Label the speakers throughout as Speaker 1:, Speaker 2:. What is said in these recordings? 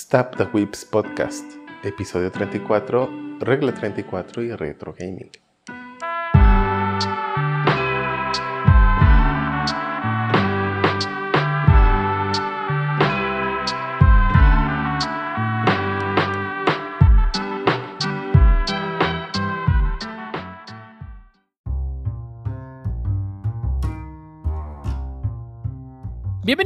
Speaker 1: Stop the Whips Podcast, episodio 34, regla 34 y retro gaming.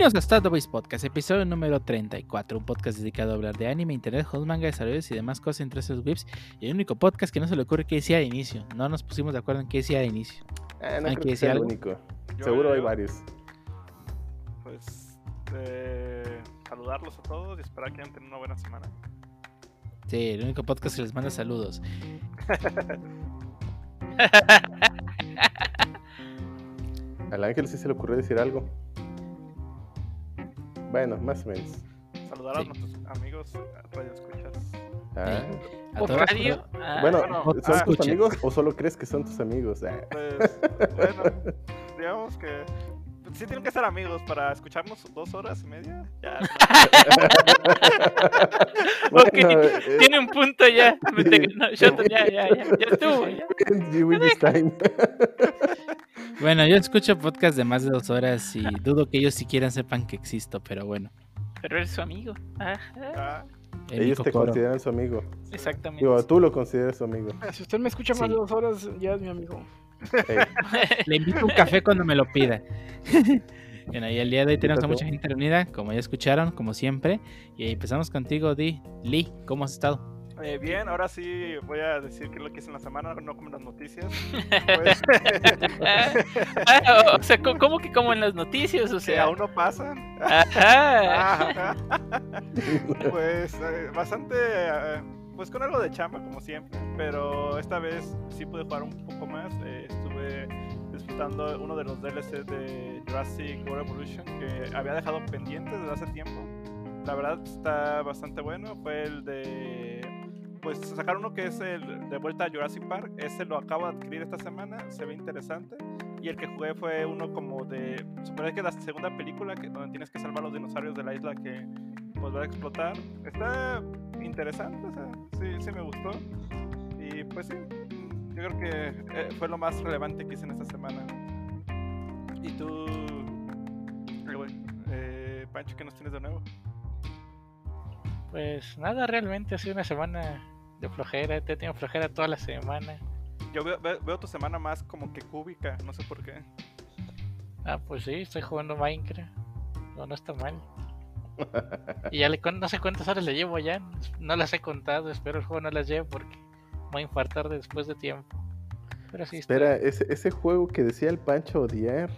Speaker 2: Bienvenidos a Startups Podcast, episodio número 34, un podcast dedicado a hablar de anime, internet, juegos, manga, desarrollos y demás cosas entre esos whips. Y el único podcast que no se le ocurre que decía de inicio. No nos pusimos de acuerdo en qué decía de inicio.
Speaker 1: Eh, no
Speaker 2: Hay
Speaker 1: creo
Speaker 2: que
Speaker 1: que sea el único.
Speaker 3: Yo-
Speaker 1: Seguro hay
Speaker 3: yo-
Speaker 1: varios.
Speaker 3: Pues eh, saludarlos a todos y esperar que hayan tenido una buena semana.
Speaker 2: Sí, el único podcast que les manda saludos.
Speaker 1: Al ángel sí se le ocurrió decir algo. Bueno, más o menos.
Speaker 3: Saludar
Speaker 2: Sí.
Speaker 3: a nuestros amigos Radio Escuchas.
Speaker 1: Ah.
Speaker 2: A
Speaker 4: ¿Por
Speaker 2: todos-
Speaker 4: radio? Ah,
Speaker 1: Bueno,
Speaker 3: bueno,
Speaker 1: ¿son
Speaker 3: ah,
Speaker 1: tus
Speaker 2: escucha.
Speaker 1: amigos o solo crees que son tus amigos? Ah.
Speaker 3: Pues bueno, digamos que sí tienen que ser amigos para escucharnos dos horas y media. Ya,
Speaker 4: Ok,
Speaker 1: Bueno, eh,
Speaker 4: Tiene un punto ya. Ganó, Shoto, ya, ya, ya, ya estuvo. ya.
Speaker 2: Bueno, yo escucho podcast de más de dos horas y dudo que ellos siquiera sepan que existo, pero bueno.
Speaker 4: Pero eres su amigo. Ajá,
Speaker 3: ah,
Speaker 2: el
Speaker 1: Ellos te
Speaker 2: coro.
Speaker 1: consideran su amigo.
Speaker 4: exactamente.
Speaker 1: Digo, tú lo consideras su amigo.
Speaker 5: Si usted me escucha más
Speaker 2: Sí.
Speaker 5: de dos horas, ya es mi amigo.
Speaker 2: Le invito un café cuando me lo pida. Bueno, y el día de hoy tenemos a mucha gente reunida, como ya escucharon, como siempre. Y empezamos contigo, Di. Lee, ¿cómo has estado?
Speaker 3: eh, bien, ahora sí voy a decir qué es lo que hice en la semana, no como en las noticias. Pues,
Speaker 4: Ah, o sea, ¿cómo que como en las noticias? O
Speaker 3: que
Speaker 4: sea,
Speaker 3: aún no pasan.
Speaker 4: ajá.
Speaker 3: Ajá. pues eh, bastante, eh, pues con algo de chamba como siempre, pero esta vez sí pude jugar un poco más. eh, estuve disfrutando uno de los DLC de Jurassic World Evolution que había dejado pendiente desde hace tiempo. La verdad está bastante bueno. Fue el de, pues sacar uno que es el de vuelta a Jurassic Park. Ese lo acabo de adquirir esta semana. Se ve interesante. Y el que jugué fue uno como de. Supongo que la segunda película, que, donde tienes que salvar a los dinosaurios de la isla que pues va a explotar. Está interesante, o sea, sí, sí me gustó. Y pues sí, yo creo que eh, fue lo más relevante que hice en esta semana. Y tú, eh, Pancho, ¿qué nos tienes de nuevo?
Speaker 4: Pues nada, realmente ha sido una semana de flojera. Te he tenido flojera toda la semana.
Speaker 3: Yo veo, ve- veo tu semana más como que cúbica, no sé por qué.
Speaker 4: Ah, pues sí, estoy jugando Minecraft. No, no está mal. Y ya le no sé cuántas horas le llevo ya. No las he contado. Espero el juego no las lleve porque voy a infartar después de tiempo. Pero sí, estoy-
Speaker 1: Espera, ese, ese juego que decía el Pancho odiar,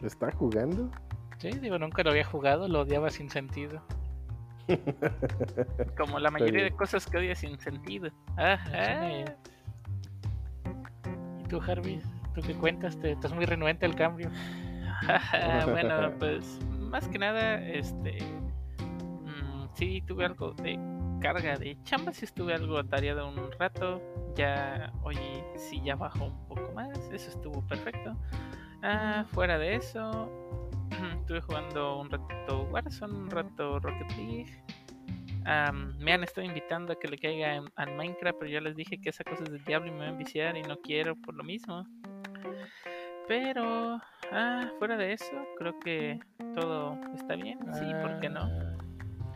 Speaker 1: ¿lo está jugando?
Speaker 4: Sí, digo, nunca lo había jugado, lo odiaba sin sentido. Como la mayoría de cosas que odia sin sentido. Ajá. ¿Y tú, Harvey? ¿Tú qué cuentas? ¿Te, estás muy renuente al cambio. bueno, pues más que nada, este. Sí, tuve algo de carga de chamba, sí estuve algo atareado un rato. Ya, oye, sí, ya bajó un poco más, eso estuvo perfecto. Ah, fuera de eso, estuve jugando un ratito Warzone, un rato Rocket League. Am, me han estado invitando a que le caiga en- al Minecraft, pero ya les dije que esa cosa es del diablo y me va a enviciar y no quiero por lo mismo. Pero, ah, fuera de eso, creo que todo está bien. Sí, ¿por qué no?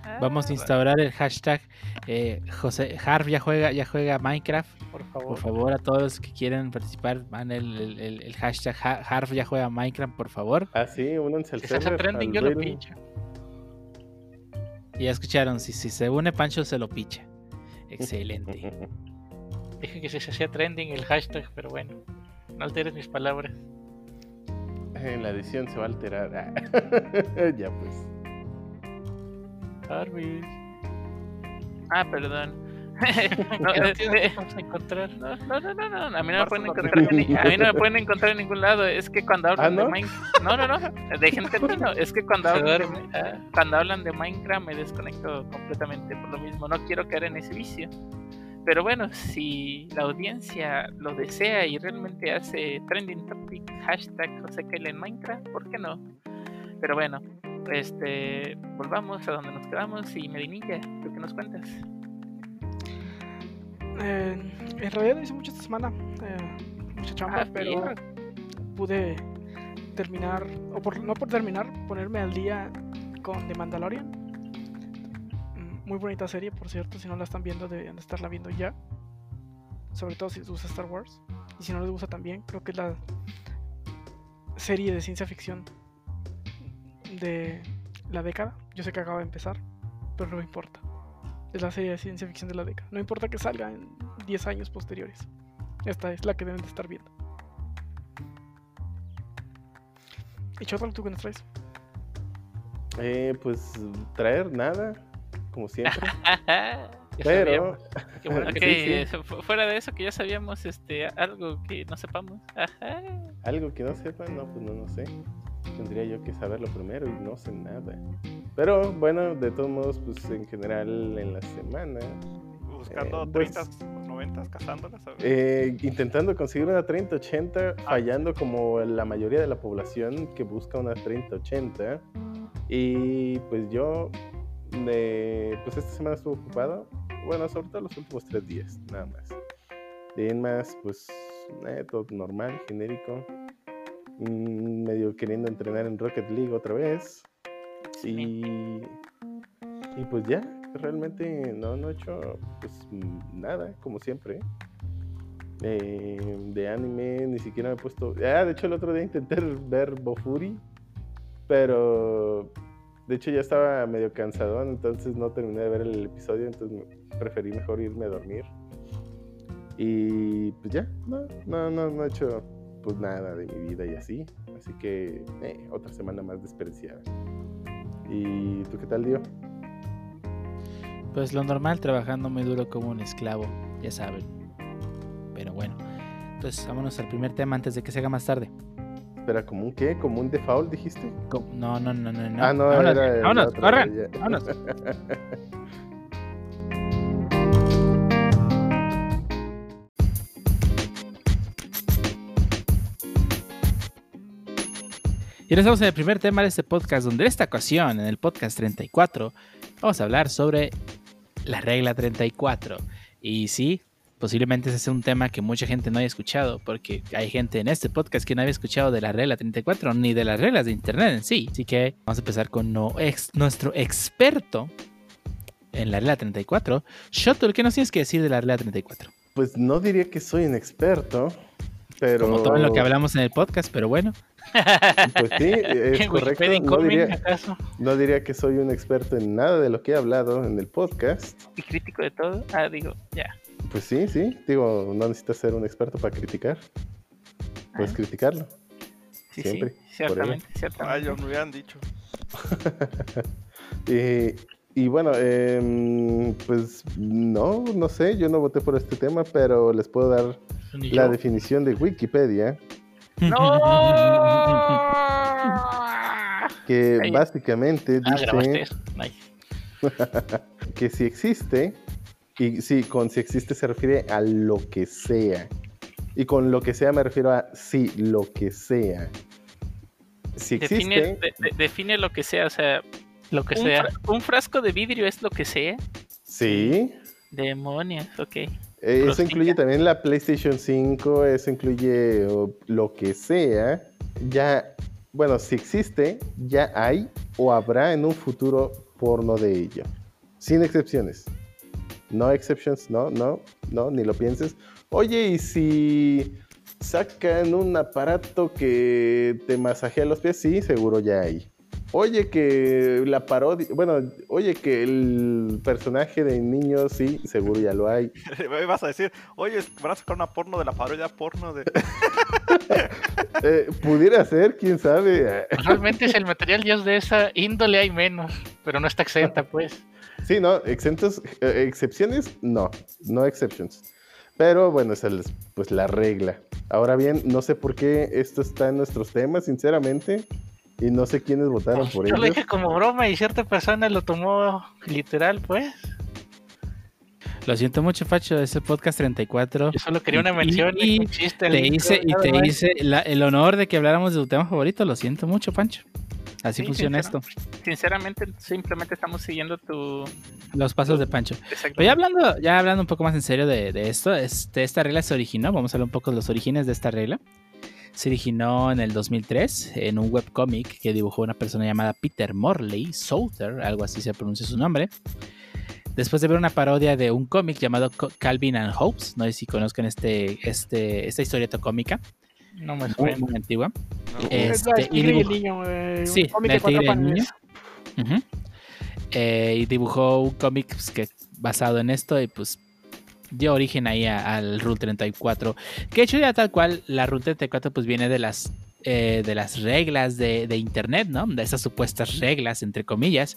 Speaker 4: Ah,
Speaker 2: Vamos a instaurar el hashtag eh, José Harv ya juega, ya juega Minecraft.
Speaker 4: por favor.
Speaker 2: Por favor, a todos los que quieran participar, van el, el- el- el hashtag Ha- Harv ya juega Minecraft, por favor.
Speaker 1: Ah, sí, únanse al
Speaker 4: Si se hace
Speaker 1: server.
Speaker 4: trending,
Speaker 1: al
Speaker 4: yo lo pincho.
Speaker 2: Y ya escucharon, si, si se une Pancho se lo picha. Excelente.
Speaker 4: Dije que si se hacía trending el hashtag, pero bueno, no alteres mis palabras.
Speaker 1: En la edición se va a alterar. Ah. ya pues.
Speaker 4: Harvey. Ah, perdón. no, ¿Qué eh, no te vamos a encontrar? No, no, no, no, no, a mí no me pueden encontrar a mí no me pueden encontrar en ningún lado. Es que cuando hablan
Speaker 1: ¿Ah, no?
Speaker 4: de Minecraft, no, no, no, dejen termino. Es que cuando hablan, de, ah, cuando hablan de Minecraft me desconecto completamente por lo mismo. No quiero caer en ese vicio. Pero bueno, si la audiencia lo desea y realmente hace trending topic hashtag José Kyle en Minecraft, ¿por qué no? Pero bueno, este, volvamos a donde nos quedamos y Medinilla, ¿tú qué nos cuentas?
Speaker 5: Eh, en realidad no hice mucho esta semana, eh, mucha chamba,
Speaker 4: Ah,
Speaker 5: pero pude terminar, o por, no por terminar, ponerme al día con The Mandalorian. Mm, Muy bonita serie, por cierto, si no la están viendo deberían de estarla viendo ya. Sobre todo si les gusta Star Wars. Y si no les gusta también, creo que es la serie de ciencia ficción de la década. Yo sé que acaba de empezar, pero no me importa. Es la serie de ciencia ficción de la década. No importa que salga en 10 años posteriores. Esta es la que deben de estar viendo. ¿Y Chotal, tú qué nos traes?
Speaker 1: Eh, pues traer nada, como siempre. Pero, Sí, sí.
Speaker 4: fu- fuera de eso que ya sabíamos este algo que no sepamos. Ajá.
Speaker 1: algo que no sepan, no, pues no, no sé. Tendría yo que saberlo primero y no sé nada. Pero bueno, de todos modos, pues en general en la semana,
Speaker 3: Buscando
Speaker 1: Eh, pues-
Speaker 3: 30 90 cazándolas. a ver.
Speaker 1: eh, intentando conseguir una 3080, fallando como la mayoría de la población que busca una 3080. Y pues yo, eh, pues esta semana estuve ocupado. Bueno, sobre todo los últimos tres días, nada más. De más, pues eh, todo normal, genérico. Medio queriendo entrenar en Rocket League otra vez. Y, y pues ya, realmente no, no he hecho pues nada, como siempre. Eh, de anime, ni siquiera me he puesto. Ah, de hecho, el otro día intenté ver Bofuri, pero de hecho ya estaba medio cansadón, entonces no terminé de ver el episodio, entonces preferí mejor irme a dormir. Y pues ya, no, no, no, no he hecho pues nada de mi vida y así. Así que eh, otra semana más desperdiciada. ¿Y tú qué tal, Dio?
Speaker 2: Pues lo normal, trabajando muy duro como un esclavo, ya saben. Pero bueno, entonces vámonos al primer tema antes de que se haga más tarde.
Speaker 1: Espera, ¿como un qué? ¿Como un default dijiste?
Speaker 2: No, no, no, no, no.
Speaker 1: ah, no,
Speaker 2: vámonos,
Speaker 1: era el
Speaker 2: vámonos, vámonos. Y ahora estamos en el primer tema de este podcast, donde en esta ocasión, en el podcast 34, vamos a hablar sobre la regla 34. Y sí, posiblemente ese sea un tema que mucha gente no haya escuchado, porque hay gente en este podcast que no había escuchado de la regla 34 ni de las reglas de Internet en sí. Así que vamos a empezar con nuestro experto en la regla 34. Shotul, ¿qué nos tienes que decir de la regla 34?
Speaker 1: Pues no diría que soy un experto, pero...
Speaker 2: Como todo lo que hablamos en el podcast, pero bueno.
Speaker 1: Pues sí, es
Speaker 4: ¿En
Speaker 1: correcto.
Speaker 4: Wikipedia
Speaker 1: No diría, no diría que soy un experto en nada de lo que he hablado en el podcast.
Speaker 4: ¿Y crítico de todo? Ah, digo, ya.
Speaker 1: Pues sí, sí. Digo, no necesitas ser un experto para criticar. Puedes
Speaker 4: Ah.
Speaker 1: criticarlo.
Speaker 4: Sí,
Speaker 1: Siempre,
Speaker 4: sí, ciertamente,
Speaker 3: Ay,
Speaker 4: ciertamente.
Speaker 3: yo me hubieran dicho.
Speaker 1: Eh, y bueno, em, pues no, no sé, yo no voté por este tema, pero les puedo dar la definición de Wikipedia,
Speaker 4: ¡No!
Speaker 1: que
Speaker 4: Ay.
Speaker 1: básicamente
Speaker 4: Ah,
Speaker 1: dice que si existe, y sí, con si existe se refiere a lo que sea. Y con lo que sea me refiero a sí, lo que sea. Si
Speaker 4: Define,
Speaker 1: existe,
Speaker 4: de- de- define lo que sea, o sea,
Speaker 5: Lo que
Speaker 4: un,
Speaker 5: sea.
Speaker 4: fra- un frasco de vidrio es lo que sea.
Speaker 1: sí.
Speaker 4: Demonios, ok.
Speaker 1: Eh, Eso incluye también la PlayStation 5, eso incluye o, lo que sea. Ya, bueno, si existe, ya hay o habrá en un futuro porno de ello. Sin excepciones. No exceptions, no, no, no, ni lo pienses. Oye, ¿y si sacan un aparato que te masajea los pies? Sí, seguro ya hay. Oye, que la parodia, bueno, oye, que el personaje de niños, sí, seguro ya lo hay.
Speaker 3: Me vas a decir, oye, van a sacar una porno de la parodia porno de.
Speaker 1: Eh, pudiera ser, quién sabe.
Speaker 5: Realmente es el material ya es de esa índole hay menos, pero no está exenta, pues.
Speaker 1: Sí, no, exentos, eh, excepciones, no, no exceptions. Pero bueno, esa es pues la regla. Ahora bien, no sé por qué esto está en nuestros temas, sinceramente, y no sé quiénes votaron por
Speaker 5: Yo lo
Speaker 1: ello.
Speaker 5: dije como broma y cierta persona lo tomó literal, pues.
Speaker 2: Lo siento mucho, Facho, ese podcast 34.
Speaker 5: Yo solo quería una mención
Speaker 2: y
Speaker 5: y un chiste.
Speaker 2: Te hice, y te
Speaker 5: más.
Speaker 2: hice la- el honor de que habláramos de tu tema favorito. Lo siento mucho, Pancho. Así
Speaker 4: Sí,
Speaker 2: funciona
Speaker 4: sincero.
Speaker 2: esto.
Speaker 4: Sinceramente, simplemente estamos siguiendo tu.
Speaker 2: Los pasos de Pancho.
Speaker 4: Exacto.
Speaker 2: Pero ya hablando, ya hablando un poco más en serio de, de esto, este, esta regla se originó, vamos a hablar un poco de los orígenes de esta regla. Se originó en el 2003 en un webcómic que dibujó una persona llamada Peter Morley, Souther, algo así se pronuncia su nombre. Después de ver una parodia de un cómic llamado Calvin and Hobbes, no sé si conozcan este, este, esta historieta cómica,
Speaker 4: No me
Speaker 2: muy,
Speaker 4: suena.
Speaker 2: muy antigua.
Speaker 3: ¿no?
Speaker 5: Es la del
Speaker 2: Este, y dibujo-
Speaker 5: niño, eh,
Speaker 2: Sí,
Speaker 5: un de
Speaker 2: el niño. Eh, y dibujó un cómic pues, que basado en esto y pues dio origen ahí al Rule 34. Que hecho ya tal cual la Rule 34 pues viene de las eh, de las reglas de, de internet, ¿no? De esas supuestas reglas, entre comillas,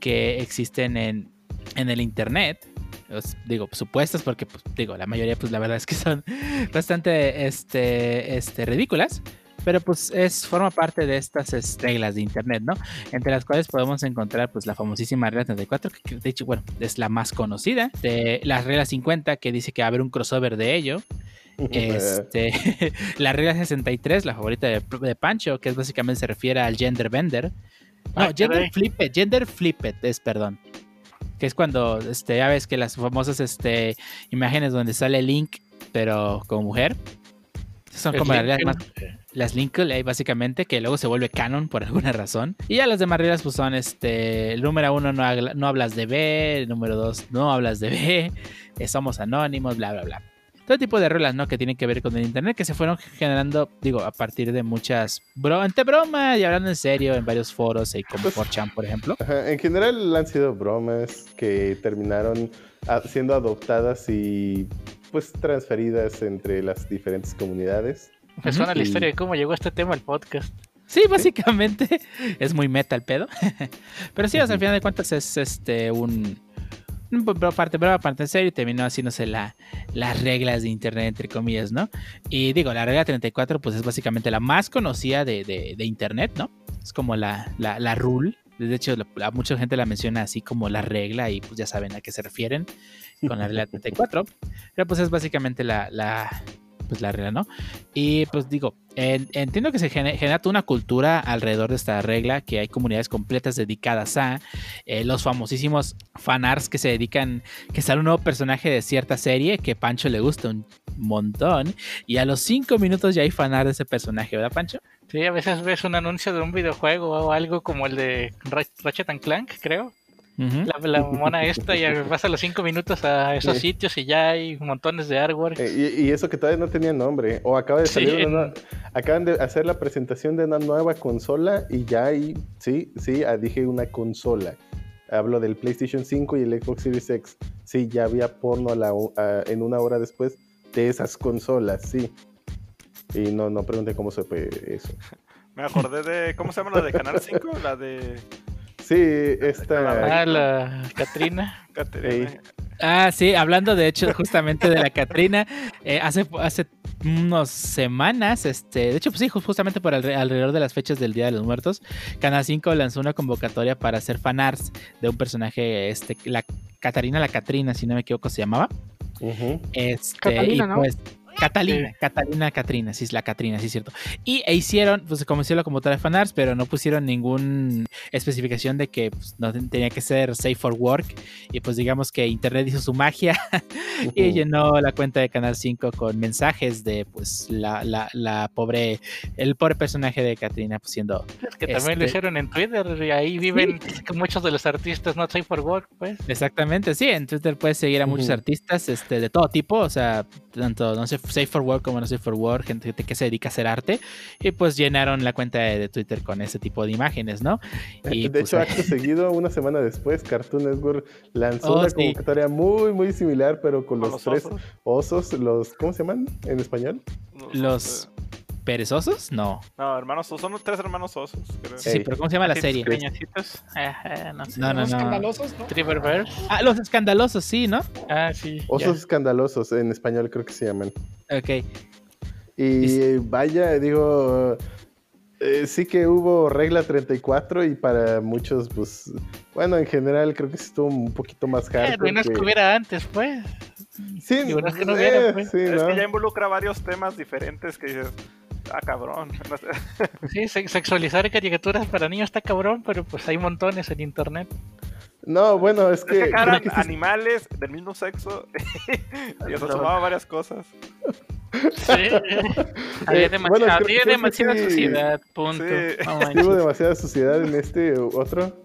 Speaker 2: que existen en, en el internet. Os digo, supuestas porque, pues, digo, la mayoría, pues la verdad es que son bastante este, este, ridículas. Pero pues es, forma parte de estas es, reglas de internet, ¿no? Entre las cuales podemos encontrar pues la famosísima regla 34, que- de hecho, bueno, es la más conocida. De las reglas 50, que dice que va a haber un crossover de ello. Este, la regla 63, la favorita de, de Pancho, que es básicamente se refiere al gender bender. No,
Speaker 4: Ah,
Speaker 2: gender
Speaker 4: caray.
Speaker 2: flipped, gender flipped es, perdón. Que es cuando, este, ya ves que las famosas, este, imágenes donde sale Link, pero como mujer. Son como las más las Lincoln, ahí básicamente, que luego se vuelve canon por alguna razón. Y ya las demás reglas, pues son este: el número uno, no, no hablas de B, el número dos, no hablas de B, eh, somos anónimos, bla, bla, bla. Todo tipo de reglas, ¿no? Que tienen que ver con el internet, que se fueron generando, digo, a partir de muchas, bro, entre broma y hablando en serio, en varios foros, y como
Speaker 1: Pues-
Speaker 2: 4chan, por ejemplo.
Speaker 1: Ajá, En general han sido bromas que terminaron siendo adoptadas y pues transferidas entre las diferentes comunidades.
Speaker 4: Me suena la historia de cómo llegó este tema al podcast.
Speaker 2: Sí, básicamente es muy meta el pedo. Pero sí, o sea, al final de cuentas es este un, un p- p- parte brava, parte en serio y terminó haciéndose la, las reglas de internet, entre comillas, ¿no? Y digo, la regla 34 pues es básicamente la más conocida de, de- de internet, ¿no? Es como la, la, la rule. De hecho, la- la- mucha gente la menciona así como la regla y pues ya saben a qué se refieren con la regla 34. Pero pues es básicamente la, la, pues la regla, ¿no? Y pues digo, en- entiendo que se gene- genera toda una cultura alrededor de esta regla, que hay comunidades completas dedicadas a eh, los famosísimos fanarts que se dedican, que sale un nuevo personaje de cierta serie que Pancho le gusta un montón, y a los cinco minutos ya hay fanart de ese personaje, ¿verdad, Pancho?
Speaker 4: Sí, a veces ves un anuncio de un videojuego o algo como el de Ra- Ratchet Clank, creo. La, la mona esta y vas a los 5 minutos a esos
Speaker 1: Sí.
Speaker 4: sitios y ya hay montones de artwork.
Speaker 1: Eh, y, y eso que todavía no tenía nombre. O acaba de salir una- Acaban de hacer la presentación de una nueva consola y ya hay. Sí, sí, ah, dije una consola. Hablo del PlayStation 5 y el Xbox Series X. Sí, ya había porno a la a- en una hora después de esas consolas, sí. Y no, no pregunté cómo se fue eso.
Speaker 3: Me acordé de. ¿Cómo se llama la de Canal 5? La de.
Speaker 1: Sí, esta.
Speaker 4: Ah, la Katrina.
Speaker 3: Caterina.
Speaker 1: Ey.
Speaker 2: Ah, sí, hablando de hecho justamente de la Catrina, eh, hace, hace unas semanas, este, de hecho, pues sí, ju- justamente por alre- alrededor de las fechas del Día de los Muertos, Canal 5 lanzó una convocatoria para hacer fanarts de un personaje, este, la Catarina la Catrina, si no me equivoco, se llamaba.
Speaker 1: Ujú.
Speaker 2: Este,
Speaker 5: Catalina,
Speaker 2: y
Speaker 5: ¿no?
Speaker 2: pues, Catalina,
Speaker 4: Sí.
Speaker 2: Catalina Catrina, sí es la Catrina, sí es cierto. Y e hicieron, pues como hicieron como tal fanarts, pero no pusieron ninguna especificación de que pues, no ten- tenía que ser safe for work. Y pues digamos que Internet hizo su magia y llenó la cuenta de Canal 5 con mensajes de pues la, la, la pobre, el pobre personaje de Catrina, pues siendo
Speaker 4: Es que también lo
Speaker 2: Este-
Speaker 4: hicieron en Twitter y ahí viven muchos de los artistas not safe for work, pues.
Speaker 2: Exactamente, sí, en Twitter puedes seguir a muchos artistas este, de todo tipo, o sea, tanto no sé, Safe for Work como no Safe for Work, gente, que se dedica a hacer arte, y pues llenaron la cuenta de, de Twitter con ese tipo de imágenes, ¿no? Y,
Speaker 1: de
Speaker 2: pues,
Speaker 1: hecho, acto seguido, una semana después, Cartoon Network lanzó
Speaker 2: Oh,
Speaker 1: una
Speaker 2: sí.
Speaker 1: convocatoria muy, muy similar, pero con
Speaker 3: Con
Speaker 1: los,
Speaker 3: los
Speaker 1: tres
Speaker 3: osos.
Speaker 1: osos, los, ¿cómo se llaman en español?
Speaker 2: los perezosos, no.
Speaker 3: No, hermanos osos. Son tres hermanos osos. creo.
Speaker 2: Sí, pero ¿cómo se llama la serie?
Speaker 4: pequeñecitos. Ajá, no sé.
Speaker 2: No, no,
Speaker 5: Los
Speaker 2: no.
Speaker 5: escandalosos, ¿no?
Speaker 4: Triververse.
Speaker 2: Ah, los escandalosos, sí, ¿no?
Speaker 4: Ah, sí. ya.
Speaker 1: Osos escandalosos, en español creo que se llaman.
Speaker 2: Ok.
Speaker 1: Y vaya, digo, eh, sí que hubo regla 34 y para muchos, pues, bueno, en general creo que estuvo un poquito más
Speaker 4: Eh,
Speaker 1: hardcore.
Speaker 4: no es que
Speaker 1: que-
Speaker 4: hubiera antes, pues.
Speaker 1: Sí,
Speaker 4: que no
Speaker 1: eh,
Speaker 4: hubiera, pues.
Speaker 1: sí,
Speaker 3: Es
Speaker 1: ¿no?
Speaker 3: que ya involucra varios temas diferentes que dices. Ah, cabrón. No sé.
Speaker 4: Sí, se- sexualizar caricaturas para niños está cabrón, pero pues hay montones en internet.
Speaker 1: No, bueno, es
Speaker 3: Es
Speaker 1: que.
Speaker 3: que
Speaker 1: creo que sí-
Speaker 3: animales del mismo sexo y eso sumaba varias cosas.
Speaker 4: Sí. Había,
Speaker 1: Eh,
Speaker 4: demasiada,
Speaker 1: bueno,
Speaker 4: había
Speaker 1: que
Speaker 4: demasiada
Speaker 1: sí.
Speaker 4: sociedad, punto.
Speaker 3: Sí.
Speaker 4: Manches.
Speaker 1: hubo demasiada suciedad en este otro.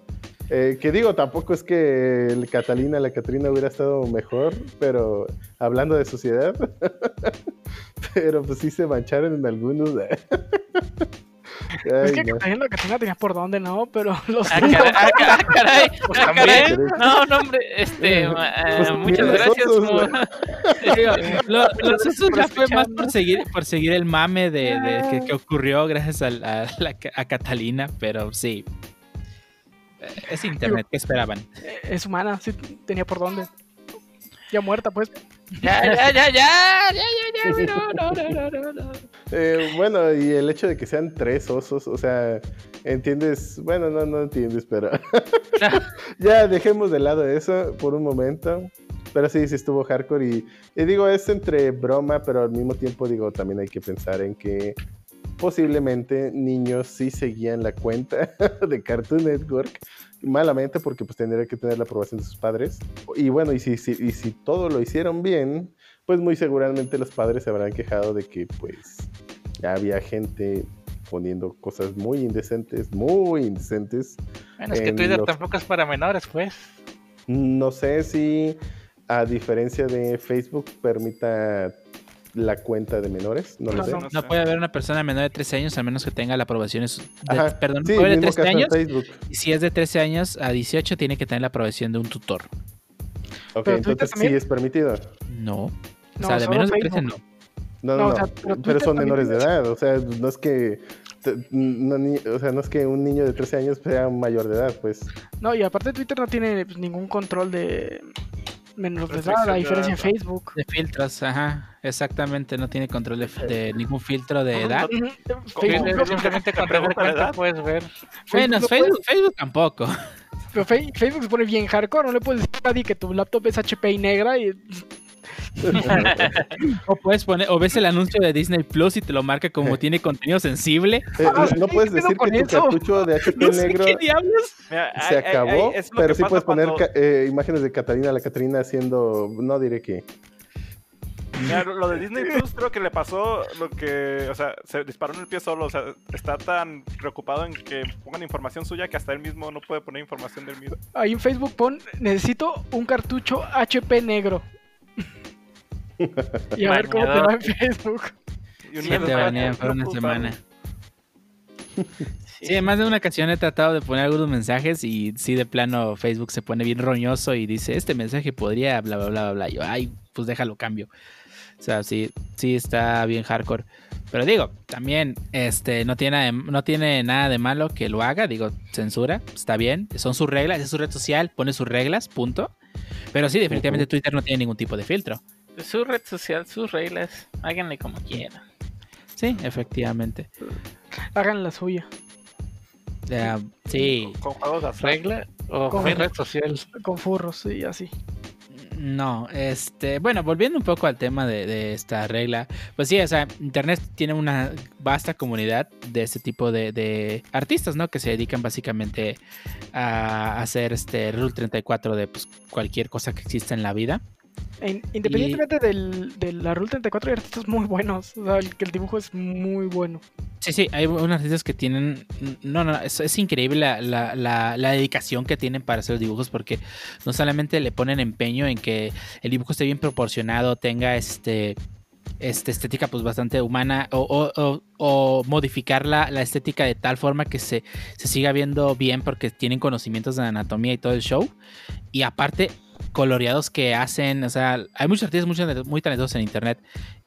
Speaker 1: Eh, que digo, tampoco es que el Catalina, la Catrina hubiera estado mejor, pero hablando de suciedad, pero pues sí se mancharon en algunos.
Speaker 5: Es
Speaker 1: Ay,
Speaker 5: que
Speaker 1: no.
Speaker 5: también la Catrina tenías por dónde, ¿no? Pero los
Speaker 4: Ah, caray, ah, ah, caray,
Speaker 3: Pues
Speaker 4: ah, caray. No, no, hombre, este,
Speaker 1: Eh,
Speaker 4: ah,
Speaker 1: pues
Speaker 4: muchas
Speaker 1: mira,
Speaker 4: gracias.
Speaker 2: Digo, lo, lo sucio
Speaker 4: por
Speaker 2: ya fue más por seguir, por seguir el mame de, de- que, que ocurrió gracias a, la- a la- a Catalina, pero sí. Eh, Es internet, ¿qué esperaban?
Speaker 5: Eh, Es humana, sí tenía por dónde. Ya muerta, pues.
Speaker 4: Ya, ya, ya, ya, ya, ya, ya, no, no, no, no.
Speaker 1: Eh, bueno, y el hecho de que sean tres osos, o sea, entiendes, bueno, no, no entiendes, pero ya dejemos de lado eso por un momento. Pero sí, sí estuvo hardcore y, y digo, es entre broma, pero al mismo tiempo digo, también hay que pensar en que posiblemente niños sí seguían la cuenta de Cartoon Network malamente porque pues tendría que tener la aprobación de sus padres. Y bueno, y si, si, y si todo lo hicieron bien, pues muy seguramente los padres se habrán quejado de que pues ya había gente poniendo cosas muy indecentes, muy indecentes.
Speaker 4: Bueno, es que Twitter
Speaker 1: los-
Speaker 4: tampoco es para menores, pues.
Speaker 1: No sé si a diferencia de Facebook permita la cuenta de menores, no lo
Speaker 5: No,
Speaker 1: sé.
Speaker 5: no.
Speaker 3: No
Speaker 2: puede haber una persona menor de 13 años a menos que tenga la aprobación de,
Speaker 1: Ajá,
Speaker 2: perdón,
Speaker 1: sí,
Speaker 2: puede haber de
Speaker 1: mismo
Speaker 2: 13
Speaker 1: caso en
Speaker 2: años y si es de 13 años a 18 tiene que tener la aprobación de un tutor.
Speaker 1: Ok, entonces sí es permitido.
Speaker 2: No. O sea, de menos de 13
Speaker 5: Facebook.
Speaker 2: no.
Speaker 1: No, no,
Speaker 5: No, o sea, pero
Speaker 1: pero, son menores de edad, o sea, no es que no, ni- o sea, no es que un niño de 13 años sea un mayor de edad, pues.
Speaker 5: No, y aparte Twitter no tiene pues, ningún control de menores de edad, a diferencia
Speaker 3: ¿no?
Speaker 5: Facebook.
Speaker 2: De filtros, ajá. Exactamente, no tiene control de, de ningún filtro de edad.
Speaker 5: Facebook,
Speaker 4: Simplemente
Speaker 3: ¿Te
Speaker 4: con tener
Speaker 3: pregunta la
Speaker 4: cuenta
Speaker 3: edad?
Speaker 4: puedes ver.
Speaker 2: Bueno,
Speaker 5: no
Speaker 2: Facebook, Facebook tampoco.
Speaker 5: pero Facebook se pone bien hardcore, no le puedes decir a nadie que tu laptop es HP y negra y
Speaker 2: O puedes poner, o ves el anuncio de Disney Plus y te lo marca como tiene contenido sensible.
Speaker 1: Eh,
Speaker 5: Ah,
Speaker 1: no puedes
Speaker 5: ¿qué pedo
Speaker 1: decir
Speaker 5: con
Speaker 1: que tu
Speaker 5: eso?
Speaker 1: cartucho de HP
Speaker 2: No sé
Speaker 1: negro
Speaker 2: qué diablos.
Speaker 3: Mira,
Speaker 1: se acabó, pero sí puedes poner
Speaker 3: cuando-
Speaker 1: eh, imágenes de Catalina, la Catrina haciendo, no diré qué.
Speaker 3: Mira, lo lo de Disney Plus creo que le pasó lo que, o sea, se disparó en el pie solo, o sea, está tan preocupado en que pongan información suya que hasta él mismo no puede poner información del mismo.
Speaker 5: ahí en Facebook pon necesito un cartucho HP negro. Y a ver cómo te va en Facebook.
Speaker 3: Y
Speaker 2: Sí, te banean por una semana. Sí, en más de una ocasión he tratado de poner algunos mensajes y sí, de plano Facebook se pone bien roñoso y dice, este mensaje podría, bla, bla, bla, bla, bla. Yo, ay, pues déjalo, cambio. O sea, sí, sí está bien hardcore. Pero digo, también este, no, tiene, no tiene nada de malo que lo haga. Digo, censura, está bien. Son sus reglas, es su red social, pone sus reglas, punto. Pero sí, definitivamente. Twitter no tiene ningún tipo de filtro.
Speaker 4: Su red social, sus reglas, háganle como quieran.
Speaker 2: Sí, efectivamente.
Speaker 5: Hagan la suya.
Speaker 2: Ya, sí,
Speaker 3: Con juegos de.
Speaker 4: ¿Regla o
Speaker 5: ¿Cómo?
Speaker 4: mi red social?
Speaker 5: Con furros y así.
Speaker 2: No, este, bueno, volviendo un poco al tema de, de esta regla, pues sí, o sea, Internet tiene una vasta comunidad de este tipo de, de artistas, ¿no? Que se dedican básicamente a hacer este Rule 34 de pues, cualquier cosa que exista en la vida.
Speaker 5: En- independientemente del, de la Rule 34 hay artistas muy buenos. O sea, el, dibujo es muy bueno.
Speaker 2: Sí, sí, hay unos artistas que tienen. No, no, es, es increíble la, la- la- la dedicación que tienen para hacer los dibujos, porque no solamente le ponen empeño en que el dibujo esté bien proporcionado, tenga este. este estética pues bastante humana o, o- o- o modificar la, la estética de tal forma que se, se siga viendo bien porque tienen conocimientos de anatomía y todo el show y aparte coloreados que hacen, o sea, hay muchos artistas muy, muy talentosos en internet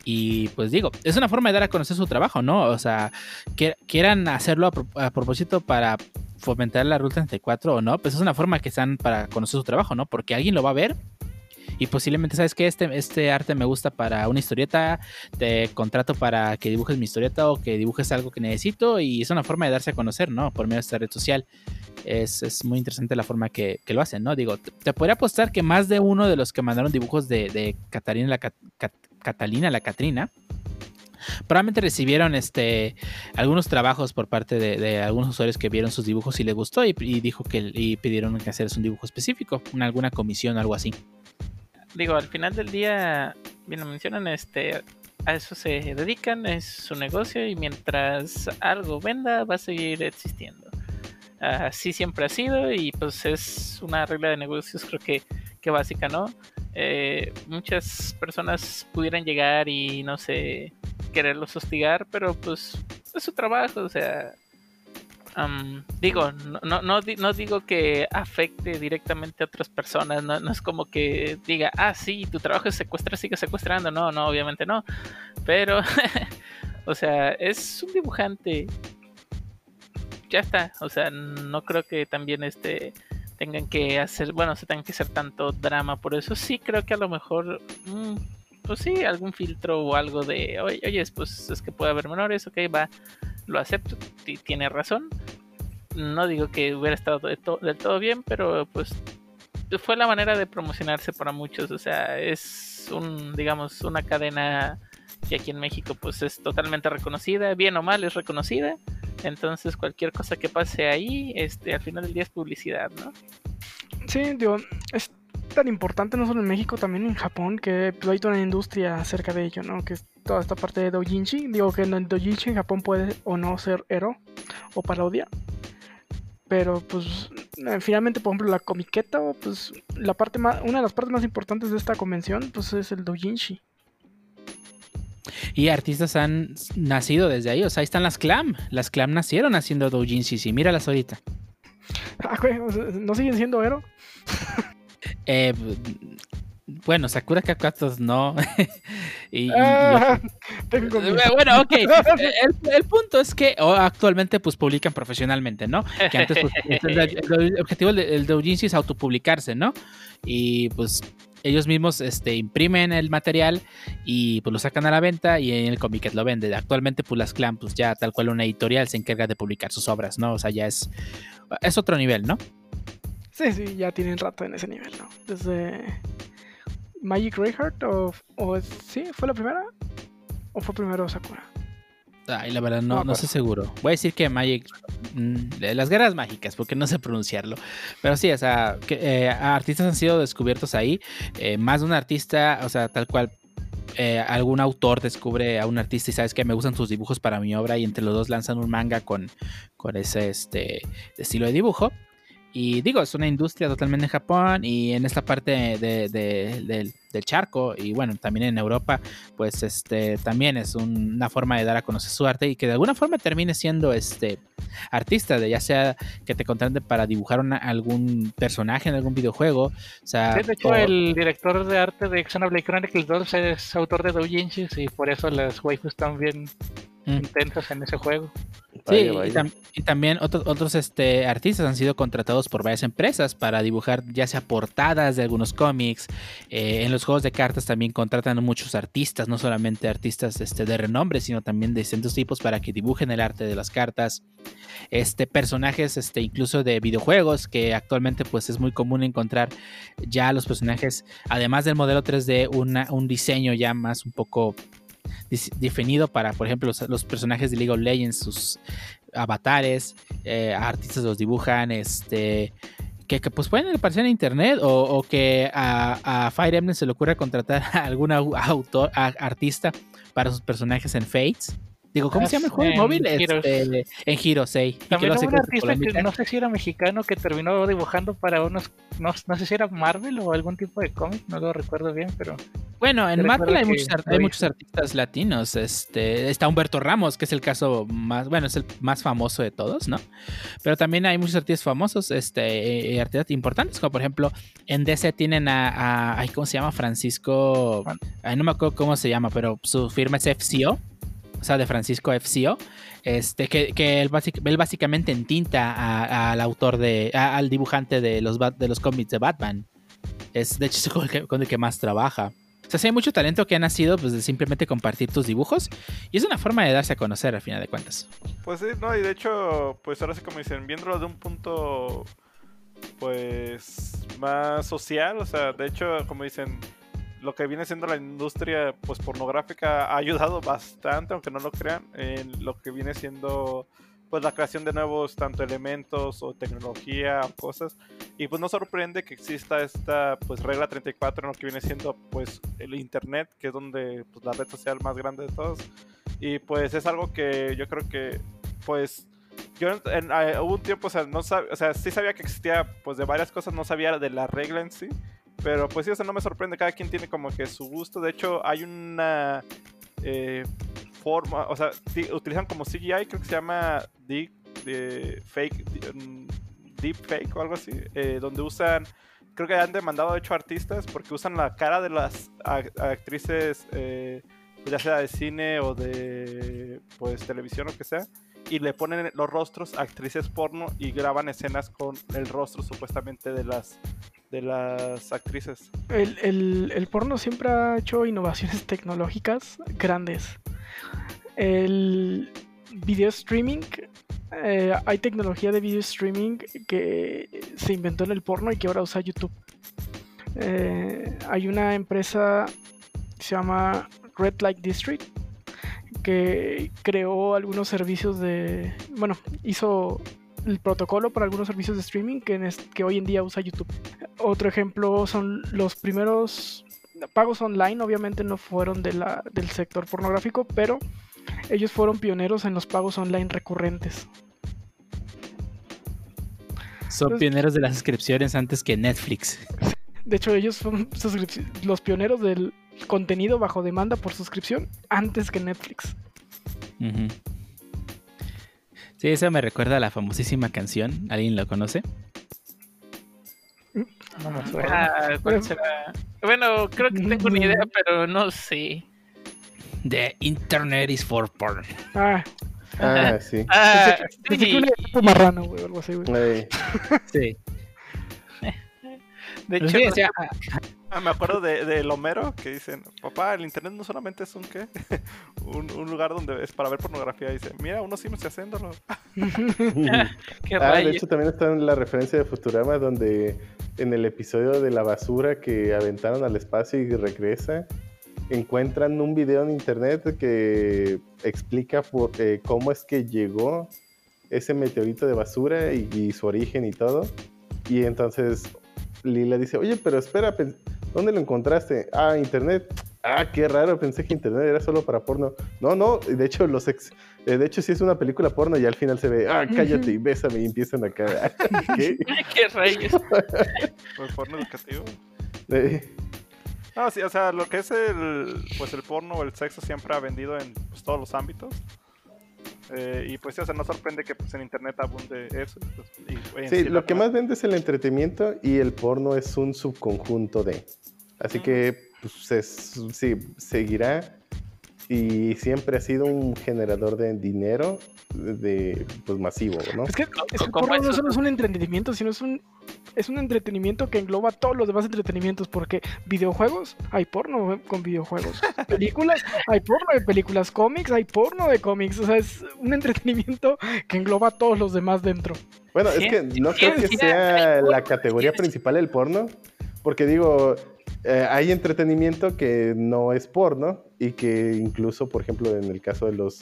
Speaker 2: y pues digo, es una forma de dar a conocer su trabajo, ¿no? O sea, quieran hacerlo a, pro- a propósito para fomentar la Ruta 34 o no, pues es una forma que están para conocer su trabajo, ¿no? Porque alguien lo va a ver y posiblemente, ¿sabes que Este, este arte me gusta para una historieta, te contrato para que dibujes mi historieta o que dibujes algo que necesito y es una forma de darse a conocer, ¿no? Por medio de esta red social. Es, es muy interesante la forma que, que lo hacen, ¿no? Digo, te, podría apostar que más de uno de los que mandaron dibujos de, Catalina la, Cat- Cat- Catalina la Catrina Probablemente recibieron este algunos trabajos por parte de, algunos usuarios que vieron sus dibujos y les gustó y, dijo que y pidieron que hacer un dibujo específico, una, alguna comisión o algo así.
Speaker 4: Digo, al final del día, bien lo mencionan, este a eso se dedican, es su negocio y mientras algo venda va a seguir existiendo. Así siempre ha sido y pues es una regla de negocios creo que, que básica, ¿no? Eh, muchas personas pudieran llegar y no sé, quererlos hostigar, pero pues es su trabajo, o sea, digo, no, no, no, digo que afecte directamente a otras personas, no, es como que diga, ah, sí, tu trabajo es secuestrar, sigue secuestrando, no, no, obviamente no, pero, o sea, es un dibujante, ya está, o sea, no creo que también este tengan que hacer, bueno, se tengan que hacer tanto drama por eso, sí creo que a lo mejor... Mm, pues sí, algún filtro o algo de, oye, oye, pues es que puede haber menores, ok, va, lo acepto, tiene razón. No digo que hubiera estado del todo bien, pero pues fue la manera de promocionarse para muchos. O sea, es un, digamos, una cadena que aquí en México pues es totalmente reconocida, bien o mal es reconocida. Entonces cualquier cosa que pase ahí, este, al final del día es publicidad, ¿no?
Speaker 5: Sí, digo, es tan importante no solo en México, también en Japón, que hay toda una industria acerca de ello, ¿no? Que es toda esta parte de doujinshi. Digo que en doujinshi en Japón puede o no ser héroe o parodia. Pero pues eh, finalmente, por ejemplo, la comiqueta, pues la parte más, una de las partes más importantes de esta convención, pues es el doujinshi.
Speaker 2: Y artistas han nacido desde ahí, o sea, ahí están las clam. Las clam nacieron haciendo doujinshi, y míralas ahorita.
Speaker 5: Ah, ¿No siguen siendo héroe?
Speaker 2: Eh, bueno, Sakura Kakatos no. y,
Speaker 5: ah,
Speaker 2: eh, bueno, ok. El, punto es que actualmente pues publican profesionalmente, ¿no? Que antes pues, el, objetivo del doujinshi es autopublicarse, ¿no? Y pues ellos mismos este, imprimen el material y pues lo sacan a la venta y en el Comic lo vende. Actualmente pues las Clan pues ya tal cual una editorial se encarga de publicar sus obras, ¿no? O sea, ya es, es otro nivel, ¿no?
Speaker 5: Sí, sí, ya tienen rato en ese nivel, ¿no? Desde Magic Rayheart o, o sí, ¿fue la primera? ¿O fue primero Sakura?
Speaker 2: Ay, la verdad no, no, sé seguro. Voy a decir que Magic. Mm, las guerras mágicas, porque no sé pronunciarlo. Pero sí, o sea, que, eh, artistas han sido descubiertos ahí. Eh, más de un artista, o sea, tal cual. Eh, algún autor descubre a un artista y sabes que me gustan sus dibujos para mi obra y entre los dos lanzan un manga con, con ese este, estilo de dibujo. Y digo, es una industria totalmente en Japón y en esta parte de, del, charco y bueno, también en Europa, pues este también es una forma de dar a conocer su arte y que de alguna forma termine siendo este artista, de ya sea que te contraten para dibujar algún personaje en algún videojuego. O sea,
Speaker 4: de hecho, el director de arte de Xenoblade Chronicles 2 es autor de doujinshis y por eso las waifus bien mm. intensas en ese juego.
Speaker 2: Sí, Y, también otros, otros este, artistas han sido contratados por varias empresas para dibujar ya sea portadas de algunos cómics. Eh, en los juegos de cartas también contratan a muchos artistas, no solamente artistas este, de renombre, sino también de distintos tipos para que dibujen el arte de las cartas. Este, personajes este, incluso de videojuegos, que actualmente pues es muy común encontrar ya los personajes, además del modelo 3D, un diseño ya más un poco definido para, por ejemplo, los, personajes de League of Legends, sus avatares, eh, artistas los dibujan, este, que, pues pueden aparecer en internet o, que a, Fire Emblem se le ocurra contratar a algún autor, artista para sus personajes en Fates. Digo, ¿cómo se llama el juego móvil? Este, en Hero 6.
Speaker 4: También hubo un artista que no sé si era mexicano que terminó dibujando para unos, no, no sé si era Marvel o algún tipo de cómic, no lo recuerdo bien, pero...
Speaker 2: Bueno, en Marvel hay muchos, hay muchos artistas latinos. Este, está Humberto Ramos, que es el caso más, bueno, es el más famoso de todos, ¿no? Pero también hay muchos artistas famosos, este, eh, artistas importantes, como por ejemplo en DC tienen a, a ¿cómo se llama? Francisco, no me acuerdo cómo se llama, pero su firma es FCO o sea, de Francisco FCO, este, que, que él, básicamente entinta al autor de, al dibujante de los, de los cómics de Batman. Es de hecho con el, que, con el que más trabaja. O sea, sí hay mucho talento que ha nacido pues, de simplemente compartir tus dibujos y es una forma de darse a conocer al final de cuentas.
Speaker 3: Pues sí, no, y de hecho, pues ahora sí como dicen, viéndolo de un punto pues más social, o sea, de hecho, como dicen, lo que viene siendo la industria pues pornográfica ha ayudado bastante, aunque no lo crean, en lo que viene siendo pues la creación de nuevos tanto elementos o tecnología o cosas. Y pues no sorprende que exista esta pues regla 34 en lo que viene siendo pues el internet que es donde pues la red social más grande de todos. Y pues es algo que yo creo que pues yo en, eh, hubo un tiempo o sea no sab, o sea sí sabía que existía pues de varias cosas no sabía de la regla en sí pero pues sí, o sea, no me sorprende, cada quien tiene como que su gusto. De hecho, hay una eh, forma, o sea, utilizan como CGI, creo que se llama Deep, de fake, mm, deep Fake o algo así, eh, donde usan, creo que han demandado de hecho artistas porque usan la cara de las a- actrices, eh, ya sea de cine o de pues televisión o que sea, y le ponen los rostros a actrices porno y graban escenas con el rostro supuestamente de las de las actrices.
Speaker 5: El, el- el porno siempre ha hecho innovaciones tecnológicas grandes. El video streaming, eh, hay tecnología de video streaming que se inventó en el porno y que ahora usa YouTube. Eh, hay una empresa que se llama Red Light District que creó algunos servicios de, bueno, hizo el protocolo para algunos servicios de streaming que, en que hoy en día usa YouTube. Otro ejemplo son los primeros pagos online, obviamente no fueron de la, del sector pornográfico, pero ellos fueron pioneros en los pagos online recurrentes.
Speaker 2: Son pioneros de las suscripciones antes que Netflix.
Speaker 5: De hecho, ellos son los pioneros del contenido bajo demanda por suscripción antes que Netflix.
Speaker 2: Sí, eso me recuerda a la famosísima canción. ¿Alguien lo conoce?
Speaker 4: No me acuerdo. Ah, ¿cuál será? Bueno, creo que tengo una idea, pero no sé.
Speaker 2: The Internet is for porn.
Speaker 5: Ah,
Speaker 1: Ah, sí.
Speaker 4: Ah,
Speaker 5: pensé que
Speaker 4: sí.
Speaker 5: era tipo marrano, güey, o algo así, güey.
Speaker 2: Sí.
Speaker 4: De
Speaker 2: Pues
Speaker 4: hecho,
Speaker 2: sí, o sea,
Speaker 3: Ah, me acuerdo de, de Homero que dicen, papá, el internet no solamente es un qué, un, un lugar donde es para ver pornografía. Dice, mira, unos sims haciéndolo.
Speaker 4: qué
Speaker 1: Ah, de hecho también está en la referencia de Futurama donde en el episodio de la basura que aventaron al espacio y regresa, encuentran un video en internet que explica por, eh, cómo es que llegó ese meteorito de basura y, y su origen y todo. Y entonces Lila dice, oye, pero espera, ¿dónde lo encontraste? Ah, internet. Ah, qué raro, pensé que internet era solo para porno. No, no, de hecho los ex, eh, de hecho sí es una película porno y al final se ve, ah, cállate y bésame y empiezan acá. ¿Qué?
Speaker 4: qué rayos.
Speaker 3: Pues porno educativo.
Speaker 1: Eh,
Speaker 3: No, sí, o sea, lo que es el, pues el porno o el sexo siempre ha vendido en pues, todos los ámbitos. Eh, y pues o sea, no sorprende que pues, en internet abunde eso. pues, y
Speaker 1: Sí,
Speaker 3: sí
Speaker 1: lo que más vende es el entretenimiento y el porno es un subconjunto de. Así que pues, es- sí, seguirá y siempre ha sido un generador de dinero de pues masivo, ¿no?
Speaker 5: Es que, es que porno no solo es un entretenimiento, sino es un es un entretenimiento que engloba todos los demás entretenimientos, porque videojuegos, hay porno eh, con videojuegos. Películas, hay porno de películas. Cómics, hay porno de cómics. O sea, es un entretenimiento que engloba todos los demás dentro.
Speaker 1: Bueno, es que no creo que sea la categoría principal el porno, porque digo, eh, hay entretenimiento que no es porno y que incluso, por ejemplo, en el caso de los,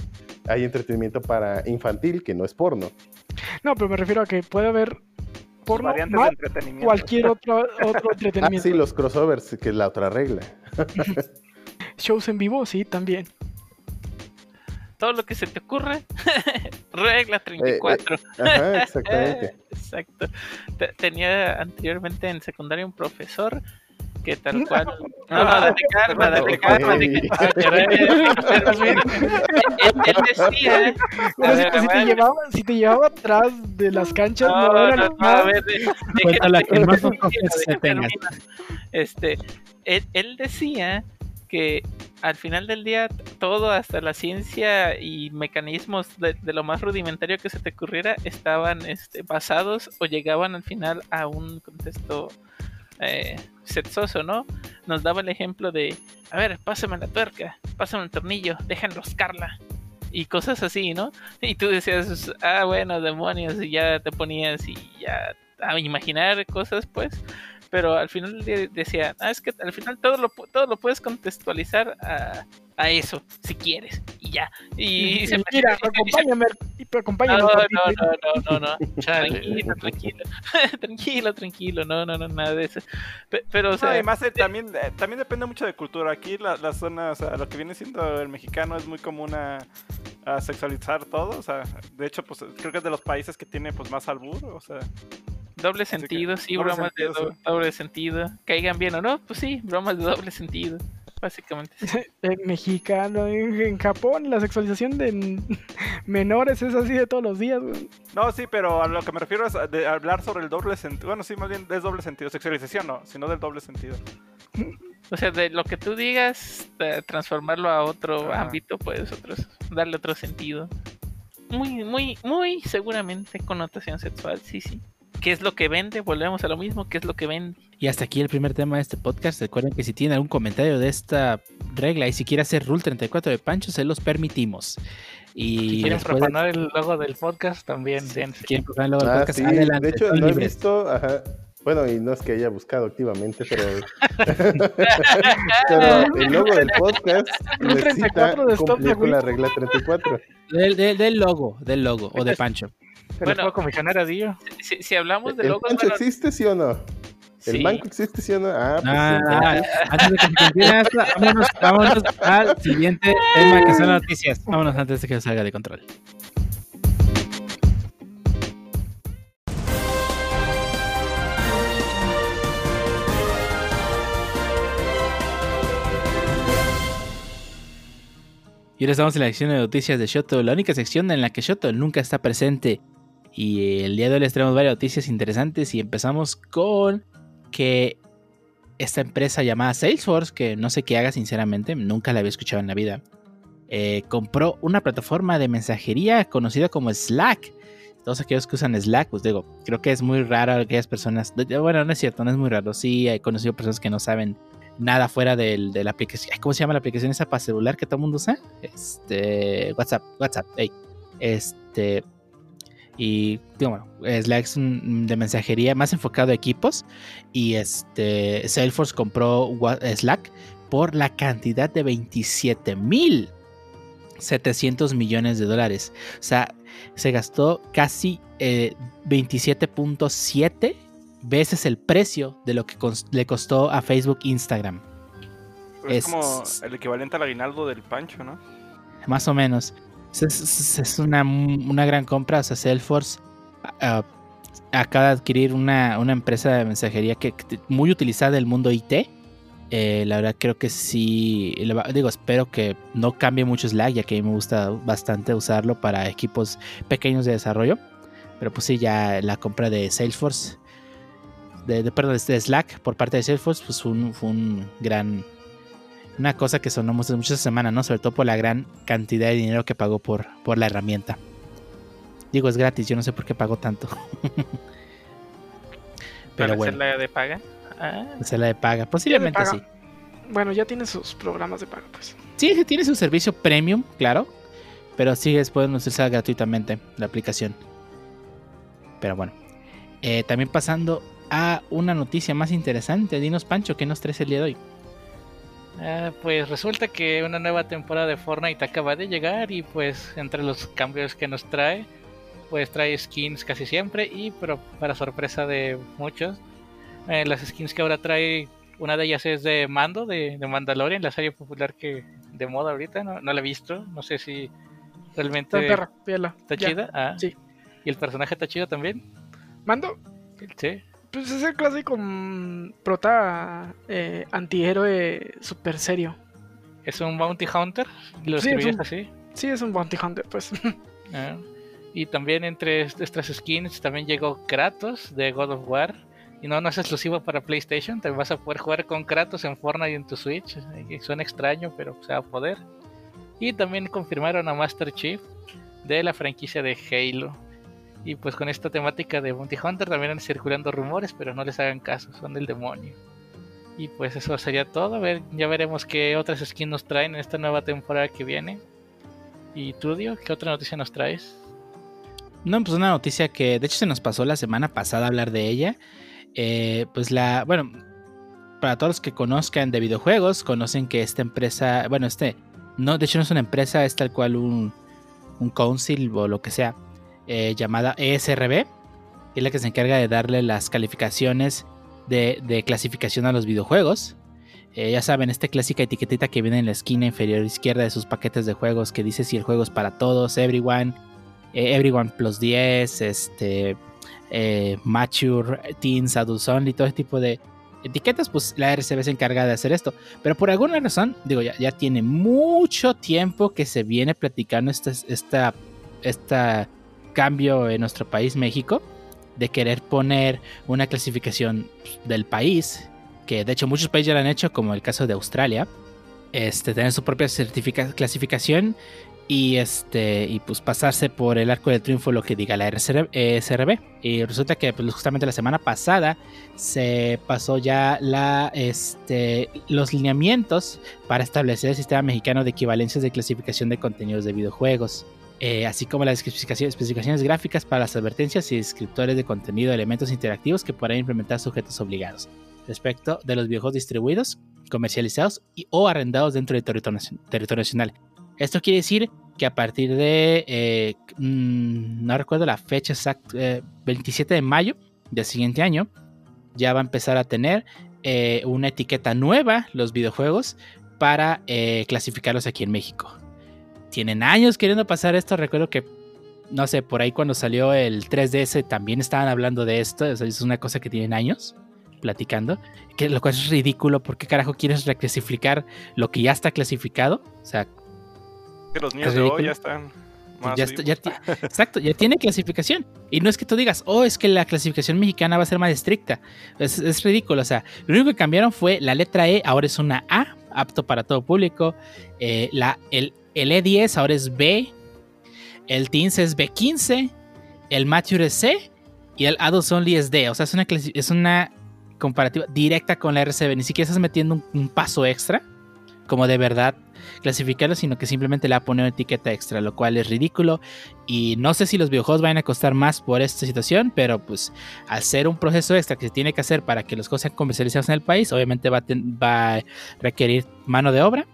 Speaker 1: hay entretenimiento para infantil que no es porno.
Speaker 5: No, pero me refiero a que puede haber porno
Speaker 3: variantes
Speaker 5: más
Speaker 3: de entretenimiento.
Speaker 5: cualquier otro, otro
Speaker 1: Ah,
Speaker 5: entretenimiento.
Speaker 1: sí, los crossovers, que es la otra regla.
Speaker 5: Shows en vivo, sí, también.
Speaker 4: Todo lo que se te ocurre. Regla 34.
Speaker 1: Ajá, exactamente.
Speaker 4: Exacto. Te- Tenía anteriormente en secundaria un profesor que tal cual. No, no, calma, dale
Speaker 1: Ok.
Speaker 4: calma. dale calma, pero él, decía. A
Speaker 5: si,
Speaker 4: ver,
Speaker 5: si te llevaba, si te llevaba atrás de las canchas, no,
Speaker 4: No, no, no, a ver, de-
Speaker 2: Cuéntala, que más se
Speaker 4: déjame
Speaker 2: tenga.
Speaker 4: terminar. Este, él, él decía que al final del día todo, hasta la ciencia y mecanismos de, de lo más rudimentario que se te ocurriera, estaban este, basados o llegaban al final a un contexto eh, sexoso, ¿no? Nos daba el ejemplo de, a ver, pásame la tuerca, pásame el tornillo, deja enroscarla. Y cosas así, ¿no? Y tú decías, ah, bueno, demonios, y ya te ponías y ya a imaginar cosas, pues. pero al final decía, ah, es que al final todo lo, todo lo puedes contextualizar a, a eso, si quieres, y ya. Y, se
Speaker 5: mira, acompáñame, acompáñame.
Speaker 4: No, no, no, no, no, tranquilo, tranquilo, tranquilo, tranquilo, no, no, no, nada de eso. Pero, o sea,
Speaker 3: además eh, también, eh, también depende mucho de cultura. Aquí la, la zona, o sea, lo que viene siendo el mexicano es muy común a, a sexualizar todo, o sea, de hecho, pues creo que es de los países que tiene pues más albur, o sea.
Speaker 4: Doble sentido, sí, bromas de doble sentido. Caigan bien o no, pues sí, bromas de doble sentido básicamente.
Speaker 5: en mexicano, en, Japón, la sexualización de menores es así de todos los días,
Speaker 3: No, sí, pero a lo que me refiero es de hablar sobre el doble sentido. Bueno, sí, más bien es doble sentido. Sexualización no, sino del doble sentido.
Speaker 4: O sea, de lo que tú digas, transformarlo a otro ámbito, puedes otros, darle otro sentido. Muy, muy, muy seguramente connotación sexual, sí, sí. ¿Qué es lo que vende? Volvemos a lo mismo, ¿qué es lo que vende?
Speaker 2: Y hasta aquí el primer tema de este podcast. Recuerden que si tienen algún comentario de esta regla y si quiere hacer Rule 34 de Pancho, se los permitimos. Y
Speaker 4: si quieren profanar el logo del podcast, también.
Speaker 1: Si quieren profanar el logo del ah, podcast, adelante. De hecho, lo he visto, ajá. Bueno, y no es que haya buscado activamente, pero, pero el logo del podcast necesita cumplir con la regla 34.
Speaker 2: Del, del, del logo, del logo, o de Pancho
Speaker 4: bueno, comisionar a Dio. Si, si, hablamos de logos.
Speaker 1: ¿El banco existe, sí o no? ¿El banco existe, sí o no? Ah, pues
Speaker 2: ah, ah, antes de que se continúe esto, vámonos, vámonos al siguiente tema que son noticias. Vámonos antes de que salga de control. Y ahora estamos en la sección de noticias de Shoto, la única sección en la que Shoto nunca está presente. Y el día de hoy les traemos varias noticias interesantes y empezamos con que esta empresa llamada Salesforce, que no sé qué haga sinceramente, nunca la había escuchado en la vida, eh, compró una plataforma de mensajería conocida como Slack. Todos aquellos que usan Slack, pues digo, creo que es muy raro aquellas personas, bueno, no es cierto, no es muy raro, sí he conocido personas que no saben nada fuera de la aplicación, ¿cómo se llama la aplicación esa para celular que todo el mundo usa? Este, WhatsApp, WhatsApp, hey. Este, y bueno, Slack es de mensajería más enfocado a equipos. Y este Salesforce compró Slack por la cantidad de 27 mil 700 millones de dólares. O sea, se gastó casi 27.7 eh, veces el precio de lo que le costó a Facebook Instagram.
Speaker 3: Es, como el equivalente al aguinaldo del Pancho, ¿no?
Speaker 2: Más o menos. Es, una, gran compra. O sea, Salesforce acaba de adquirir una, empresa de mensajería que, muy utilizada en el mundo IT. Eh, la verdad creo que sí, digo, espero que no cambie mucho Slack, ya que a mí me gusta bastante usarlo para equipos pequeños de desarrollo. Pero pues sí, ya la compra de Salesforce, de, perdón, de Slack por parte de Salesforce, pues fue un gran, una cosa que sonó muchas, muchas semanas, ¿no? Sobre todo por la gran cantidad de dinero que pagó por, por la herramienta. Digo, es gratis, yo no sé por qué pagó tanto.
Speaker 4: Pero bueno. la de paga?
Speaker 2: Ah. la de paga, posiblemente sí.
Speaker 5: Bueno, ya tiene sus programas de paga, pues.
Speaker 2: Sí, tiene su servicio premium, claro. Pero sí, pueden usarse gratuitamente la aplicación. Pero bueno. Eh, también pasando a una noticia más interesante. Dinos, Pancho, ¿qué nos traes el día de hoy?
Speaker 4: Ah, pues resulta que una nueva temporada de Fortnite acaba de llegar y pues entre los cambios que nos trae, pues trae skins casi siempre y pero para sorpresa de muchos, eh, las skins que ahora trae, una de ellas es de Mando, de, de Mandalorian, la serie popular que de moda ahorita, no, la he visto, no sé si realmente está, chida. Ah, sí. ¿Y el personaje está chido también?
Speaker 5: ¿Mando?
Speaker 4: Sí.
Speaker 5: Pues es el clásico mm, prota eh, antihéroe super serio.
Speaker 4: ¿Es un bounty hunter? ¿Lo sí, así?
Speaker 5: Sí, es un bounty hunter, pues.
Speaker 4: Ah, y también entre estas skins también llegó Kratos de God of War. Y no, no es exclusivo para PlayStation, te vas a poder jugar con Kratos en Fortnite y en tu Switch. Suena extraño, pero se va a poder. Y también confirmaron a Master Chief de la franquicia de Halo. Y pues con esta temática de Bounty Hunter también han circulando rumores, pero no les hagan caso, son del demonio. Y pues eso sería todo. A ver, ya veremos qué otras skins nos traen en esta nueva temporada que viene. ¿Y tú, Dio, qué otra noticia nos traes?
Speaker 2: No, pues una noticia que de hecho se nos pasó la semana pasada hablar de ella. Eh, pues la, bueno, para todos los que conozcan de videojuegos, conocen que esta empresa, bueno, este, no, de hecho no es una empresa, es tal cual un, un council o lo que sea, eh, llamada ESRB, es la que se encarga de darle las calificaciones de, clasificación a los videojuegos. Eh, ya saben, esta clásica etiquetita que viene en la esquina inferior izquierda de sus paquetes de juegos que dice si el juego es para todos, everyone, eh, everyone plus 10, este, mature, teens, adults only, todo ese tipo de, etiquetas, pues la RCB se encarga de hacer esto. Pero por alguna razón, digo, ya, ya tiene mucho tiempo que se viene platicando este esta, esta cambio en nuestro país, México, de querer poner una clasificación del país, que de hecho muchos países ya lo han hecho, como el caso de Australia, este, tener su propia clasificación y este y pues pasarse por el arco del triunfo lo que diga la SRB y resulta que pues, justamente la semana pasada se pasó ya la este los lineamientos para establecer el sistema mexicano de equivalencias de clasificación de contenidos de videojuegos eh, así como las especificaciones gráficas para las advertencias y descriptores de contenido de elementos interactivos que podrán implementar sujetos obligados respecto de los videojuegos distribuidos comercializados o arrendados dentro del territorio, territorio nacional esto quiere decir que a partir de, eh, mm, no recuerdo la fecha exacta, 27 eh, de mayo del siguiente año, ya va a empezar a tener eh, una etiqueta nueva los videojuegos para clasificarlos aquí en México. Tienen años queriendo pasar esto, recuerdo que, no sé, por ahí cuando salió el 3DS también estaban hablando de esto, es una cosa que tienen años platicando, que lo cual es ridículo, porque carajo quieres reclasificar lo que ya está clasificado? O sea,
Speaker 3: que los niños de hoy ya están.
Speaker 2: ya, exacto, ya tiene clasificación. Y no es que tú digas, oh, es que la clasificación mexicana va a ser más estricta. Es, ridículo. O sea, lo único que cambiaron fue la letra E, ahora es una A, apto para todo público. Eh, la, el, el, E10 ahora es B. El Teens es B15. El Mature es C. Y el Adults Only es D. O sea, es una, es una comparativa directa con la RCB. Ni siquiera estás metiendo un paso extra. Como de verdad clasificarlo, sino que simplemente le ha ponido etiqueta extra, lo cual es ridículo. Y no sé si los videojuegos van a costar más por esta situación, pero pues al ser un proceso extra que se tiene que hacer para que los juegos sean comercializados en el país, obviamente va va a requerir mano de obra.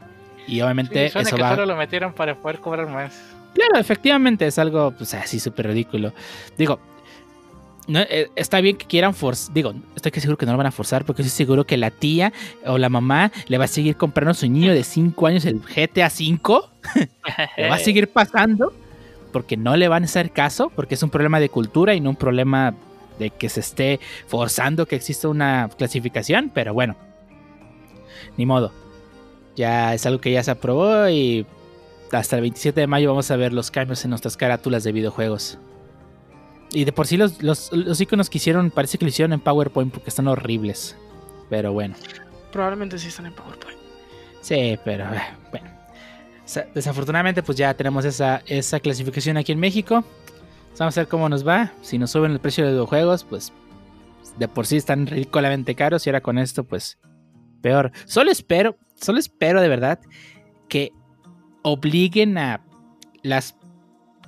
Speaker 2: Y obviamente
Speaker 4: eso que solo lo metieron para poder cobrar más.
Speaker 2: Claro, efectivamente es algo pues así súper ridículo. Digo, eh, está bien que quieran forzar, digo, estoy que seguro que no lo van a forzar porque estoy seguro que la tía o la mamá le va a seguir comprando a su niño de 5 años el GTA 5, le va a seguir pasando porque no le van a hacer caso, porque es un problema de cultura y no un problema de que se esté forzando que exista una clasificación, pero bueno, ni modo, ya es algo que ya se aprobó y hasta el 27 de mayo vamos a ver los cambios en nuestras carátulas de videojuegos. Y de por sí los, los, iconos que hicieron, parece que lo hicieron en PowerPoint porque están horribles. Pero bueno.
Speaker 5: Probablemente sí están en PowerPoint.
Speaker 2: Sí, pero eh, bueno. Desafortunadamente, pues ya tenemos esa, esa clasificación aquí en México. Vamos a ver cómo nos va. Si nos suben el precio de los juegos, pues de por sí están ridículamente caros. Y ahora con esto, pues peor. Solo espero, solo espero de verdad que obliguen a las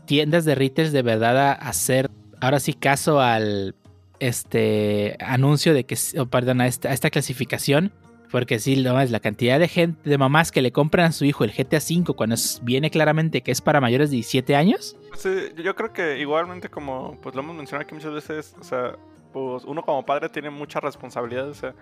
Speaker 2: tiendas de retail de verdad a hacer ahora sí caso al este anuncio de que, oh, perdón, a esta, clasificación. Porque sí, no, es la cantidad de gente, de mamás que le compran a su hijo el GTA V cuando viene claramente que es para mayores de 17 años.
Speaker 3: Sí, yo creo que igualmente como pues lo hemos mencionado aquí muchas veces, o sea, pues uno como padre tiene mucha responsabilidad, o sea,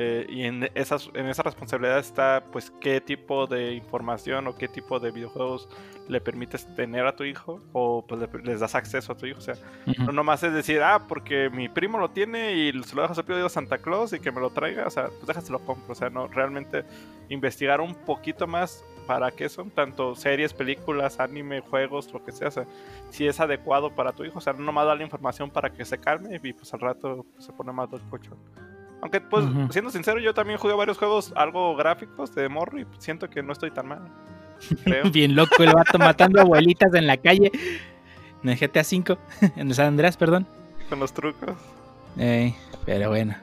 Speaker 3: eh, y en, esas, en esa responsabilidad está, pues, qué tipo de información o qué tipo de videojuegos le permites tener a tu hijo o pues les das acceso a tu hijo. O sea, no nomás es decir, ah, porque mi primo lo tiene y se lo dejas a pedido a Santa Claus y que me lo traiga. O sea, pues déjaselo compro. O sea, no, realmente investigar un poquito más para qué son tanto series, películas, anime, juegos, lo que sea. O sea, si es adecuado para tu hijo. O sea, no nomás darle información para que se calme y pues al rato pues, se pone más del coche aunque, pues, siendo sincero, yo también jugué varios juegos algo gráficos de morro y siento que no estoy tan mal.
Speaker 2: Bien loco el vato matando abuelitas en la calle. En el GTA V, en el San Andreas, perdón.
Speaker 3: Con los trucos.
Speaker 2: pero bueno,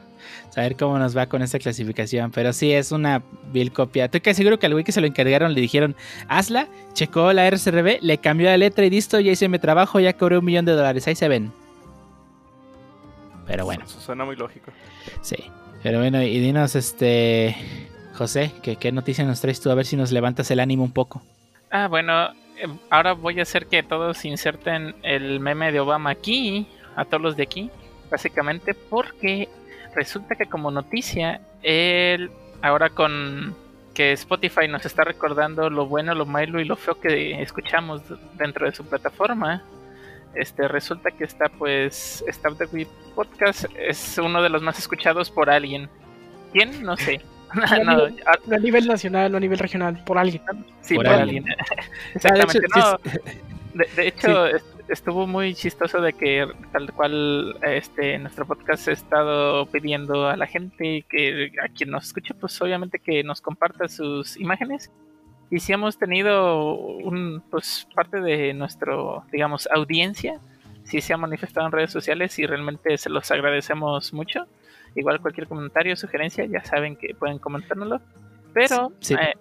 Speaker 2: saber cómo nos va con esta clasificación. Pero sí, es una vil copia. Estoy casi seguro que al güey que se lo encargaron le dijeron, hazla, checó la RCRB, le cambió la letra y listo, ya hice mi trabajo, ya cobré un millón de dólares. Ahí se ven. Pero bueno.
Speaker 3: Eso suena muy lógico.
Speaker 2: Sí. Pero bueno, y dinos, este. José, ¿qué, ¿qué noticia nos traes tú? A ver si nos levantas el ánimo un poco.
Speaker 4: Ah, bueno, eh, ahora voy a hacer que todos inserten el meme de Obama aquí, a todos los de aquí, básicamente porque resulta que como noticia, él ahora con que Spotify nos está recordando lo bueno, lo malo y lo feo que escuchamos dentro de su plataforma, este resulta que está pues Stop the Weed Podcast es uno de los más escuchados por alguien. ¿Quién? No sé.
Speaker 5: No, a,
Speaker 4: No,
Speaker 5: nivel, no a nivel nacional, no a nivel regional, por alguien.
Speaker 4: Sí,
Speaker 2: Por
Speaker 4: por,
Speaker 2: alguien.
Speaker 4: alguien.
Speaker 2: Ah, de
Speaker 4: Exactamente.
Speaker 2: hecho,
Speaker 4: no,
Speaker 2: sí,
Speaker 4: de, de hecho, est- estuvo muy chistoso de que tal cual este nuestro podcast ha estado pidiendo a la gente que a quien nos escuche, pues obviamente que nos comparta sus imágenes. Y si hemos tenido un pues parte de nuestro, digamos, audiencia, si se ha manifestado en redes sociales y realmente se los agradecemos mucho. Igual cualquier comentario, sugerencia, ya saben que pueden comentárnoslo. Pero
Speaker 2: Sí.
Speaker 4: eh,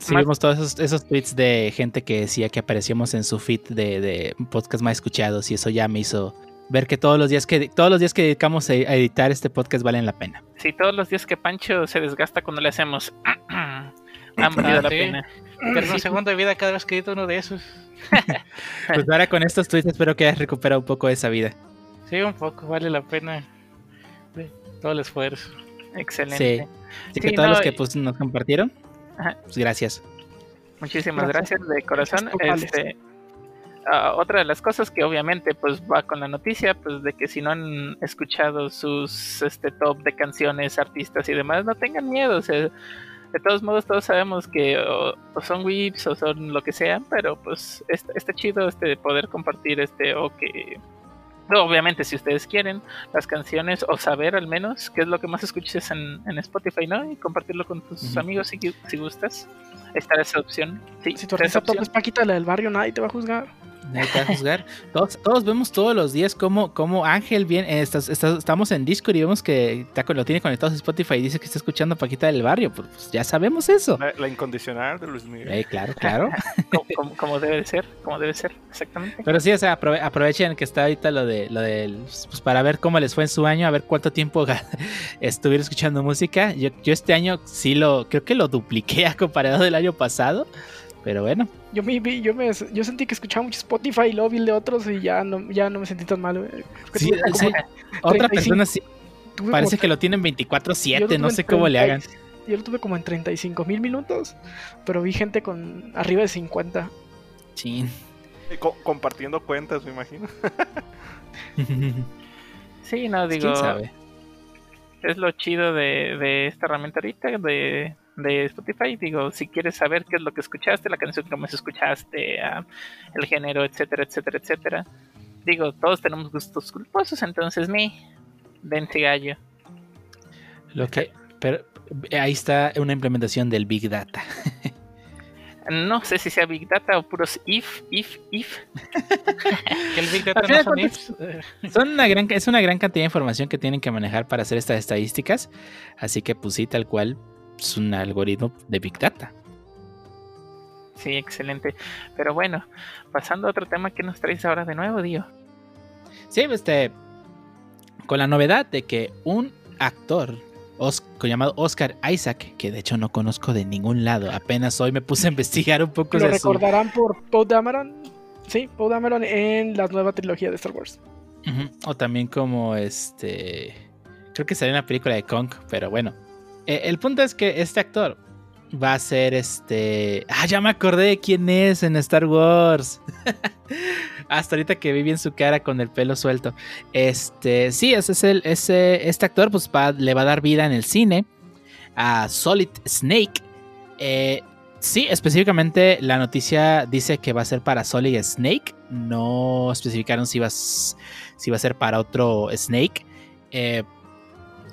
Speaker 2: Sí,
Speaker 4: Más-
Speaker 2: vimos todos esos, esos tweets de gente que decía que aparecíamos en su feed de, de podcast más escuchados y eso ya me hizo ver que todos los días que todos los días que dedicamos a a editar este podcast valen la pena.
Speaker 4: Sí, todos los días que Pancho se desgasta cuando le hacemos. han valido la
Speaker 6: sí.
Speaker 4: pena.
Speaker 6: Tener un segundo de vida cada vez que edito uno de esos.
Speaker 2: Pues ahora con estos tweets espero que hayas recuperado un poco de esa vida.
Speaker 6: Sí, un poco, vale la pena. todo el esfuerzo.
Speaker 4: Excelente.
Speaker 2: Sí. Así que
Speaker 4: Sí,
Speaker 2: todos
Speaker 4: no,
Speaker 2: los que pues, nos compartieron,
Speaker 4: Ajá.
Speaker 2: pues gracias.
Speaker 4: Muchísimas
Speaker 5: Gracias.
Speaker 4: gracias de corazón. Este, ah, otra de las cosas que obviamente pues va con la noticia, pues de que si no han escuchado sus este top de canciones, artistas y demás, no tengan miedo. O sea, de todos modos todos sabemos que o, o son whips o son lo que sean, pero pues está, está chido este poder compartir este o que obviamente si ustedes quieren las canciones o saber al menos qué es lo que más escuches en, en Spotify, ¿no? Y compartirlo con tus amigos si, si gustas. Está esa opción. Sí,
Speaker 5: Si tu artista top es Paquita, la del barrio, nadie te va a juzgar.
Speaker 2: Nadie te va a juzgar. Todos, todos vemos todos los días cómo, cómo Ángel viene. eh, estás- estás- estamos en Discord y vemos que está lo tiene conectado a Spotify y dice que está escuchando a Paquita del Barrio. Pues, pues ya sabemos eso.
Speaker 3: La, la incondicional de Luis Miguel.
Speaker 2: Eh, claro, claro.
Speaker 4: como, como- como debe de ser, como debe ser, exactamente.
Speaker 2: Pero sí, o sea, aprove- aprovechen que está ahorita lo de lo del pues para ver cómo les fue en su año, a ver cuánto tiempo estuvieron escuchando música. Yo, yo este año sí lo creo que lo dupliqué a comparado del año pasado, pero bueno.
Speaker 5: Yo me, vi- yo me yo sentí que escuchaba mucho Spotify y luego vi el de otros y ya no, ya no me sentí tan mal.
Speaker 2: Sí, otra
Speaker 5: 35,
Speaker 2: persona sí
Speaker 5: tuve
Speaker 2: parece que lo tienen
Speaker 5: Yo
Speaker 2: 24/7,
Speaker 5: lo
Speaker 2: no sé cómo le
Speaker 5: 30
Speaker 2: hagan.
Speaker 5: Yo lo tuve como en 35 mil minutos, pero vi gente con arriba de 50.
Speaker 2: Sí.
Speaker 3: Y co- compartiendo cuentas, me imagino.
Speaker 4: Sí, no, digo,
Speaker 2: ¿Quién sabe?
Speaker 4: es lo chido de, de esta herramienta ahorita, de, de Spotify. Digo, si quieres saber qué es lo que escuchaste, la canción que más escuchaste, ah, el género, etcétera, etcétera, etcétera. Digo, todos tenemos gustos culposos, entonces mi, dense gallo.
Speaker 2: Lo que pero ahí está una implementación del Big Data.
Speaker 4: No sé si sea Big Data o puros if, if, if.
Speaker 6: Que el Big Data no son ifs.
Speaker 2: Son una gran, es una gran cantidad de información que tienen que manejar para hacer estas estadísticas. Así que, pues sí, tal cual, es un algoritmo de Big Data.
Speaker 4: Sí, excelente. Pero bueno, pasando a otro tema que nos traes ahora de nuevo, Dio.
Speaker 2: Sí, este. Con la novedad de que un actor Os- llamado Oscar Isaac, que de hecho no conozco de ningún lado, apenas hoy me puse a investigar un poco
Speaker 5: Lo
Speaker 2: de su.
Speaker 5: recordarán por Poe Dameron. Sí, Poe Dameron en la nueva trilogía de Star Wars.
Speaker 2: O también como este. Creo que salió en la película de Kong, pero bueno. Eh, el punto es que este actor va a ser este. Ah, ya me acordé de quién es en Star Wars. Hasta ahorita que vi bien su cara con el pelo suelto. Este, sí, ese es el, ese, este actor pues le va a dar vida en el cine a Solid Snake. Eh, sí, específicamente la noticia dice que va a ser para Solid Snake. No especificaron si va, si va a ser para otro Snake. Eh,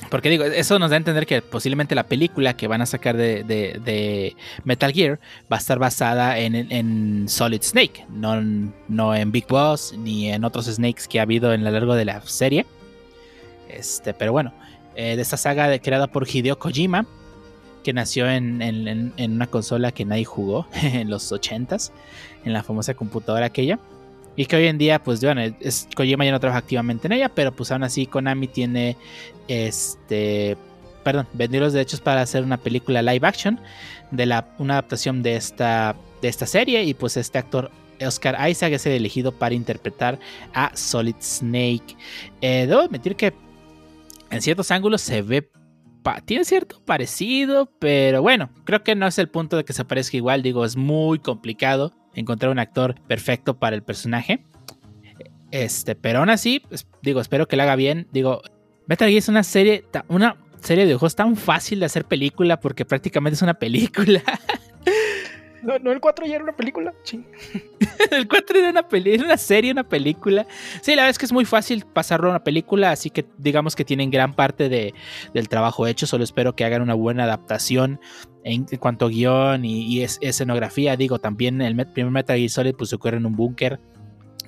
Speaker 2: porque digo, eso nos da a entender que posiblemente la película que van a sacar de, Metal Gear va a estar basada en, Solid Snake, no, no en Big Boss ni en otros Snakes que ha habido en lo largo de la serie. Este, pero bueno, eh, de esta saga creada por Hideo Kojima, que nació en una consola que nadie jugó en los 80s, en la famosa computadora aquella. Y que hoy en día, pues bueno, Kojima ya no trabaja activamente en ella, pero pues aún así Konami tiene este perdón, vendió los derechos para hacer una película live action de la, una adaptación de esta, de esta serie y pues este actor Oscar Isaac es el elegido para interpretar a Solid Snake. Eh, debo admitir que en ciertos ángulos se ve tiene cierto parecido, pero bueno, creo que no es el punto de que se parezca igual. Digo, es muy complicado encontrar un actor perfecto para el personaje. Este, pero aún así, pues, digo, espero que lo haga bien. Digo, Metal Gear es una serie, una serie de juegos tan fácil de hacer película porque prácticamente es una película.
Speaker 5: No, no, el 4 ya era una película.
Speaker 2: El 4 era una, era una serie, una película. Sí, la verdad es que es muy fácil pasarlo a una película, así que digamos que tienen gran parte de, del trabajo hecho. Solo espero que hagan una buena adaptación en, cuanto a guion y, escenografía. Digo, también el primer Metal Gear Solid pues ocurre en un búnker.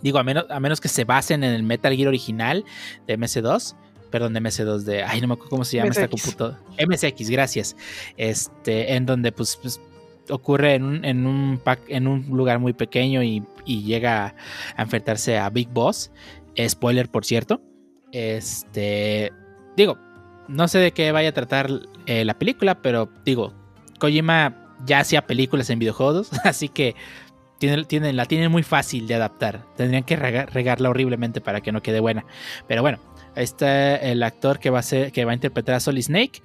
Speaker 2: Digo, a menos, a menos que se basen en el Metal Gear original de MS2 perdón, de MS2 de, ay, no me acuerdo cómo se llama esta computadora. MSX, gracias. Este, en donde pues, pues ocurre en un, en un, en un lugar muy pequeño y, llega a enfrentarse a Big Boss. Spoiler, por cierto. Este, digo, no sé de qué vaya a tratar eh, la película, pero digo, Kojima ya hacía películas en videojuegos, así que tienen, la tienen muy fácil de adaptar. Tendrían que regarla horriblemente para que no quede buena. Pero bueno, ahí está el actor que va a, ser, que va a interpretar a Solid Snake.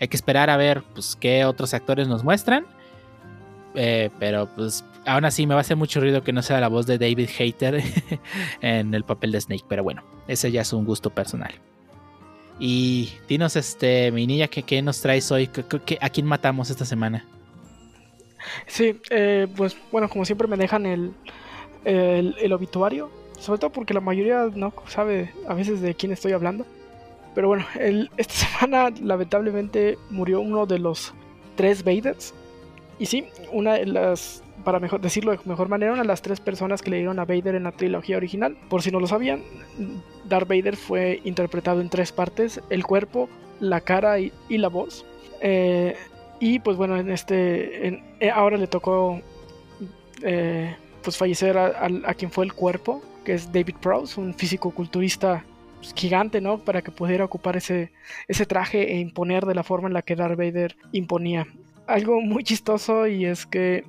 Speaker 2: Hay que esperar a ver pues, qué otros actores nos muestran. Eh, pero pues aún así me va a hacer mucho ruido que no sea la voz de David Hater en el papel de Snake. Pero bueno, ese ya es un gusto personal. Y dinos, este, mi niña, ¿qué, nos traes hoy? a quién matamos esta semana?
Speaker 5: Sí, eh, pues bueno, como siempre me dejan el, el, obituario. Sobre todo porque la mayoría no sabe a veces de quién estoy hablando. Pero bueno, esta semana lamentablemente murió uno de los tres Vaders y sí, una de las, para mejor decirlo de mejor manera, una de las tres personas que le dieron a Vader en la trilogía original. Por si no lo sabían, Darth Vader fue interpretado en tres partes: el cuerpo, la cara y, la voz. Eh, y pues bueno, en este, eh, ahora le tocó eh, pues fallecer a, quien fue el cuerpo, que es David Prowse, un físico-culturista pues, gigante, ¿no? Para que pudiera ocupar ese, ese traje e imponer de la forma en la que Darth Vader imponía algo muy chistoso y es que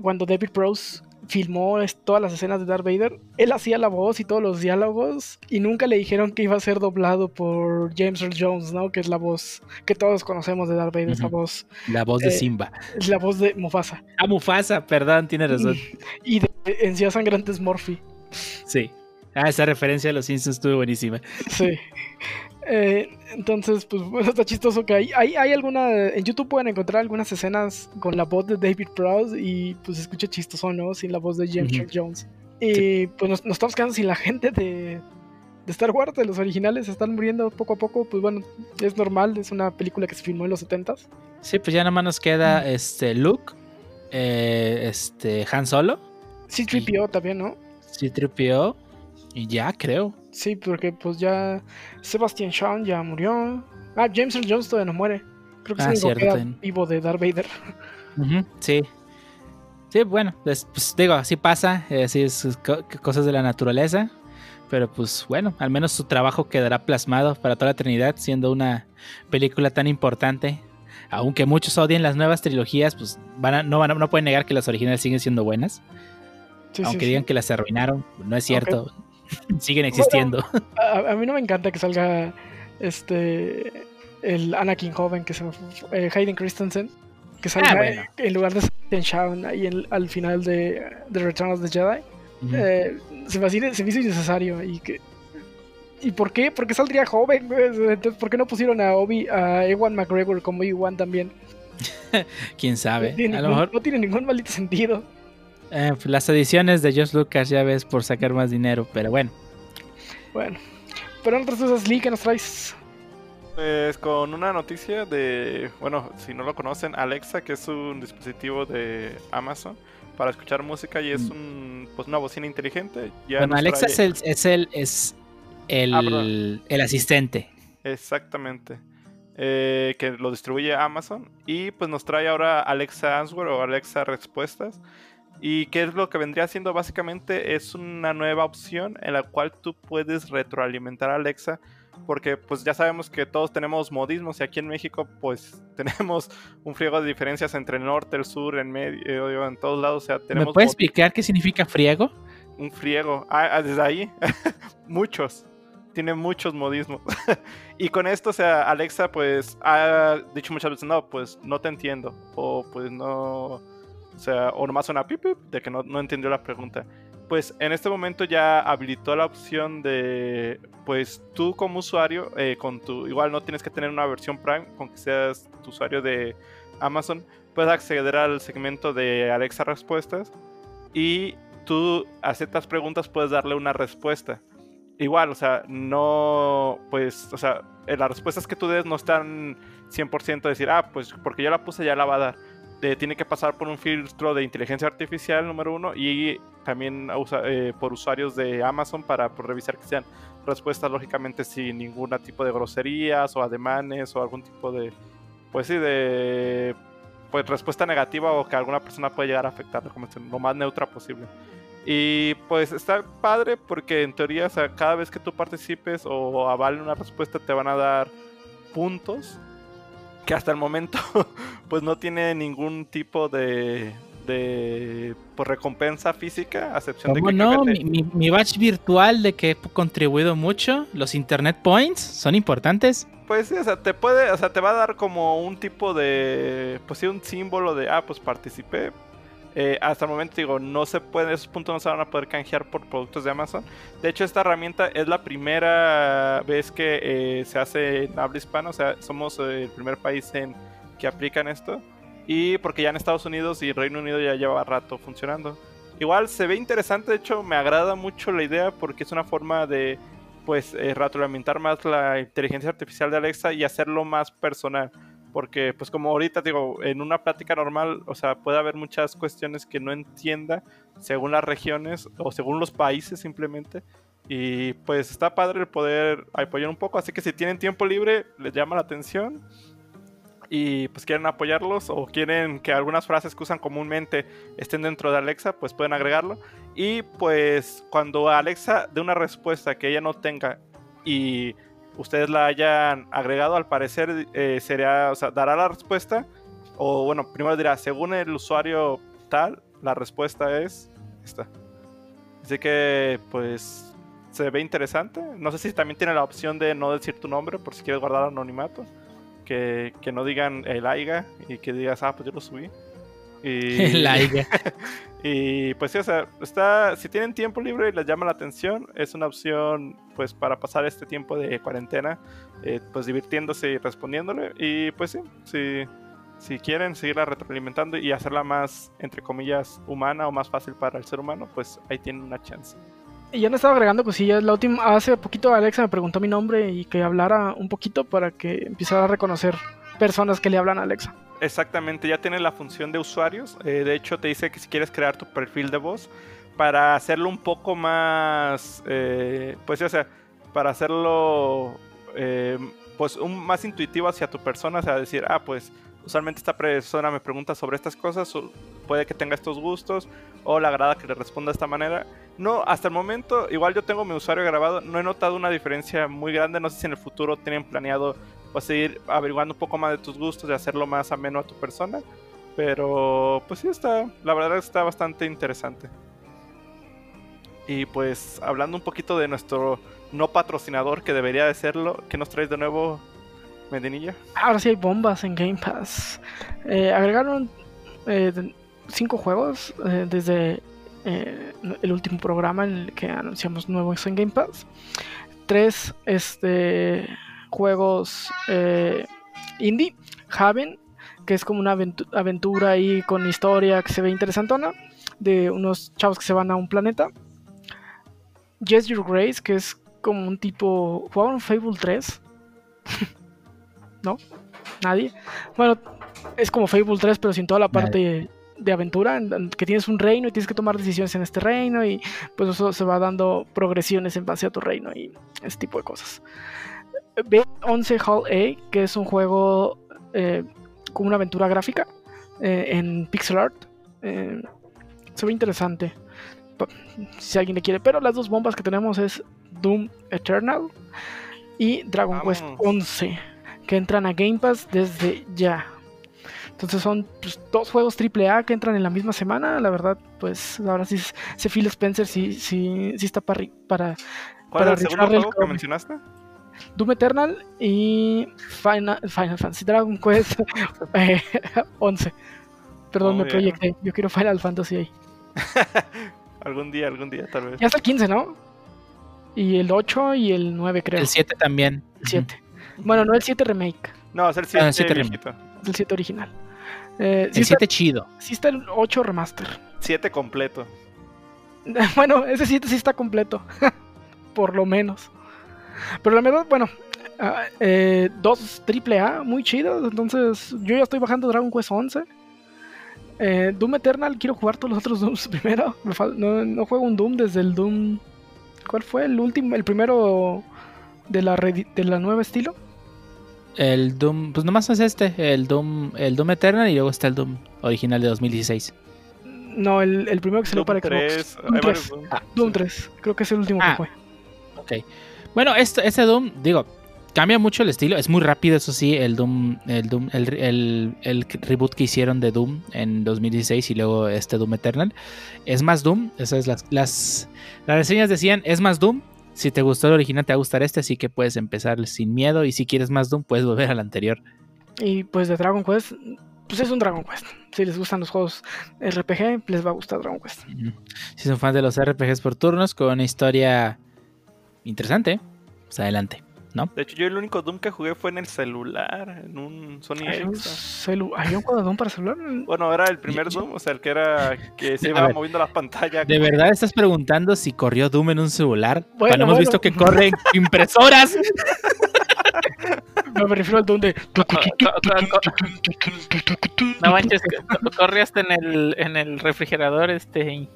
Speaker 5: cuando David Prowse filmó todas las escenas de Darth Vader, él hacía la voz y todos los diálogos y nunca le dijeron que iba a ser doblado por James Earl Jones, ¿no? Que es la voz que todos conocemos de Darth Vader, esa voz.
Speaker 2: La voz de eh, Simba.
Speaker 5: Es la voz de Mufasa.
Speaker 2: Ah, Mufasa, perdón, tiene razón.
Speaker 5: Y de Encías Sangrantes Morphy.
Speaker 2: Sí. Ah, esa referencia a los Simpsons estuvo buenísima.
Speaker 5: Sí. Eh, entonces, pues bueno, está chistoso que hay, hay, hay, alguna. En YouTube pueden encontrar algunas escenas con la voz de David Prowse y pues se escucha chistoso, ¿no? Sin la voz de James Earl Jones. Y pues nos, estamos quedando sin la gente de, de Star Wars, de los originales, se están muriendo poco a poco. Pues bueno, es normal, es una película que se filmó en los 70s.
Speaker 2: Sí, pues ya nada más nos queda este Luke, eh, este Han Solo.
Speaker 5: Sí, 3 también, ¿no?
Speaker 2: Sí, 3 y ya, creo.
Speaker 5: Sí, porque pues ya Sebastian Shaw ya murió. Ah, James Earl Jones todavía no muere. Creo que es el ah, vivo de Darth Vader.
Speaker 2: sí. Sí, bueno, pues, pues, digo, así pasa, eh, así es cosas de la naturaleza, pero pues bueno, al menos su trabajo quedará plasmado para toda la eternidad, siendo una película tan importante. Aunque muchos odien las nuevas trilogías, pues van no, van no pueden negar que las originales siguen siendo buenas. aunque digan que las arruinaron, no es cierto. Siguen existiendo.
Speaker 5: a, mí no me encanta que salga este el Anakin joven, que se eh, Hayden Christensen, que salga ah, en lugar de Sebastian Shawn ahí al final de, The Return of the Jedi. Eh, se, me, se me hizo innecesario y que ¿Y por qué? Porque saldría joven, Entonces, ¿por qué no pusieron a Obi, a Ewan McGregor como Obi-Wan también?
Speaker 2: Quién sabe.
Speaker 5: a lo mejor no tiene ningún maldito sentido.
Speaker 2: Eh, pues, las ediciones de Josh Lucas, ya ves, por sacar más dinero, pero bueno.
Speaker 5: Bueno. Pero en otras cosas, Lee, ¿qué nos traes?
Speaker 3: Pues con una noticia de, bueno, si no lo conocen, Alexa, que es un dispositivo de Amazon para escuchar música y es mm. un, pues una bocina inteligente.
Speaker 2: bueno, Alexa es el, es el, es el, ah, el asistente.
Speaker 3: Exactamente. Eh, que lo distribuye Amazon y pues nos trae ahora Alexa Answer o Alexa Respuestas ¿Y qué es lo que vendría siendo? Básicamente es una nueva opción en la cual tú puedes retroalimentar a Alexa porque pues ya sabemos que todos tenemos modismos y aquí en México pues tenemos un friego de diferencias entre el norte, el sur, en medio, en todos lados. O sea, tenemos
Speaker 2: ¿Me puedes explicar qué significa friego?
Speaker 3: Un friego. Ah, ah desde ahí, muchos. Tiene muchos modismos. y con esto, o sea, Alexa pues ha dicho muchas veces, no, pues no te entiendo. O pues no o sea, o nomás una pip, de que no, no entendió la pregunta. Pues en este momento ya habilitó la opción de, pues tú como usuario, eh, con tu, igual no tienes que tener una versión Prime, con que seas tu usuario de Amazon, puedes acceder al segmento de Alexa Respuestas y tú aceptas preguntas, puedes darle una respuesta. Igual, o sea, no, pues, o sea, eh, las respuestas que tú des no están 100% decir, ah, pues porque ya la puse, ya la va a dar tiene que pasar por un filtro de inteligencia artificial número uno y también eh, por usuarios de Amazon para revisar que sean respuestas lógicamente sin ningún tipo de groserías o ademanes o algún tipo de pues sí de pues respuesta negativa o que alguna persona puede llegar a afectar como lo más neutra posible. Y pues está padre porque en teoría cada vez que tú participes o avale una respuesta te van a dar puntos que hasta el momento pues no tiene ningún tipo de, de pues, recompensa física, a excepción de que...
Speaker 2: no? Mi, mi, mi, badge virtual de que he contribuido mucho, los internet points, son importantes.
Speaker 3: Pues sí, o sea, te puede, o sea, te va a dar como un tipo de, pues sí, un símbolo de, ah, pues participé, eh, hasta el momento digo, no se puede, esos puntos no se van a poder canjear por productos de Amazon. De hecho, esta herramienta es la primera vez que eh, se hace en habla hispana, o sea, somos eh, el primer país en que aplican esto. Y porque ya en Estados Unidos y Reino Unido ya lleva rato funcionando. Igual se ve interesante, de hecho me agrada mucho la idea porque es una forma de pues retroalimentar más la inteligencia artificial de Alexa y hacerlo más personal porque pues como ahorita digo, en una plática normal, o sea, puede haber muchas cuestiones que no entienda según las regiones o según los países simplemente. Y pues está padre el poder apoyar un poco, así que si tienen tiempo libre, les llama la atención y pues quieren apoyarlos o quieren que algunas frases que usan comúnmente estén dentro de Alexa, pues pueden agregarlo. Y pues cuando Alexa dé una respuesta que ella no tenga y ustedes la hayan agregado, al parecer eh, sería, o sea, dará la respuesta, o bueno, primero dirá, según el usuario tal, la respuesta es esta. Así que, pues, se ve interesante. No sé si también tiene la opción de no decir tu nombre por si quieres guardar anonimato. Que, que no digan el AIGA y que digas, ah, pues yo lo subí.
Speaker 2: Y, AIGA.
Speaker 3: Y pues sí, o sea, está, si tienen tiempo libre y les llama la atención, es una opción pues para pasar este tiempo de cuarentena, eh, pues divirtiéndose y respondiéndole. Y pues sí, si, si quieren seguirla retroalimentando y hacerla más, entre comillas, humana o más fácil para el ser humano, pues ahí tienen una chance.
Speaker 5: Y ya me estaba agregando cosillas. La última, hace poquito Alexa me preguntó mi nombre y que hablara un poquito para que empezara a reconocer personas que le hablan a Alexa.
Speaker 3: Exactamente, ya tiene la función de usuarios. Eh, de hecho, te dice que si quieres crear tu perfil de voz para hacerlo un poco más, eh, pues, o sea, para hacerlo, eh, pues, un, más intuitivo hacia tu persona, o sea, decir, ah, pues, usualmente esta persona me pregunta sobre estas cosas, puede que tenga estos gustos, o le agrada que le responda de esta manera. No, hasta el momento, igual yo tengo mi usuario grabado, no he notado una diferencia muy grande, no sé si en el futuro tienen planeado pues seguir averiguando un poco más de tus gustos y hacerlo más ameno a tu persona. Pero pues sí está, la verdad está bastante interesante. Y pues hablando un poquito de nuestro no patrocinador que debería de serlo, ¿qué nos traes de nuevo, Medinilla?
Speaker 5: Ahora sí hay bombas en Game Pass. Eh, agregaron eh, cinco juegos eh, desde el último programa en el que anunciamos nuevos en Game Pass. Tres, este juegos eh, indie. Haven, que es como una aventura ahí con historia que se ve interesantona, de unos chavos que se van a un planeta. Yes Your Grace, que es como un tipo. ¿Jugaron Fable 3? ¿No? ¿Nadie? Bueno, es como Fable 3, pero sin toda la parte de aventura, que tienes un reino y tienes que tomar decisiones en este reino, y pues eso se va dando progresiones en base a tu reino y ese tipo de cosas. B11 Hall A, que es un juego eh, con una aventura gráfica eh, en pixel art. Eh, se ve interesante. Si alguien le quiere. Pero las dos bombas que tenemos es Doom Eternal y Dragon Quest
Speaker 3: Vamos.
Speaker 5: 11, que entran a Game Pass desde ya. Entonces son pues, dos juegos AAA que entran en la misma semana. La verdad, pues ahora sí, ese Phil Spencer sí, sí, sí está para, para
Speaker 3: ¿Cuál
Speaker 5: Para
Speaker 3: es el segundo
Speaker 5: el
Speaker 3: juego que mencionaste?
Speaker 5: Doom Eternal y Final, Final Fantasy Dragon Quest eh, 11. Perdón,
Speaker 3: Oh,
Speaker 5: me
Speaker 3: ya.
Speaker 5: proyecté. Yo quiero Final Fantasy ahí.
Speaker 3: Algún día, algún día, tal vez.
Speaker 5: Ya está el 15, ¿no? Y el 8 y el 9, creo.
Speaker 2: El 7 también.
Speaker 5: El 7. Bueno, no el 7 remake,
Speaker 3: No, es el
Speaker 2: Ah, el
Speaker 3: 7
Speaker 2: siete
Speaker 3: viejito.
Speaker 5: es el 7 original. Eh, sí,
Speaker 2: El
Speaker 5: está,
Speaker 2: 7 chido.
Speaker 5: sí está el 8 remaster.
Speaker 3: 7 completo.
Speaker 5: bueno, ese 7 sí está completo. Por lo menos. Pero la verdad, bueno, ah, eh, dos AAA muy chidos. Entonces, yo ya estoy bajando Dragon Quest 11. Eh, Doom Eternal, quiero jugar todos los otros Dooms primero. No, no juego un Doom desde el Doom. ¿Cuál fue? El último, el primero de la, de la nueva estilo.
Speaker 2: El Doom, pues nomás es este, el Doom, el Doom Eternal y luego está el Doom original de 2016.
Speaker 5: No, el, el primero que salió
Speaker 3: Doom
Speaker 5: para
Speaker 3: 3.
Speaker 5: Xbox. Doom
Speaker 3: hay
Speaker 5: 3.
Speaker 3: varios Doom.
Speaker 5: Doom
Speaker 3: Sí.
Speaker 5: 3, creo que es el último
Speaker 2: Ah.
Speaker 5: que fue.
Speaker 2: Ok. Bueno, este, este Doom, digo, cambia mucho el estilo. Es muy rápido, eso sí. El Doom, el Doom, el, el- el reboot que hicieron de Doom en 2016 y luego este Doom Eternal. Es más Doom. Esas las, las, las reseñas decían, es más Doom. Si te gustó el original, te va a gustar este, así que puedes empezar sin miedo. Y si quieres más Doom, puedes volver al anterior.
Speaker 5: Y pues de Dragon Quest, pues es un Dragon Quest. Si les gustan los juegos RPG, les va a gustar Dragon Quest.
Speaker 2: Si son fans de los RPGs por turnos con una historia interesante, pues adelante.
Speaker 3: De hecho, yo el único Doom que jugué fue en el celular, en un Sony
Speaker 5: Hay un,
Speaker 3: Ericsson.
Speaker 5: ¿Hay un juego de Doom para celular?
Speaker 3: Bueno, era el primer Doom, o sea, el que era que se iba
Speaker 2: ver.
Speaker 3: moviendo la pantalla.
Speaker 2: ¿De verdad estás preguntando si corrió Doom en un celular?
Speaker 5: Bueno,
Speaker 2: Cuando hemos
Speaker 5: bueno.
Speaker 2: visto que corren impresoras.
Speaker 5: No, me refiero al Doom de...
Speaker 4: No manches, corre hasta en el, en el refrigerador este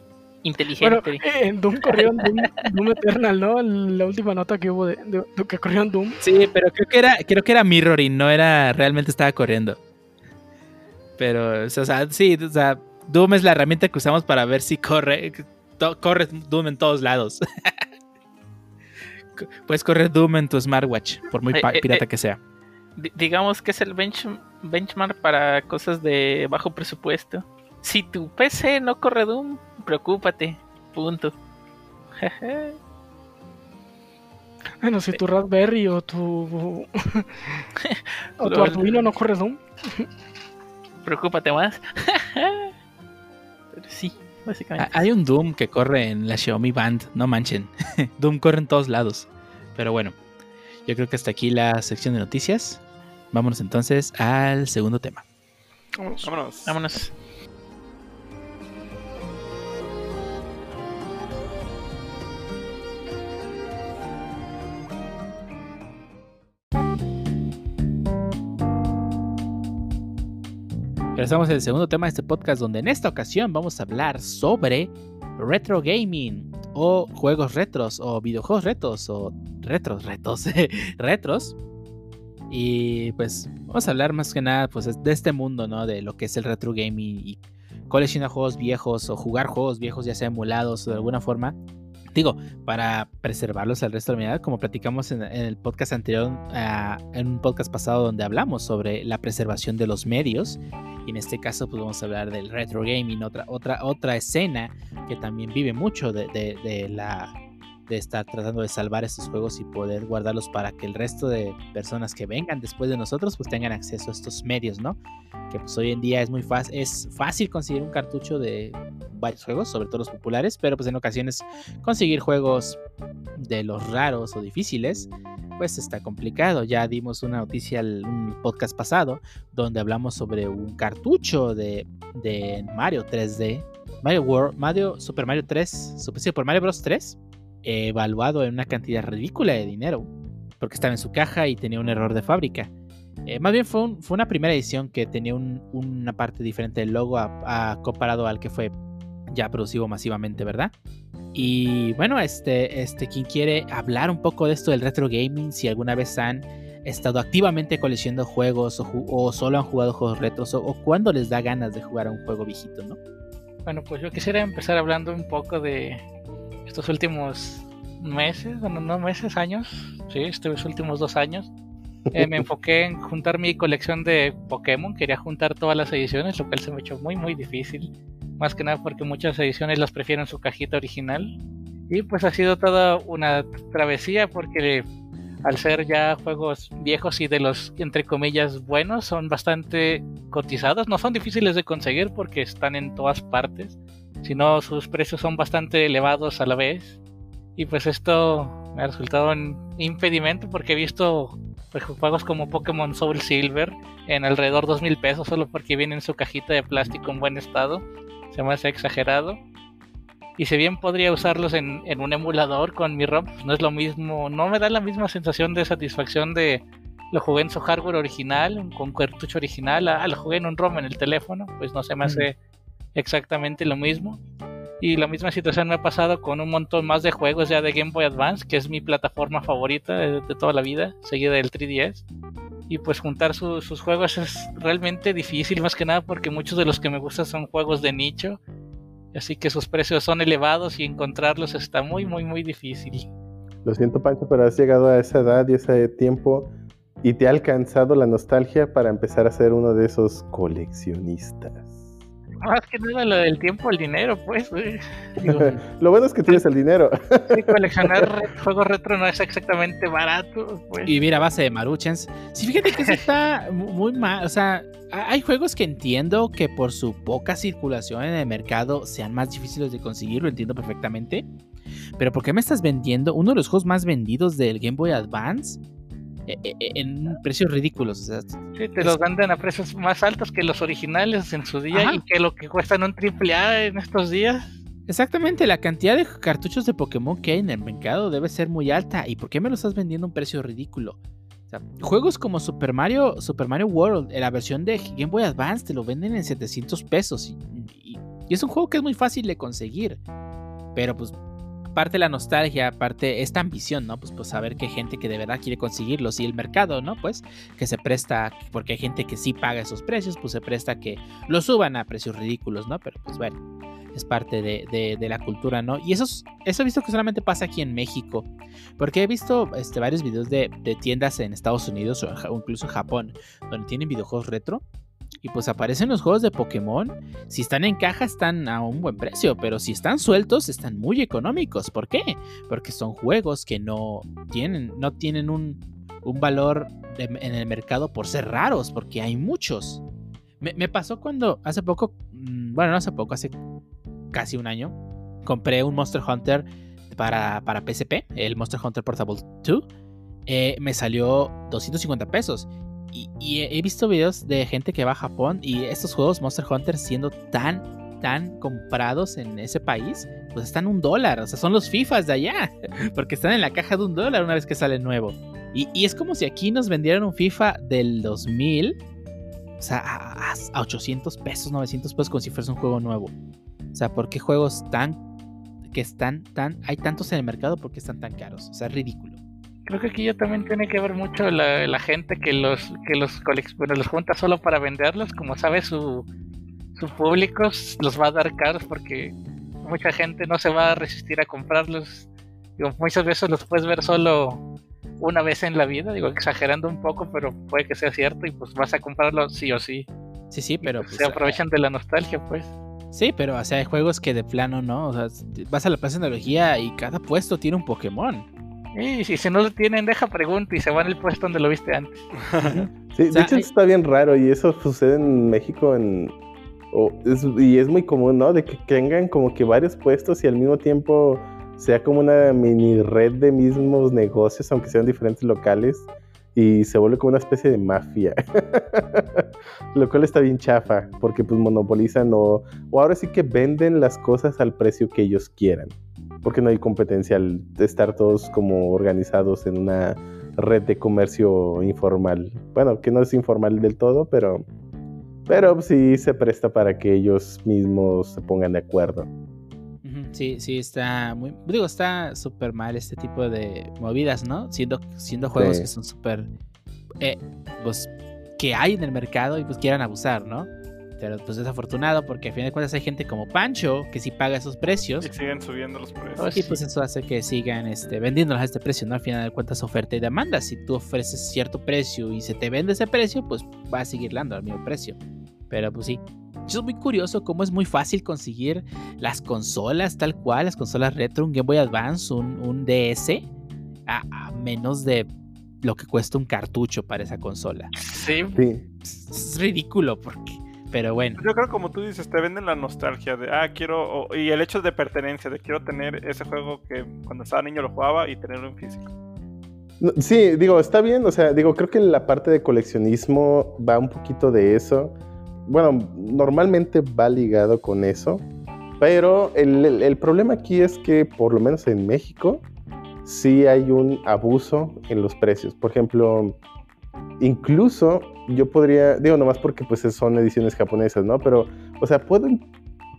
Speaker 5: Bueno,
Speaker 4: inteligente.
Speaker 5: en Doom corrió en Doom, Doom Eternal, ¿no? La última nota que hubo de, de- de que corrió en Doom.
Speaker 2: Sí, pero creo que era, creo que era mirroring, no era realmente estaba corriendo. Pero, o sea, sí, o sea, Doom es la herramienta que usamos para ver si corre, to- corre Doom en todos lados. Puedes correr Doom en tu smartwatch, por muy
Speaker 4: Eh, eh,
Speaker 2: pirata
Speaker 4: eh.
Speaker 2: que sea.
Speaker 4: Di- digamos que es el bench, benchmark para cosas de bajo presupuesto. Si tu PC no corre Doom, preocúpate. Punto.
Speaker 5: Bueno, si tu Raspberry o tu... o tu. Arduino no corre Doom.
Speaker 4: preocúpate más. Pero sí, básicamente.
Speaker 2: Hay un Doom que corre en la Xiaomi Band, no manchen. Doom corre en todos lados. Pero bueno, yo creo que hasta aquí la sección de noticias. Vámonos entonces al segundo tema.
Speaker 5: Vamos.
Speaker 3: Vámonos.
Speaker 4: Vámonos.
Speaker 2: En el segundo tema de este podcast donde en esta ocasión vamos a hablar sobre retro gaming o juegos retros o videojuegos retos o retros, retos, retros. Y pues vamos a hablar más que nada pues de este mundo, ¿no? De lo que es el retro gaming y coleccionar juegos viejos o jugar juegos viejos ya sea emulados o de alguna forma. Digo, para preservarlos al resto de la humanidad, como platicamos en, en el podcast anterior, ah, en un podcast pasado donde hablamos sobre la preservación de los medios, y en este caso pues vamos a hablar del retro gaming, otra, otra, otra escena que también vive mucho de, de- de la de estar tratando de salvar estos juegos y poder guardarlos para que el resto de personas que vengan después de nosotros pues tengan acceso a estos medios, ¿no? Que pues hoy en día es muy fácil, es fácil conseguir un cartucho de varios juegos, sobre todo los populares, pero pues en ocasiones conseguir juegos de los raros o difíciles pues está complicado. Ya dimos una noticia en un podcast pasado donde hablamos sobre un cartucho de, de Mario 3D, Mario World, Mario, Super Mario 3, Super, Mario Bros 3, eh, en una cantidad ridícula de dinero, porque estaba en su caja y tenía un error de fábrica. Eh, más bien fue, fue una primera edición que tenía un- una parte diferente del logo a- comparado al que fue ya producido masivamente, ¿verdad? Y bueno, este, este, quien quiere hablar un poco de esto del retro gaming, si alguna vez han estado activamente coleccionando juegos o, ju- o solo han jugado juegos retros o, o cuando les da ganas de jugar a un juego viejito, ¿no?
Speaker 6: Bueno, pues yo quisiera empezar hablando un poco de estos últimos meses, bueno, no meses, años, sí, estos últimos dos años. Eh, me enfoqué en juntar mi colección de Pokémon, quería juntar todas las ediciones, lo cual se me echó muy, muy difícil. Más que nada porque muchas ediciones las prefiero en su cajita original. Y pues ha sido toda una travesía porque al ser ya juegos viejos y de los entre comillas buenos son bastante cotizados, no son difíciles de conseguir porque están en todas partes, sino sus precios son bastante elevados a la vez. Y pues esto me ha resultado un impedimento porque he visto pues, juegos como Pokémon Soul Silver en alrededor de 2.000 pesos solo porque viene en su cajita de plástico en buen estado. Se me hace exagerado. Y si bien podría usarlos en, un emulador con mi ROM, pues no es lo mismo, no me da la misma sensación de satisfacción de lo jugué en su hardware original, con cartucho original, ah, lo jugué en un ROM en el teléfono, pues no se me hace exactamente lo mismo. Y la misma situación me ha pasado con un montón más de juegos ya de Game Boy Advance, que es mi plataforma favorita de, toda la vida, seguida del 3DS. Y pues juntar sus juegos es realmente difícil, más que nada porque muchos de los que me gustan son juegos de nicho Así que sus precios son elevados y encontrarlos está muy, muy, muy difícil.
Speaker 1: Lo siento, Pancho, pero has llegado a esa edad y ese tiempo y te ha alcanzado la nostalgia para empezar a ser uno de esos coleccionistas.
Speaker 6: Más que nada lo del tiempo, el dinero, pues.
Speaker 1: lo bueno es que tienes el dinero.
Speaker 6: coleccionar juegos retro no es exactamente barato. Pues.
Speaker 2: Y mira, base de Maruchans. Sí, fíjate que eso está muy mal. O sea, hay juegos que entiendo que por su poca circulación en el mercado sean más difíciles de conseguir, lo entiendo perfectamente. Pero ¿por qué me estás vendiendo uno de los juegos más vendidos del Game Boy Advance? E, e, e, en precios ridículos.
Speaker 6: sí, te los venden a precios más altos que los originales en su día y que lo que cuestan un triple A en estos días.
Speaker 2: Exactamente, la cantidad de cartuchos de Pokémon que hay en el mercado debe ser muy alta. ¿Y por qué me lo estás vendiendo a un precio ridículo? juegos como Super Mario, Super Mario World, en la versión de Game Boy Advance, te lo venden en 700 pesos. y es un juego que es muy fácil de conseguir. Pero pues parte la nostalgia, aparte esta ambición, ¿no? Pues, pues saber que gente que de verdad quiere conseguirlos y el mercado, ¿no? Pues que se presta, porque hay gente que sí paga esos precios, pues se presta que lo suban a precios ridículos, ¿no? Pero pues bueno, es parte de, la cultura, ¿no? Y eso, eso he visto que solamente pasa aquí en México, porque he visto este, varios videos de, tiendas en Estados Unidos o, incluso Japón, donde tienen videojuegos retro y pues aparecen los juegos de Pokémon. Si están en caja están a un buen precio, pero si están sueltos están muy económicos. ¿Por qué? Porque son juegos que no tienen, no tienen un, valor en el mercado por ser raros, porque hay muchos. Me, pasó cuando hace poco, mm, bueno, no hace poco, hace casi un año, compré un Monster Hunter para, para PSP, el Monster Hunter Portable 2. Eh, me salió 250 pesos y, he visto videos de gente que va a Japón y estos juegos Monster Hunter siendo tan, tan comprados en ese país, pues están un dólar. O sea, son los FIFAs de allá, porque están en la caja de un dólar una vez que sale nuevo. Y, es como si aquí nos vendieran un FIFA del 2000, o sea, a, a 800 pesos, 900 pesos, como si fuese un juego nuevo. O sea, ¿por qué juegos tan que están tan hay tantos en el mercado porque están tan caros? O sea, es ridículo
Speaker 6: creo que aquí ya también tiene que ver mucho la, gente que los que los bueno, los junta solo para venderlos, como sabe su, su público los va a dar caros porque mucha gente no se va a resistir a comprarlos. Digo, muchas veces los puedes ver solo una vez en la vida, digo exagerando un poco, pero puede que sea cierto y pues vas a comprarlos sí o sí.
Speaker 2: Sí, sí, pero
Speaker 6: pues, se aprovechan de la nostalgia, pues.
Speaker 2: Sí, pero o sea, hay juegos que de plano no, o sea, vas a la plaza de tecnología y cada puesto tiene un Pokémon.
Speaker 6: Y si, no lo tienen, deja pregunta y se van al puesto donde lo viste antes.
Speaker 1: sí, de hecho está bien raro y eso sucede en México en... y es muy común, ¿no? De que tengan como que varios puestos y al mismo tiempo sea como una mini red de mismos negocios, aunque sean diferentes locales, y se vuelve como una especie de mafia. Lo cual está bien chafa, porque pues monopolizan o, o ahora sí que venden las cosas al precio que ellos quieran porque no hay competencia al estar todos como organizados en una red de comercio informal. Bueno, que no es informal del todo, pero, pero sí se presta para que ellos mismos se pongan de acuerdo.
Speaker 2: Sí, sí, está muy. Digo, está súper mal este tipo de movidas, ¿no? Siendo, siendo juegos que son súper. Eh, pues que hay en el mercado y pues quieran abusar, ¿no? Pero pues desafortunado porque a fin de cuentas hay gente como Pancho que sí paga esos precios.
Speaker 3: Y siguen subiendo los precios.
Speaker 2: Y pues eso hace que sigan este, vendiéndolos a este precio, ¿no? Al final de cuentas oferta y demanda. Si tú ofreces cierto precio y se te vende ese precio, pues va a seguir dando al mismo precio. Pero pues sí. Yo es muy curioso cómo es muy fácil conseguir las consolas tal cual, las consolas retro, un Game Boy Advance, un, DS, a menos de lo que cuesta un cartucho para esa consola.
Speaker 3: Sí.
Speaker 2: Es ridículo porque pero bueno.
Speaker 3: Yo creo como tú dices, te venden la nostalgia de, ah, quiero, y el hecho de pertenencia, de quiero tener ese juego que cuando estaba niño lo jugaba y tenerlo en físico.
Speaker 1: Sí, digo, está bien, o sea, digo, creo que la parte de coleccionismo va un poquito de eso. Bueno, normalmente va ligado con eso, pero el, el problema aquí es que, por lo menos en México, sí hay un abuso en los precios. Por ejemplo, incluso yo podría, digo nomás porque pues son ediciones japonesas, ¿no? Pero, o sea, puedo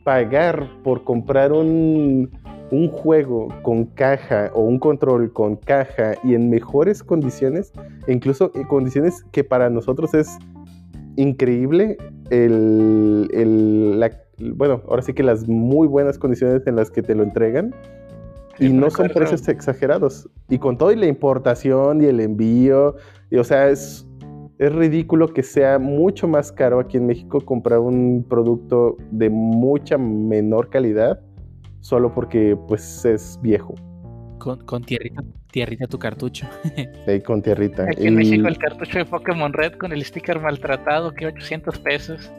Speaker 1: pagar por comprar un, un juego con caja o un control con caja y en mejores condiciones, incluso en condiciones que para nosotros es increíble el, el bueno, ahora sí que las muy buenas condiciones en las que te lo entregan y no son precios exagerados. Y con todo y la importación y el envío, y, o sea, es, es ridículo que sea mucho más caro aquí en México comprar un producto de mucha menor calidad solo porque pues es viejo.
Speaker 2: Con, con tierrita, tierrita tu cartucho.
Speaker 1: sí, con tierrita.
Speaker 6: Aquí en México el cartucho de Pokémon Red con el sticker maltratado, que 800 pesos.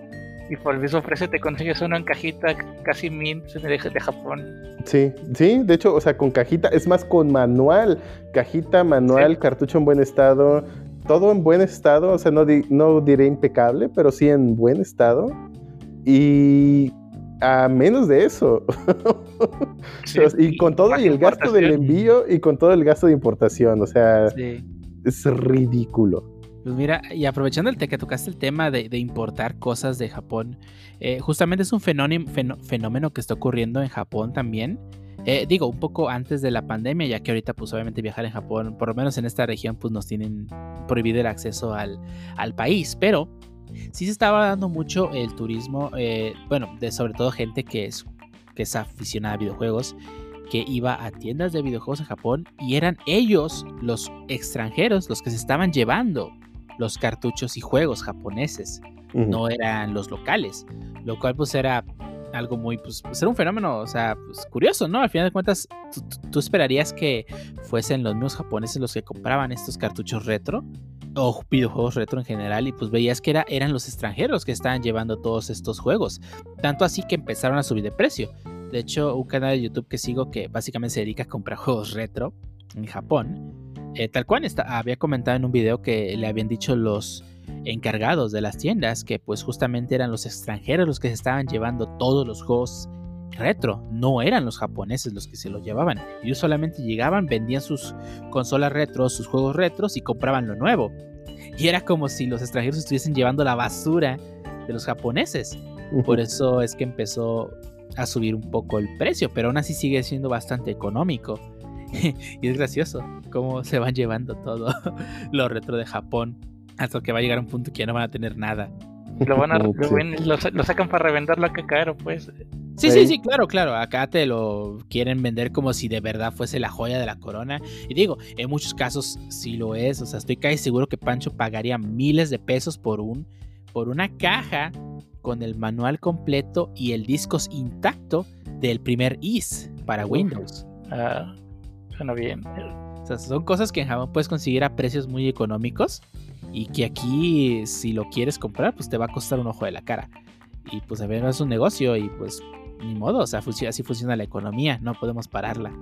Speaker 6: Y por el mismo precio te consigues uno en cajita casi mint de, de Japón.
Speaker 1: Sí, sí, de hecho, o sea, con cajita, es más con manual, cajita, manual, cartucho en buen estado, todo en buen estado, o sea, no, no diré impecable, pero sí en buen estado. Y a menos de eso. y con todo y el gasto del envío y con todo el gasto de importación, o sea, es ridículo.
Speaker 2: Pues mira, y aprovechando el que tocaste el tema de, importar cosas de Japón, eh, justamente es un fenómeno, que está ocurriendo en Japón también. Eh, digo, un poco antes de la pandemia, ya que ahorita pues obviamente viajar en Japón, por lo menos en esta región, pues nos tienen prohibido el acceso al, país, pero sí se estaba dando mucho el turismo, eh, bueno, de sobre todo gente que es, que es aficionada a videojuegos, que iba a tiendas de videojuegos en Japón y eran ellos, los extranjeros, los que se estaban llevando los cartuchos y juegos japoneses, no eran los locales, lo cual pues era algo muy, pues, pues era un fenómeno, o sea, pues curioso, ¿no? Al final de cuentas, tú esperarías que fuesen los mismos japoneses los que compraban estos cartuchos retro o videojuegos retro en general y pues veías que era, eran los extranjeros que estaban llevando todos estos juegos, tanto así que empezaron a subir de precio. De hecho, un canal de YouTube que sigo que básicamente se dedica a comprar juegos retro en Japón, eh, tal cual había comentado en un video que le habían dicho los encargados de las tiendas que pues justamente eran los extranjeros los que se estaban llevando todos los juegos retro, no eran los japoneses los que se los llevaban. Ellos solamente llegaban, vendían sus consolas retro, sus juegos retros y compraban lo nuevo. Y era como si los extranjeros estuviesen llevando la basura de los japoneses. Por eso es que empezó a subir un poco el precio, pero aún así sigue siendo bastante económico. y es gracioso cómo se van llevando todo lo retro de Japón hasta que va a llegar un punto que ya no van a tener nada.
Speaker 6: Lo, van a, lo, sacan para revender lo que caro, pues.
Speaker 2: Sí, sí, sí, claro, claro. Acá te lo quieren vender como si de verdad fuese la joya de la corona. Y digo, en muchos casos sí lo es. O sea, estoy casi seguro que Pancho pagaría miles de pesos por un por una caja con el manual completo y el disco intacto del primer IS para Windows.
Speaker 6: Ah. Suena bien.
Speaker 2: O sea, son cosas que en Japón puedes conseguir a precios muy económicos y que aquí si lo quieres comprar pues te va a costar un ojo de la cara. Y pues a ver, es un negocio y pues ni modo, o sea, así funciona la economía, no podemos pararla.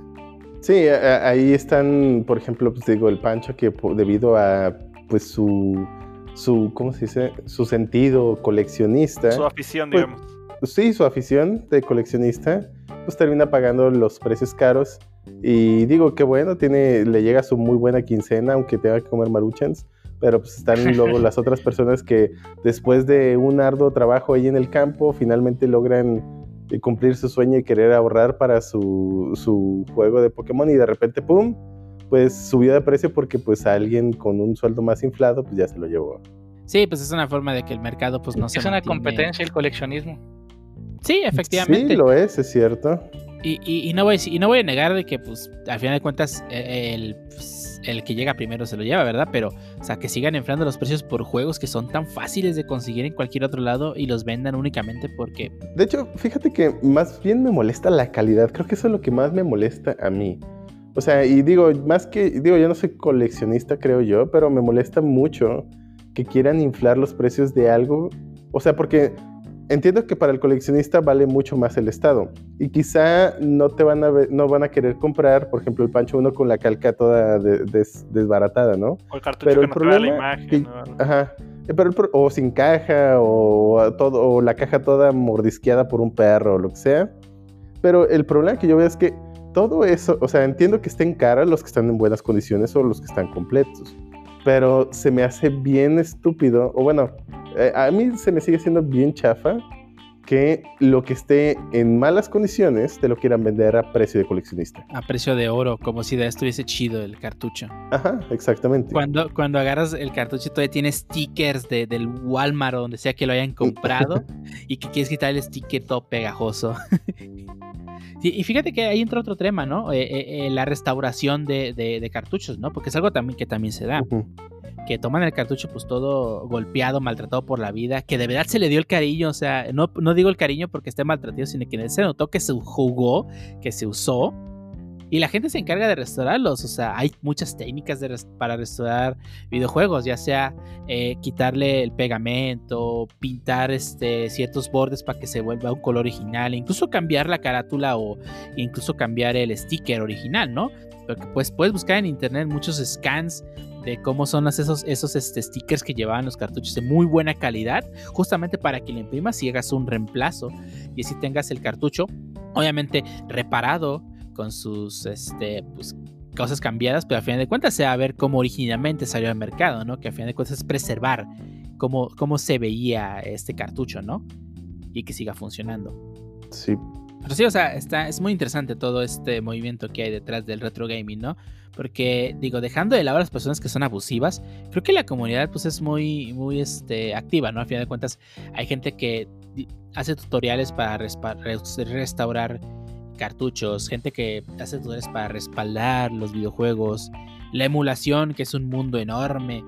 Speaker 1: Sí, ahí están, por ejemplo, pues digo, el Pancho que debido a pues su, su ¿cómo se dice? Su sentido coleccionista.
Speaker 3: Su afición, pues, digamos.
Speaker 1: Sí, su afición de coleccionista, pues termina pagando los precios caros y digo, que bueno, tiene, le llega su muy buena quincena, aunque tenga que comer maruchans. Pero pues están luego las otras personas que después de un arduo trabajo ahí en el campo, finalmente logran eh, cumplir su sueño y querer ahorrar para su, su juego de Pokémon y de repente, ¡pum! Pues subió de precio porque pues alguien con un sueldo más inflado pues ya se lo llevó.
Speaker 2: Sí, pues es una forma de que el mercado pues no se
Speaker 6: Es una competencia el coleccionismo.
Speaker 2: Sí, efectivamente.
Speaker 1: Sí, lo es, es cierto.
Speaker 2: Y, y, y no voy, a y no voy a negar de que, pues, al final de cuentas, eh, el, pues, el que llega primero se lo lleva, ¿verdad? Pero, o sea, que sigan inflando los precios por juegos que son tan fáciles de conseguir en cualquier otro lado y los vendan únicamente porque.
Speaker 1: De hecho, fíjate que más bien me molesta la calidad. Creo que eso es lo que más me molesta a mí. O sea, y digo, más que, digo, yo no soy coleccionista, creo yo, pero me molesta mucho que quieran inflar los precios de algo. O sea, porque entiendo que para el coleccionista vale mucho más el estado. Y quizá no te van a ver- no van a querer comprar, por ejemplo, el Pancho 1 con la calca toda de- des- desbaratada, ¿no?
Speaker 3: O el cartucho
Speaker 1: Pero
Speaker 3: que
Speaker 1: el
Speaker 3: no trae la
Speaker 1: problema
Speaker 3: imagen.
Speaker 1: que-
Speaker 3: ¿no?
Speaker 1: Ajá. Eh, Pero el o sin caja, o, todo, o la caja toda mordisqueada por un perro, o lo que sea. Pero el problema que yo veo es que todo eso, o sea, entiendo que estén caras los que están en buenas condiciones o los que están completos. Pero se me hace bien estúpido, o bueno, eh, a mí se me sigue siendo bien chafa que lo que esté en malas condiciones te lo quieran vender a precio de coleccionista.
Speaker 2: A precio de oro, como si de estuviese chido el cartucho.
Speaker 1: Ajá, exactamente.
Speaker 2: Cuando, cuando agarras el cartucho todavía tiene stickers de, del Walmart o donde sea que lo hayan comprado y que quieres quitar el sticker todo pegajoso. Sí, y fíjate que ahí entra otro tema, ¿no? Eh, eh, eh, la restauración de, de- de cartuchos, ¿no? Porque es algo también que también se da.
Speaker 1: Ujú.
Speaker 2: Que toman el cartucho pues todo golpeado, maltratado por la vida, que de verdad se le dio el cariño, o sea, no, no digo el cariño porque esté maltratado, sino que se notó que se jugó, que se usó. Y la gente se encarga de restaurarlos, o sea, hay muchas técnicas para restaurar videojuegos, ya sea eh, quitarle el pegamento, pintar este, ciertos bordes para que se vuelva un color original, incluso cambiar la carátula o incluso cambiar el sticker original, ¿no? Porque pues puedes buscar en internet muchos scans de cómo son esos, esos este, stickers que llevaban los cartuchos de muy buena calidad, justamente para que lo imprimas y hagas un reemplazo y así tengas el cartucho, obviamente reparado con sus este, pues, cosas cambiadas, pero a fin de cuentas se va a ver cómo originalmente salió al mercado, ¿no? Que a fin de cuentas es preservar cómo, cómo se veía este cartucho, ¿no? Y que siga funcionando.
Speaker 1: Sí,
Speaker 2: Pero sí, o sea, está, es muy interesante todo este movimiento que hay detrás del retro gaming, ¿no? Porque, digo, dejando de lado a las personas que son abusivas, creo que la comunidad pues es muy, muy este, activa, ¿no? A fin de cuentas, hay gente que hace tutoriales para restaurar cartuchos, gente que hace tutoriales para respaldar los videojuegos, la emulación, que es un mundo enorme,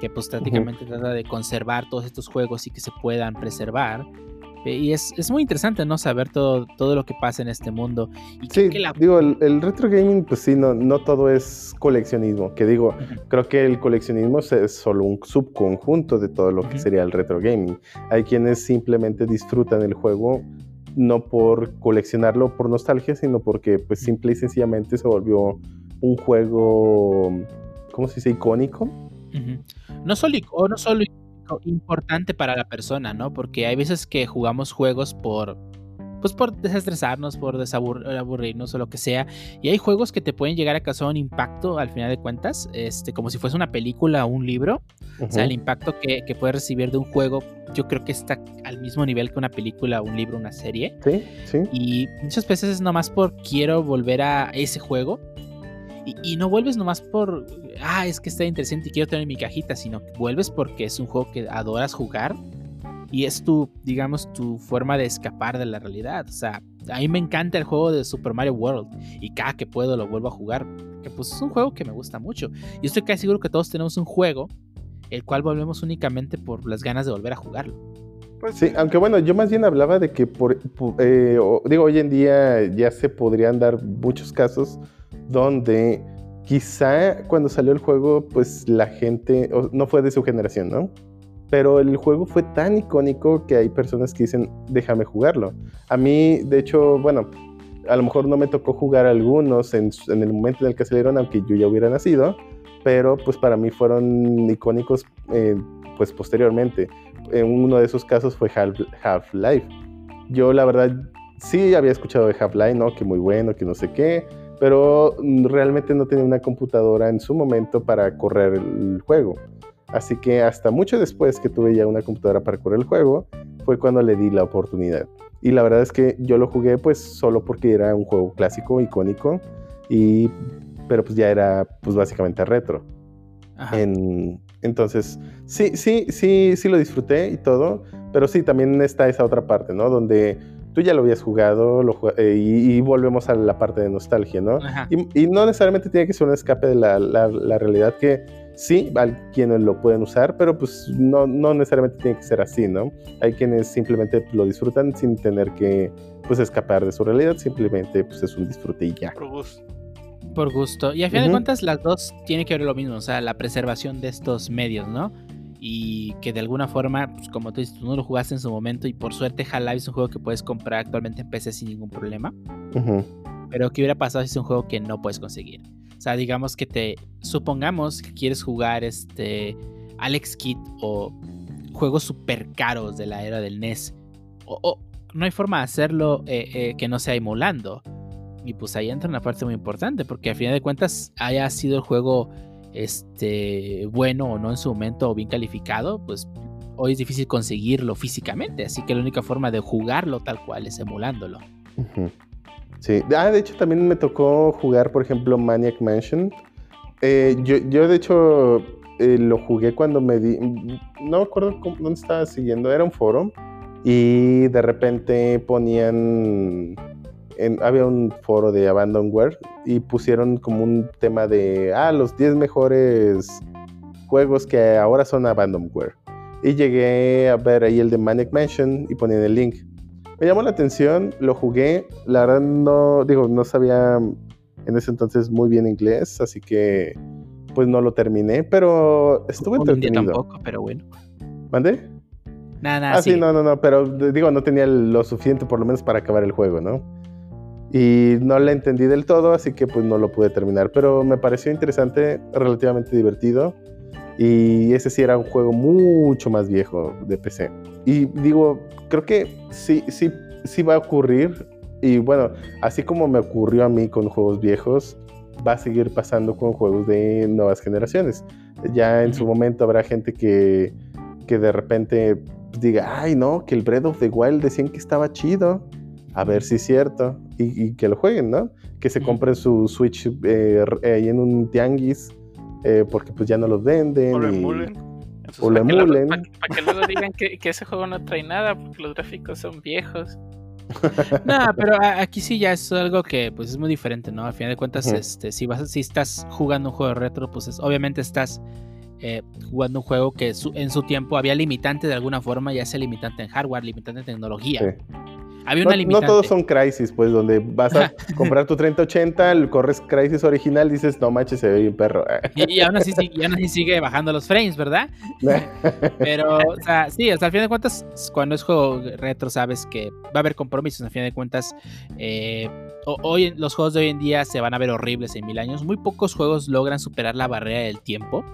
Speaker 2: que pues prácticamente trata de conservar todos estos juegos y que se puedan preservar. Eh, Y es, es muy interesante, ¿no? Saber todo, todo lo que pasa en este mundo. Y
Speaker 1: Sí,
Speaker 2: que la...
Speaker 1: digo, el, el retro gaming, pues sí, no, no todo es coleccionismo. Que digo, creo que el coleccionismo es- es solo un subconjunto de todo lo que sería el retro gaming. Hay quienes simplemente disfrutan el juego no por coleccionarlo por nostalgia, sino porque pues simple y sencillamente se volvió un juego, ¿cómo se dice? Icónico.
Speaker 2: No solo, no solo importante para la persona, ¿no? Porque hay veces que jugamos juegos por... Pues por desestresarnos, por desabur- aburrirnos o lo que sea. Y hay juegos que te pueden llegar a causar un impacto al final de cuentas, este, como si fuese una película o un libro. O sea, el impacto que, que puedes recibir de un juego, yo creo que está al mismo nivel que una película, un libro, una serie.
Speaker 1: Sí, sí.
Speaker 2: Y muchas veces es nomás por quiero volver a ese juego. Y, y no vuelves nomás por, ah, es que está interesante y quiero tener mi cajita, sino que vuelves porque es un juego que adoras jugar. Y es tu, digamos, tu forma de escapar de la realidad. O sea, a mí me encanta el juego de Super Mario World. Y cada que puedo lo vuelvo a jugar. Que pues es un juego que me gusta mucho. Y estoy casi seguro que todos tenemos un juego el cual volvemos únicamente por las ganas de volver a jugarlo.
Speaker 3: Pues
Speaker 1: Sí, aunque bueno, yo más bien hablaba de que, por, por- eh, o- digo, hoy en día ya se podrían dar muchos casos donde quizá cuando salió el juego, pues la gente no fue de su generación, ¿no? Pero el juego fue tan icónico que hay personas que dicen, déjame jugarlo. A mí, de hecho, bueno, a lo mejor no me tocó jugar algunos en, el momento en el que salieron, aunque yo ya hubiera nacido, pero pues para mí fueron icónicos eh, pues posteriormente. En uno de esos casos fue Half- Half-Life. Yo la verdad sí había escuchado de Half-Life, ¿no? Que muy bueno, que no sé qué, pero realmente no tenía una computadora en su momento para correr el juego. Así que hasta mucho después que tuve ya una computadora para correr el juego, fue cuando le di la oportunidad. Y la verdad es que yo lo jugué pues solo porque era un juego clásico, icónico, y, pero pues ya era pues básicamente retro. En, Entonces, sí, sí, sí, sí lo disfruté y todo, pero sí, también está esa otra parte, ¿no? Donde tú ya lo habías jugado eh, y, volvemos a la parte de nostalgia, ¿no? Y, no necesariamente tiene que ser un escape de la, la, realidad que sí, hay quienes lo pueden usar, pero pues no, no, necesariamente tiene que ser así, ¿no? Hay quienes simplemente lo disfrutan sin tener que pues escapar de su realidad, simplemente pues es un disfrute y ya.
Speaker 3: Por gusto.
Speaker 2: Por gusto. Y a fin de cuentas las dos tienen que ver lo mismo, o sea, la preservación de estos medios, ¿no? Y que de alguna forma, pues como tú dices, tú no lo jugaste en su momento y por suerte Half-Life es un juego que puedes comprar actualmente en PC sin ningún problema. Pero ¿qué hubiera pasado si es un juego que no puedes conseguir? O sea, digamos que te supongamos que quieres jugar este Alex Kidd o juegos super caros de la era del NES. O, no hay forma de hacerlo eh, eh, que no sea emulando. Y pues ahí entra una parte muy importante, porque al final de cuentas haya sido el juego este, bueno o no en su momento o bien calificado, pues hoy es difícil conseguirlo físicamente, así que la única forma de jugarlo tal cual es emulándolo.
Speaker 1: Sí, ah, de hecho también me tocó jugar, por ejemplo, Maniac Mansion. Eh, yo, de hecho eh, lo jugué cuando me di, no me acuerdo dónde estaba siguiendo, era un foro y de repente ponían había un foro de Abandonware y pusieron como un tema de, ah, los 10 mejores juegos que ahora son Abandonware. Y llegué a ver ahí el de Manic Mansion y ponían el link. Me llamó la atención, lo jugué, la verdad no, digo, no sabía en ese entonces muy bien inglés, así que pues no lo terminé, pero estuve entretenido.
Speaker 2: tampoco, pero bueno.
Speaker 1: ¿Mande?
Speaker 2: Nada,
Speaker 1: ah, sí. no, no, no, pero digo, no tenía lo suficiente por lo menos para acabar el juego, ¿no? Y no la entendí del todo, así que pues no lo pude terminar, pero me pareció interesante, relativamente divertido y ese sí era un juego mucho más viejo de PC. Y digo, creo que sí, sí, sí va a ocurrir y bueno, así como me ocurrió a mí con juegos viejos, va a seguir pasando con juegos de nuevas generaciones. Ya en su momento habrá gente que, que de repente diga, ay no, que el Breath of the Wild decían que estaba chido a ver si es cierto y, que lo jueguen, ¿no? Que se compren su Switch eh, ahí en un tianguis eh, porque pues ya no los venden. O lo emulen. O lo emulen.
Speaker 4: Para que, luego digan que, ese juego no trae nada porque los gráficos son viejos.
Speaker 2: no, pero aquí sí ya es algo que pues es muy diferente, ¿no? Al final de cuentas, este, si vas, si estás jugando un juego retro, pues obviamente estás eh, jugando un juego que en su tiempo había limitante de alguna forma, ya sea limitante en hardware, limitante en tecnología. Había una
Speaker 1: no, no, todos son Crisis, pues, donde vas a comprar tu 3080, corres Crisis original, dices, no manches, se ve bien perro.
Speaker 2: y, aún así, sigue bajando los frames, ¿verdad? Pero, o sea, sí, hasta al fin de cuentas, cuando es juego retro, sabes que va a haber compromisos. Al fin de cuentas, eh, hoy los juegos de hoy en día se van a ver horribles en mil años. Muy pocos juegos logran superar la barrera del tiempo,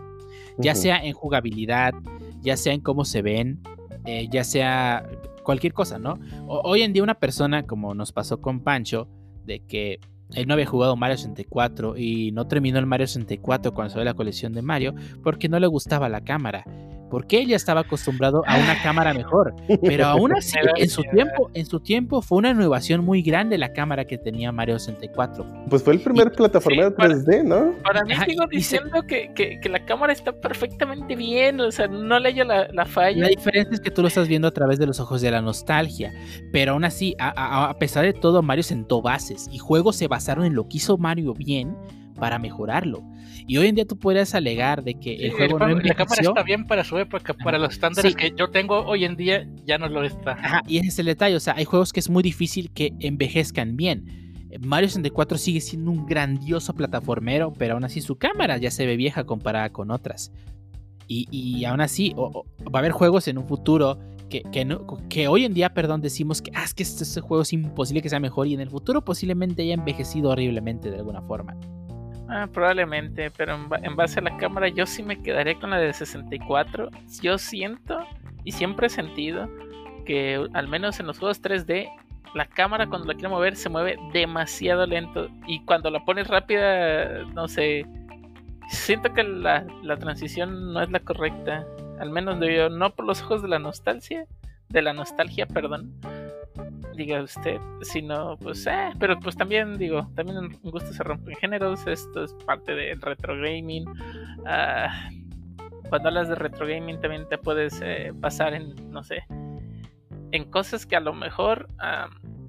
Speaker 2: ya sea en jugabilidad, ya sea en cómo se ven, eh, ya sea cualquier cosa, ¿no? hoy en día una persona, como nos pasó con Pancho, de que él no había jugado Mario 64 y no terminó el Mario 64 cuando salió la colección de Mario porque no le gustaba la cámara porque ella estaba acostumbrado a una cámara mejor. Pero aún así, en su tiempo, en su tiempo fue una innovación muy grande la cámara que tenía Mario 64.
Speaker 1: Pues fue el primer plataforma plataformero 3D, ¿no?
Speaker 4: Para mí sigo diciendo que, que, la cámara está perfectamente bien, o sea, no le hallo la, la, falla.
Speaker 2: La diferencia es que tú lo estás viendo a través de los ojos de la nostalgia, pero aún así, a, a pesar de todo, Mario sentó bases y juegos se basaron en lo que hizo Mario bien para mejorarlo. Y hoy en día tú podrías alegar de que el juego no
Speaker 4: La cámara está bien para su época, para los estándares que yo tengo hoy en día ya no lo está.
Speaker 2: Ajá, y ese es el detalle, o sea, hay juegos que es muy difícil que envejezcan bien. Mario 64 sigue siendo un grandioso plataformero, pero aún así su cámara ya se ve vieja comparada con otras. Y, aún así, va a haber juegos en un futuro que, que, hoy en día, perdón, decimos que, ah, es que este, este, juego es imposible que sea mejor y en el futuro posiblemente haya envejecido horriblemente de alguna forma.
Speaker 4: Ah, probablemente, pero en, base a la cámara yo sí me quedaré con la de 64. Yo siento y siempre he sentido que al menos en los juegos 3D la cámara cuando la quiero mover se mueve demasiado lento y cuando la pones rápida, no sé, siento que la, la transición no es la correcta. Al menos yo, no por los ojos de la nostalgia, de la nostalgia, perdón, diga usted, sino pues, eh, pero pues también digo, también un gusto se rompen géneros, esto es parte del retro gaming. Ah, cuando hablas de retro gaming también te puedes eh, basar en, no sé, en cosas que a lo mejor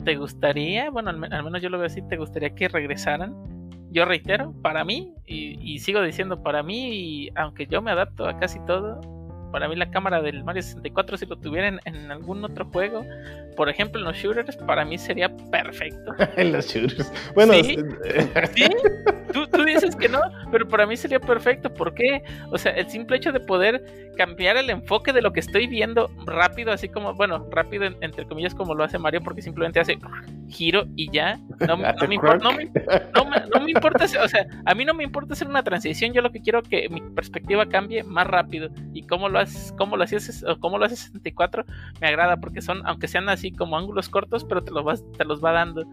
Speaker 4: te gustaría, bueno, al, menos yo lo veo así, te gustaría que regresaran. Yo reitero, para mí, y, y sigo diciendo para mí, y aunque yo me adapto a casi todo, para mí la cámara del Mario 64 si lo tuvieran en algún otro juego, por ejemplo en los shooters, para mí sería perfecto.
Speaker 1: en los shooters. Bueno,
Speaker 4: ¿Sí? ¿Sí? ¿Tú, tú, dices que no, pero para mí sería perfecto. ¿Por qué? O sea, el simple hecho de poder cambiar el enfoque de lo que estoy viendo rápido, así como, bueno, rápido entre comillas como lo hace Mario, porque simplemente hace giro y ya. No, no, me, importa, no, me, no, me, importa, o sea, a mí no me importa hacer una transición, yo lo que quiero que mi perspectiva cambie más rápido. Y cómo lo cómo lo hacías o cómo lo hace 64 me agrada porque son aunque sean así como ángulos cortos pero te los vas te los va dando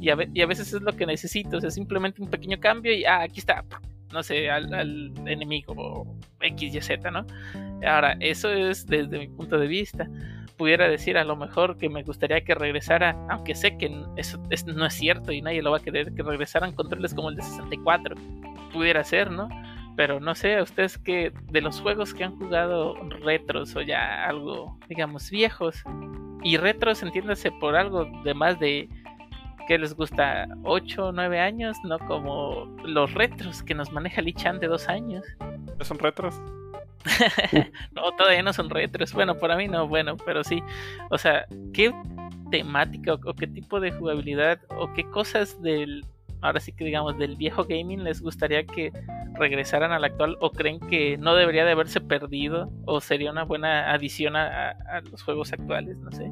Speaker 4: y a, y a veces es lo que necesito o sea simplemente un pequeño cambio y ah aquí está no sé al, enemigo X y Z no ahora eso es desde mi punto de vista pudiera decir a lo mejor que me gustaría que regresara, aunque sé que eso no es cierto y nadie lo va a querer, que regresaran controles como el de 64. Pudiera ser, ¿no? pero no sé, a ustedes que de los juegos que han jugado retros o ya algo, digamos, viejos, y retros entiéndase por algo de más de que les gusta 8 o 9 años, no como los retros que nos maneja Lichan de 2 años.
Speaker 3: ¿Son retros?
Speaker 4: no, todavía no son retros. Bueno, para mí no, bueno, pero sí. O sea, ¿qué temática o qué tipo de jugabilidad o qué cosas del ahora sí que digamos del viejo gaming les gustaría que regresaran al actual o creen que no debería de haberse perdido o sería una buena adición a, los juegos actuales, no sé.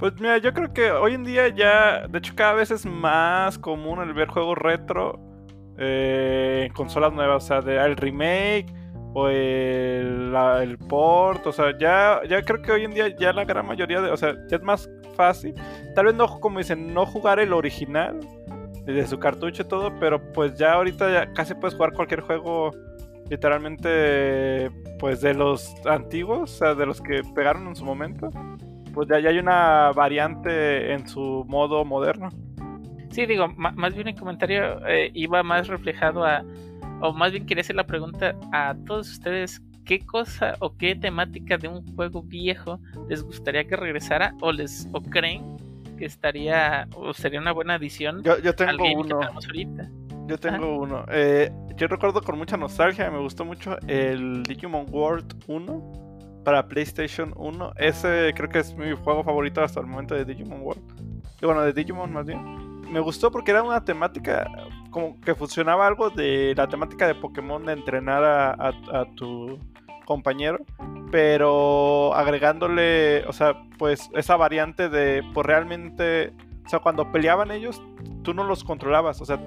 Speaker 3: Pues mira, yo creo que hoy en día ya, de hecho cada vez es más común el ver juegos retro eh, en consolas nuevas, o sea, de, el remake o el, el, port, o sea, ya, ya creo que hoy en día ya la gran mayoría de, o sea, ya es más fácil, tal vez no, como dicen, no jugar el original, de su cartucho y todo, pero pues ya ahorita ya casi puedes jugar cualquier juego literalmente pues de los antiguos, o sea, de los que pegaron en su momento. Pues ya, ya hay una variante en su modo moderno.
Speaker 4: Sí, digo, más bien el comentario eh, iba más reflejado a, o más bien quería hacer la pregunta a todos ustedes, ¿qué cosa o qué temática de un juego viejo les gustaría que regresara o les o creen que estaría o sería una buena adición.
Speaker 3: Yo, yo tengo uno. Yo tengo uno. Eh, yo recuerdo con mucha nostalgia, me gustó mucho el Digimon World 1 para PlayStation 1. Ese creo que es mi juego favorito hasta el momento de Digimon World. Y bueno, de Digimon más bien. Me gustó porque era una temática como que funcionaba algo de la temática de Pokémon de entrenar a tu compañero, pero agregándole, o sea, pues esa variante de, pues realmente, o sea, cuando peleaban ellos, tú no los controlabas, o sea,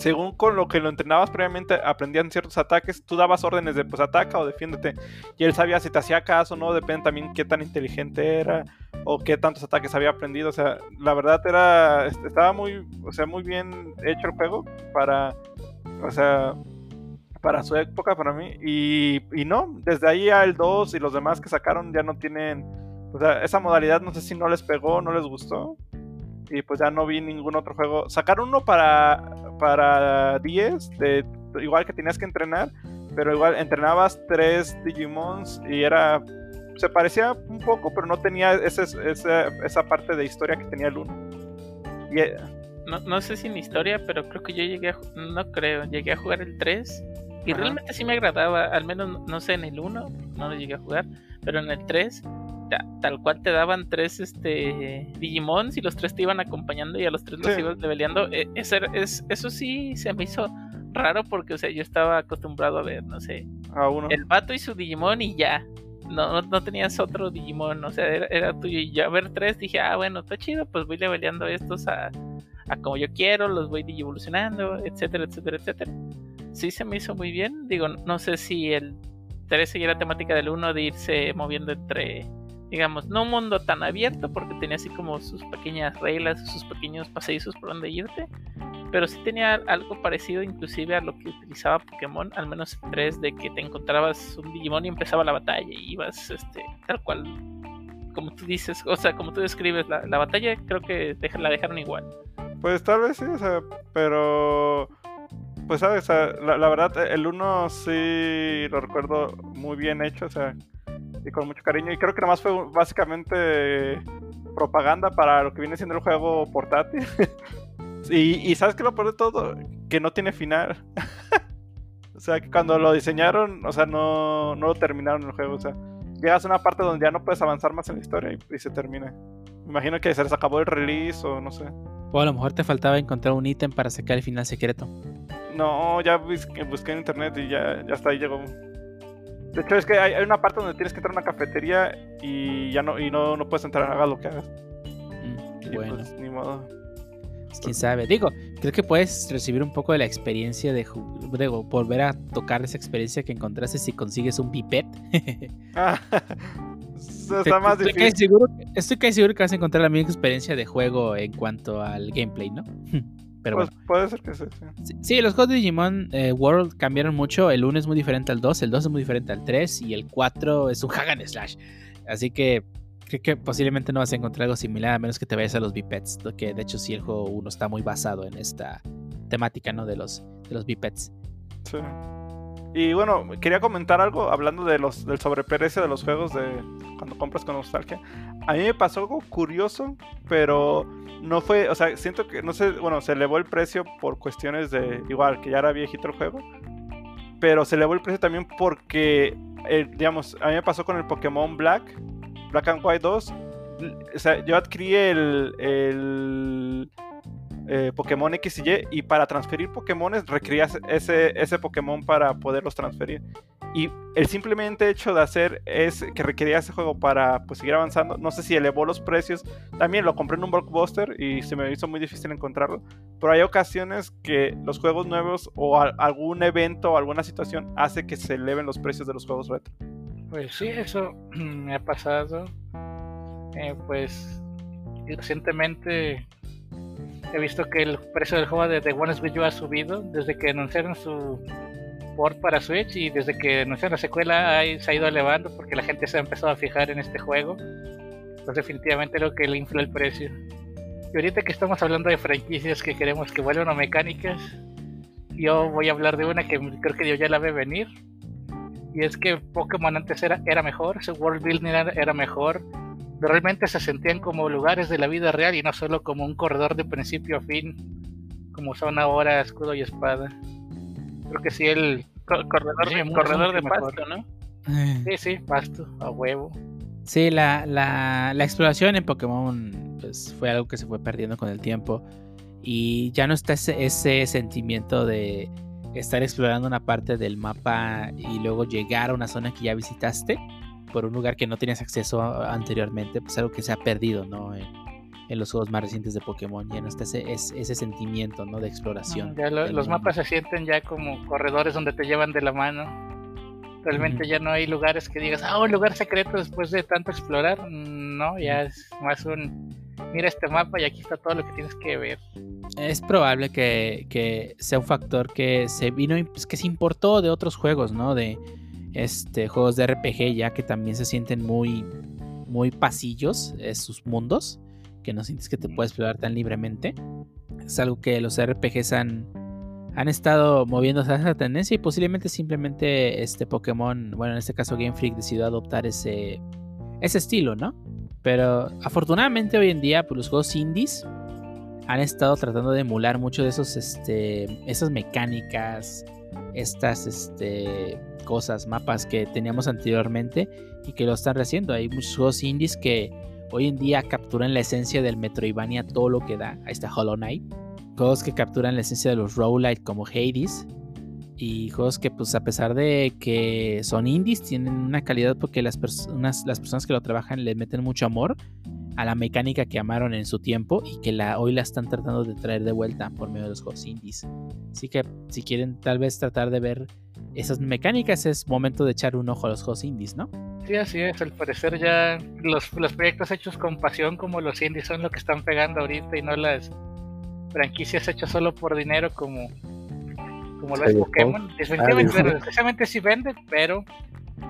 Speaker 3: según con lo que lo entrenabas previamente, aprendían ciertos ataques, tú dabas órdenes de, pues ataca o defiéndete, y él sabía si te hacía caso o no, depende también qué tan inteligente era, o qué tantos ataques había aprendido, o sea, la verdad era, estaba muy, o sea, muy bien hecho el juego para, o sea, para su época, para mí. Y, y no, desde ahí al 2 y los demás que sacaron ya no tienen. O sea, esa modalidad no sé si no les pegó, no les gustó. Y pues ya no vi ningún otro juego. Sacaron uno para, para 10, de, igual que tenías que entrenar, pero igual entrenabas tres Digimons y era. Se parecía un poco, pero no tenía ese, esa parte de historia que tenía el 1.
Speaker 4: no, no, sé si en historia, pero creo que yo llegué a. No creo, llegué a jugar el 3 y realmente sí me agradaba, al menos no sé, en el 1, no lo llegué a jugar, pero en el 3, tal cual te daban tres este Digimons y los tres te iban acompañando y a los tres los ibas leveleando. E, eso, es, eso sí se me hizo raro porque, o sea, yo estaba acostumbrado a ver, no sé, el vato y su Digimon y ya. No, no, tenías otro Digimon, o sea, era, tuyo. Y yo a ver tres dije, ah, bueno, está chido, pues voy leveleando estos a, a como yo quiero, los voy evolucionando, etcétera, etcétera, etcétera sí se me hizo muy bien. Digo, no sé si el 3 seguía la temática del 1 de irse moviendo entre, digamos, no un mundo tan abierto, porque tenía así como sus pequeñas reglas, sus pequeños paseizos por donde irte. Pero sí tenía algo parecido inclusive a lo que utilizaba Pokémon, al menos el 3, de que te encontrabas un Digimon y empezaba la batalla y ibas este, tal cual, como tú dices, o sea, como tú describes la, la batalla, creo que la dejaron igual.
Speaker 3: Pues tal vez sí, o sea, pero pues sabes, la, la, verdad, el 1 sí lo recuerdo muy bien hecho, o sea, y con mucho cariño. Y creo que nada más fue básicamente propaganda para lo que viene siendo el juego portátil. y, y sabes que lo peor de todo, que no tiene final. o sea, que cuando lo diseñaron, o sea, no, no lo terminaron el juego, o sea, llegas a una parte donde ya no puedes avanzar más en la historia y, se termina. Me imagino que se les acabó el release o no sé.
Speaker 2: O a lo mejor te faltaba encontrar un ítem para sacar el final secreto.
Speaker 3: No, ya busqué, en internet y ya, ya hasta ahí llegó. De hecho, es que hay, una parte donde tienes que entrar a una cafetería y ya no, y no, no puedes entrar, haga lo que hagas.
Speaker 2: Mm, bueno.
Speaker 3: Pues, ni modo.
Speaker 2: Pues, quién sabe. Digo, creo que puedes recibir un poco de la experiencia de, de volver a tocar esa experiencia que encontraste si consigues un pipet.
Speaker 3: ah, está más
Speaker 2: estoy
Speaker 3: difícil.
Speaker 2: Casi seguro, estoy casi seguro que vas a encontrar la misma experiencia de juego en cuanto al gameplay, ¿no? Pero
Speaker 3: pues
Speaker 2: bueno.
Speaker 3: puede ser que sí,
Speaker 2: sí. sí. los juegos de Digimon eh, World cambiaron mucho. El 1 es muy diferente al 2, el 2 es muy diferente al 3 y el 4 es un hack and slash. Así que creo que posiblemente no vas a encontrar algo similar a menos que te vayas a los bipeds, que de hecho sí el juego 1 está muy basado en esta temática, ¿no? De los, de los bipeds.
Speaker 3: Sí. Y bueno, quería comentar algo hablando de los, del sobreprecio de los juegos de cuando compras con nostalgia. A mí me pasó algo curioso, pero no fue, o sea, siento que, no sé, bueno, se elevó el precio por cuestiones de, igual, que ya era viejito el juego, pero se elevó el precio también porque, eh, digamos, a mí me pasó con el Pokémon Black, Black and White 2, o sea, yo adquirí el, el eh, Pokémon X y Y y para transferir Pokémones requerías ese, ese Pokémon para poderlos transferir. Y el simplemente hecho de hacer es que requería ese juego para pues, seguir avanzando. No sé si elevó los precios. También lo compré en un blockbuster y se me hizo muy difícil encontrarlo. Pero hay ocasiones que los juegos nuevos o algún evento o alguna situación hace que se eleven los precios de los juegos retro.
Speaker 6: Pues sí, eso me ha pasado. Eh, pues recientemente he visto que el precio del juego de The One Switch ha subido desde que anunciaron su port para Switch y desde que anunciaron la secuela se ha ido elevando porque la gente se ha empezado a fijar en este juego. Entonces definitivamente creo que le infla el precio. Y ahorita que estamos hablando de franquicias que queremos que vuelvan a mecánicas, yo voy a hablar de una que creo que yo ya la ve venir. Y es que Pokémon antes era, era mejor, su world building era, era mejor, realmente se sentían como lugares de la vida real y no solo como un corredor de principio a fin, como son ahora escudo y espada. Creo que sí, el corredor, de, corredor de pasto, ¿no? Eh. Sí, sí, pasto, a huevo.
Speaker 2: Sí, la, la, la, exploración en Pokémon pues, fue algo que se fue perdiendo con el tiempo. Y ya no está ese, ese sentimiento de estar explorando una parte del mapa y luego llegar a una zona que ya visitaste por un lugar que no tenías acceso anteriormente, pues algo que se ha perdido, ¿no? En, los juegos más recientes de Pokémon, ya no está ese, ese sentimiento, ¿no? De exploración.
Speaker 6: Ya los mapas se sienten ya como corredores donde te llevan de la mano. Realmente ya no hay lugares que digas, ah, un lugar secreto después de tanto explorar. No, ya es más un, mira este mapa y aquí está todo lo que tienes que ver.
Speaker 2: Es probable que, que sea un factor que se vino, pues, que se importó de otros juegos, ¿no? De, este, juegos de RPG ya que también se sienten muy, muy pasillos sus mundos, que no sientes que te puedes explorar tan libremente. Es algo que los RPGs han, han estado moviéndose a esa tendencia y posiblemente simplemente este Pokémon, bueno, en este caso Game Freak decidió adoptar ese, ese estilo, ¿no? Pero afortunadamente hoy en día pues, los juegos indies han estado tratando de emular mucho de esos, este, esas mecánicas, estas, este, cosas, mapas que teníamos anteriormente y que lo están haciendo. Hay muchos juegos indies que hoy en día capturan la esencia del Metroidvania todo lo que da. Ahí está Hollow Knight. Juegos que capturan la esencia de los roguelite como Hades. Y juegos que pues a pesar de que son indies tienen una calidad porque las, personas las personas que lo trabajan le meten mucho amor a la mecánica que amaron en su tiempo y que la, hoy la están tratando de traer de vuelta por medio de los juegos indies. Así que si quieren tal vez tratar de ver esas mecánicas, es momento de echar un ojo a los juegos indies, ¿no?
Speaker 6: Sí, así es. Al parecer ya los, los proyectos hechos con pasión como los indies son lo que están pegando ahorita y no las franquicias hechas solo por dinero como, como lo es Pokémon. Definitivamente, especialmente si vende, pero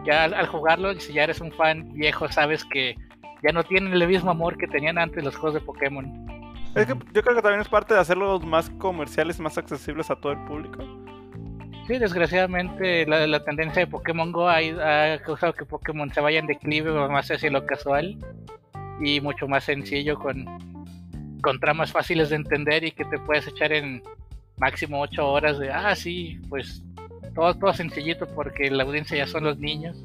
Speaker 6: ya al, jugarlo, si ya eres un fan viejo, sabes que ya no tienen el mismo amor que tenían antes los juegos de Pokémon.
Speaker 3: Es que yo creo que también es parte de hacerlos más comerciales, más accesibles a todo el público.
Speaker 6: Sí, desgraciadamente la, tendencia de Pokémon Go ha, causado que Pokémon se vaya en declive más hacia lo casual y mucho más sencillo con, con tramas fáciles de entender y que te puedes echar en máximo 8 horas de, ah, sí, pues todo, todo sencillito porque la audiencia ya son los niños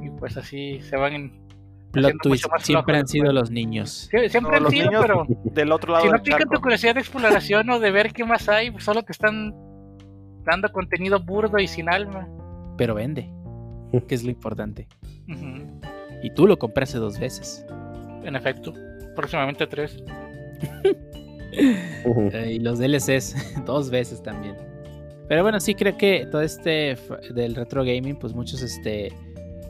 Speaker 6: y pues así se van en...
Speaker 2: Plot twist, siempre han sido los niños.
Speaker 6: siempre han sido, pero
Speaker 3: del otro lado
Speaker 6: si no pican tu curiosidad de exploración o de ver qué más hay, pues solo te están dando contenido burdo y sin alma.
Speaker 2: Pero vende, que es lo importante. Y tú lo compraste dos veces.
Speaker 6: En efecto, próximamente tres.
Speaker 2: y los DLCs dos veces también. Pero bueno, sí creo que todo este del retro gaming, pues muchos este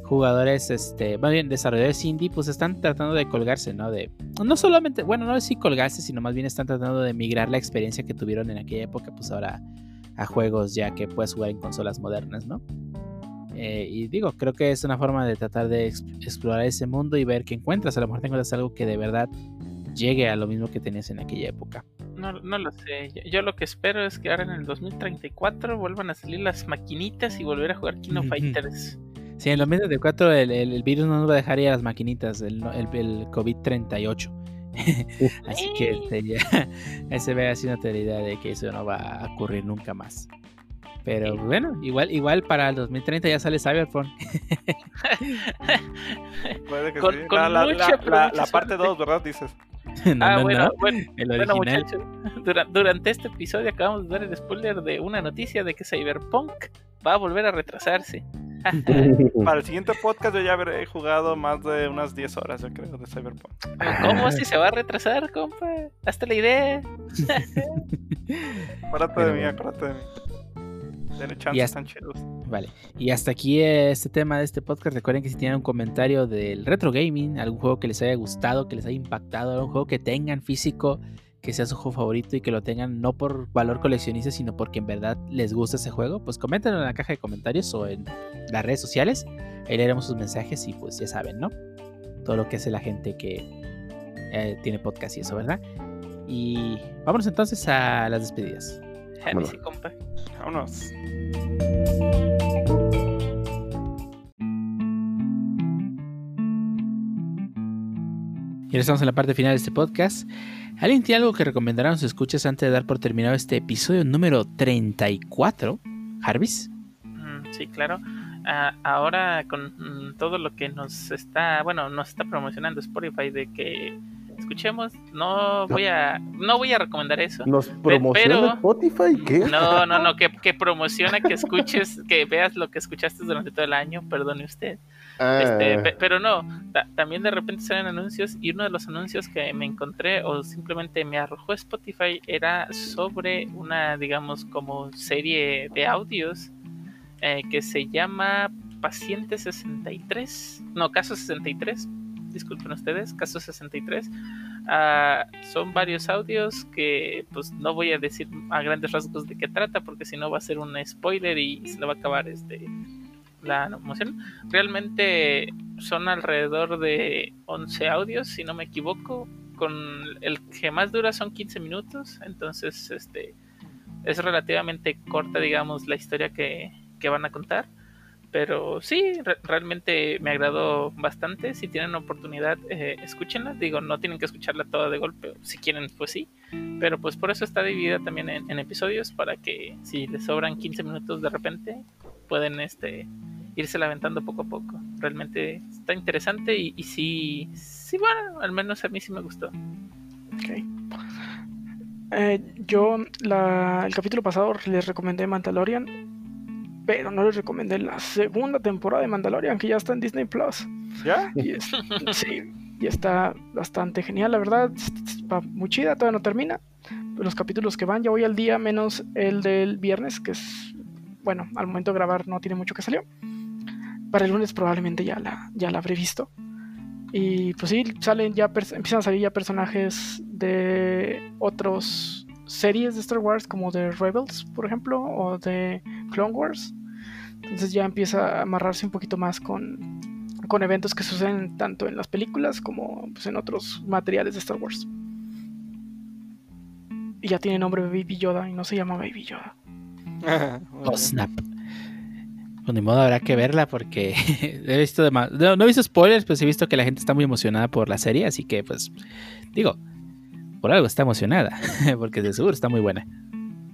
Speaker 2: jugadores, este, más bien desarrolladores indie, pues están tratando de colgarse, ¿no? De, no solamente, bueno, no es si colgarse, sino más bien están tratando de migrar la experiencia que tuvieron en aquella época, pues ahora a juegos ya que puedes jugar en consolas modernas, ¿no? Eh, y digo, creo que es una forma de tratar de explorar ese mundo y ver qué encuentras. A lo mejor encuentras algo que de verdad llegue a lo mismo que tenías en aquella época.
Speaker 4: No, no lo sé. Yo, lo que espero es que ahora en el 2034 vuelvan a salir las maquinitas y volver a jugar Kino Fighters.
Speaker 2: Sí, en el 2034 el, el, virus no nos va a dejar ir a las maquinitas, el, el COVID-38. Así que este, ya, se ve así una teoría de que eso no va a ocurrir nunca más. Pero bueno, igual, igual para el 2030 ya sale Cyberpunk.
Speaker 3: Puede que sí. la, parte 2, ¿verdad? Dices.
Speaker 4: ah, bueno, bueno, bueno muchachos, durante este episodio acabamos de dar el spoiler de una noticia de que Cyberpunk va a volver a retrasarse.
Speaker 3: Para el siguiente podcast yo ya habré jugado más de unas 10 horas, yo creo, de Cyberpunk.
Speaker 4: ¿Cómo si se va a retrasar, compa? Hasta la idea.
Speaker 3: acuérdate de mí, acuérdate de mí. Y hasta,
Speaker 2: Vale. Y hasta aquí este tema de este podcast. Recuerden que si tienen un comentario del retro gaming, algún juego que les haya gustado, que les haya impactado, algún juego que tengan físico que sea su juego favorito y que lo tengan no por valor coleccionista, sino porque en verdad les gusta ese juego, pues coméntenlo en la caja de comentarios o en las redes sociales. Ahí leeremos sus mensajes y pues ya saben, ¿no? Todo lo que hace la gente que eh, tiene podcast y eso, ¿verdad? Y vámonos entonces a las despedidas.
Speaker 3: Vámonos. Vámonos.
Speaker 2: Y ahora estamos en la parte final de este podcast. ¿Alguien tiene algo que recomendar a los escuchas antes de dar por terminado este episodio número 34? Jarvis.
Speaker 4: Mm, sí, claro. Ah, ahora con mm, todo lo que nos está, bueno, nos está promocionando Spotify de que escuchemos, no voy a no voy a recomendar eso.
Speaker 1: ¿Nos promociona Spotify? ¿Qué?
Speaker 4: No, no, no, que, que promociona que escuches, que veas lo que escuchaste durante todo el año, perdone usted. Este, ah. pero no, también de repente salen anuncios y uno de los anuncios que me encontré o simplemente me arrojó Spotify era sobre una, digamos, como serie de audios eh, que se llama Paciente 63, no, Caso 63, disculpen ustedes, Caso 63. Ah, son varios audios que pues no voy a decir a grandes rasgos de qué trata porque si no va a ser un spoiler y se le va a acabar este la emoción. Realmente son alrededor de 11 audios, si no me equivoco. Con el que más dura son 15 minutos. Entonces, este es relativamente corta, digamos, la historia que, van a contar. Pero sí, realmente me agradó bastante. Si tienen oportunidad, eh, escúchenla. Digo, no tienen que escucharla toda de golpe. Si quieren, pues sí. Pero pues por eso está dividida también en, en episodios. Para que si les sobran 15 minutos de repente, pueden este irse lamentando poco a poco. Realmente está interesante y, y sí, sí, bueno, al menos a mí sí me gustó.
Speaker 5: Ok. Eh, yo la, el capítulo pasado les recomendé Mandalorian, pero no les recomendé la segunda temporada de Mandalorian, que ya está en Disney Plus.
Speaker 3: ¿Ya?
Speaker 5: Y sí, y está bastante genial, la verdad. Va muy chida, todavía no termina. Los capítulos que van, ya voy al día, menos el del viernes, que es, bueno, al momento de grabar no tiene mucho que salió para el lunes probablemente ya la, ya la habré visto. Y pues sí, salen ya empiezan a salir ya personajes de otras series de Star Wars, como de Rebels, por ejemplo, o de Clone Wars. Entonces ya empieza a amarrarse un poquito más con, con eventos que suceden tanto en las películas como pues, en otros materiales de Star Wars. Y ya tiene nombre Baby Yoda y no se llama Baby Yoda.
Speaker 2: Oh, snap. Pues ni modo, habrá que verla porque he visto demás. No, no, he visto spoilers, pues he visto que la gente está muy emocionada por la serie, así que pues digo, por algo está emocionada, porque de seguro está muy buena.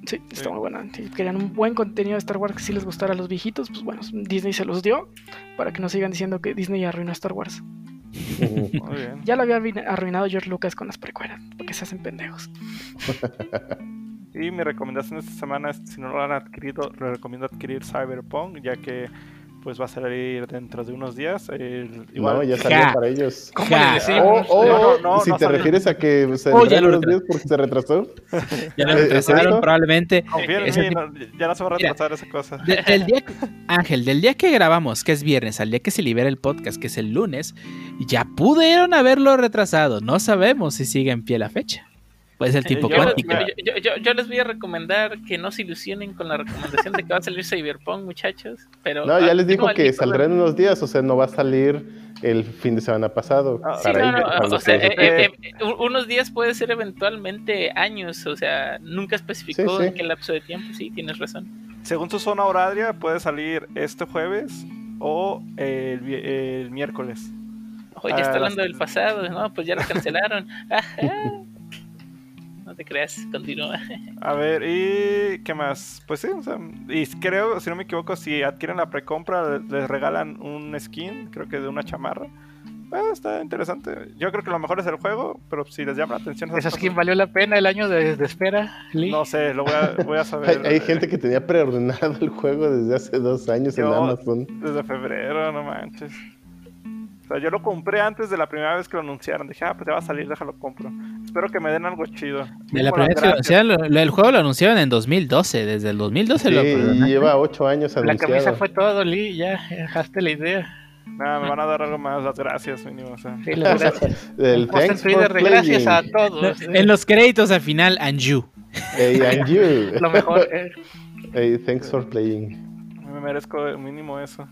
Speaker 5: Sí, está muy buena. Si querían un buen contenido de Star Wars que sí les gustara a los viejitos, pues bueno, Disney se los dio para que no sigan diciendo que Disney arruinó Star Wars.
Speaker 3: Muy bien.
Speaker 5: Ya lo había arruinado George Lucas con las precuelas, porque se hacen pendejos.
Speaker 3: Y mi recomendación esta semana es, si no lo han adquirido, les recomiendo adquirir Cyberpunk, ya que pues va a salir dentro de unos días. El, igual,
Speaker 1: no, ya salió
Speaker 2: Ja.
Speaker 1: para ellos.
Speaker 5: ¿Cómo
Speaker 2: Ja.
Speaker 5: decimos?
Speaker 1: Oh, oh,
Speaker 3: No, no, no,
Speaker 1: si
Speaker 3: no
Speaker 1: te
Speaker 3: salió.
Speaker 1: refieres a que se
Speaker 2: Oh, ya lo
Speaker 1: días porque se retrasó.
Speaker 2: Ya lo
Speaker 1: ¿Es
Speaker 2: retrasaron probablemente.
Speaker 3: confía en
Speaker 2: ese
Speaker 3: mí,
Speaker 2: tipo-
Speaker 3: no, ya no se va a
Speaker 2: Mira.
Speaker 3: retrasar esa cosa.
Speaker 2: De- del día que- Ángel, del día que grabamos, que es viernes, al día que se libera el podcast, que es el lunes, ya pudieron haberlo retrasado. No sabemos si sigue en pie la fecha. Pues el tipo
Speaker 3: yo-
Speaker 4: Yo,
Speaker 2: cuántico.
Speaker 4: yo- yo- yo- yo les voy a recomendar que no se ilusionen con la recomendación de que va a salir Cyberpunk, muchachos. Pero
Speaker 1: No, ya
Speaker 4: ah,
Speaker 1: les dijo que saldrá en unos días, o sea, no va a salir el fin de semana pasado.
Speaker 3: Ah, sí,
Speaker 4: no, no, o sea,
Speaker 1: se-
Speaker 4: eh, eh, eh, unos días puede ser eventualmente años, o sea, nunca especificó
Speaker 1: Sí, sí.
Speaker 4: en qué lapso de tiempo, sí, tienes razón.
Speaker 3: Según su zona horaria, puede salir este jueves o el, miércoles.
Speaker 4: Oye,
Speaker 3: Ah,
Speaker 4: está hablando
Speaker 3: las-
Speaker 4: del pasado, no, pues ya lo cancelaron. Ajá. No te creas, continúa.
Speaker 3: A ver, ¿y qué más? Pues sí, o sea, y creo, si no me equivoco, si adquieren la precompra, les regalan un skin, creo que de una chamarra. Pues está interesante. Yo creo que lo mejor es el juego, pero si les llama la atención esas
Speaker 6: ¿Esa skin valió la pena el año de, de espera, Lee?
Speaker 3: no sé, lo voy a, voy a saber.
Speaker 1: hay gente que tenía preordenado el juego desde hace dos años en
Speaker 3: Yo-
Speaker 1: Amazon.
Speaker 3: Desde febrero, no manches. O sea, yo lo compré antes de la primera vez que lo anunciaron. Dije, ah, pues ya va a salir, déjalo compro. Espero que me den algo chido.
Speaker 2: De la primera que anunciaron, el juego lo anunciaron en 2012. Desde el 2012 lo
Speaker 1: Sí,
Speaker 2: perdonaron.
Speaker 1: lleva ocho años
Speaker 6: La camisa
Speaker 1: anunciado.
Speaker 6: fue todo, Lee, ya dejaste la idea.
Speaker 3: Nada, me van a dar algo más, las gracias, mínimo. O sea.
Speaker 6: Sí, las gracias.
Speaker 1: El thanks for
Speaker 6: de gracias a todos.
Speaker 2: En los créditos al final, and you.
Speaker 1: Hey, and you.
Speaker 6: Lo mejor. eh,
Speaker 1: Hey, thanks for playing.
Speaker 3: Me merezco mínimo eso.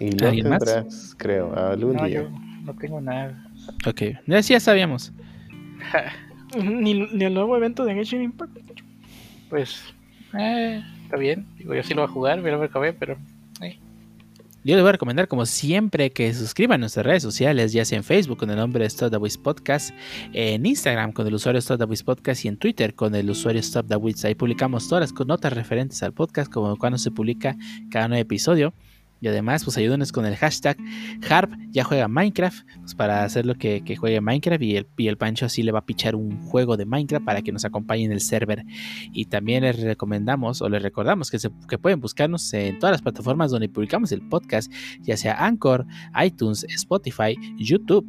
Speaker 1: Y lo
Speaker 2: ¿Alguien más?
Speaker 1: tendrás, creo, algún
Speaker 6: no,
Speaker 1: día.
Speaker 6: yo no tengo nada.
Speaker 2: Ok, ya, sí, ya sabíamos.
Speaker 5: Ni, ni el nuevo evento de Genshin Impact.
Speaker 6: Pues, eh, está bien. Digo, yo sí lo voy a jugar, acabé, pero. eh.
Speaker 2: Yo les voy a recomendar, como siempre, que suscriban a nuestras redes sociales, ya sea en Facebook con el nombre de Stop the Wiz Podcast, en Instagram con el usuario Stop the Wiz Podcast y en Twitter con el usuario Stop the Wiz. Ahí publicamos todas las notas referentes al podcast, como cuando se publica cada nuevo episodio. Y además, pues ayúdenos con el hashtag Harp ya juega Minecraft, pues para hacer lo que, que juegue Minecraft y el, y el Pancho así le va a pichar un juego de Minecraft para que nos acompañe en el server. Y también les recomendamos o les recordamos que, se, que pueden buscarnos en todas las plataformas donde publicamos el podcast, ya sea Anchor, iTunes, Spotify, YouTube.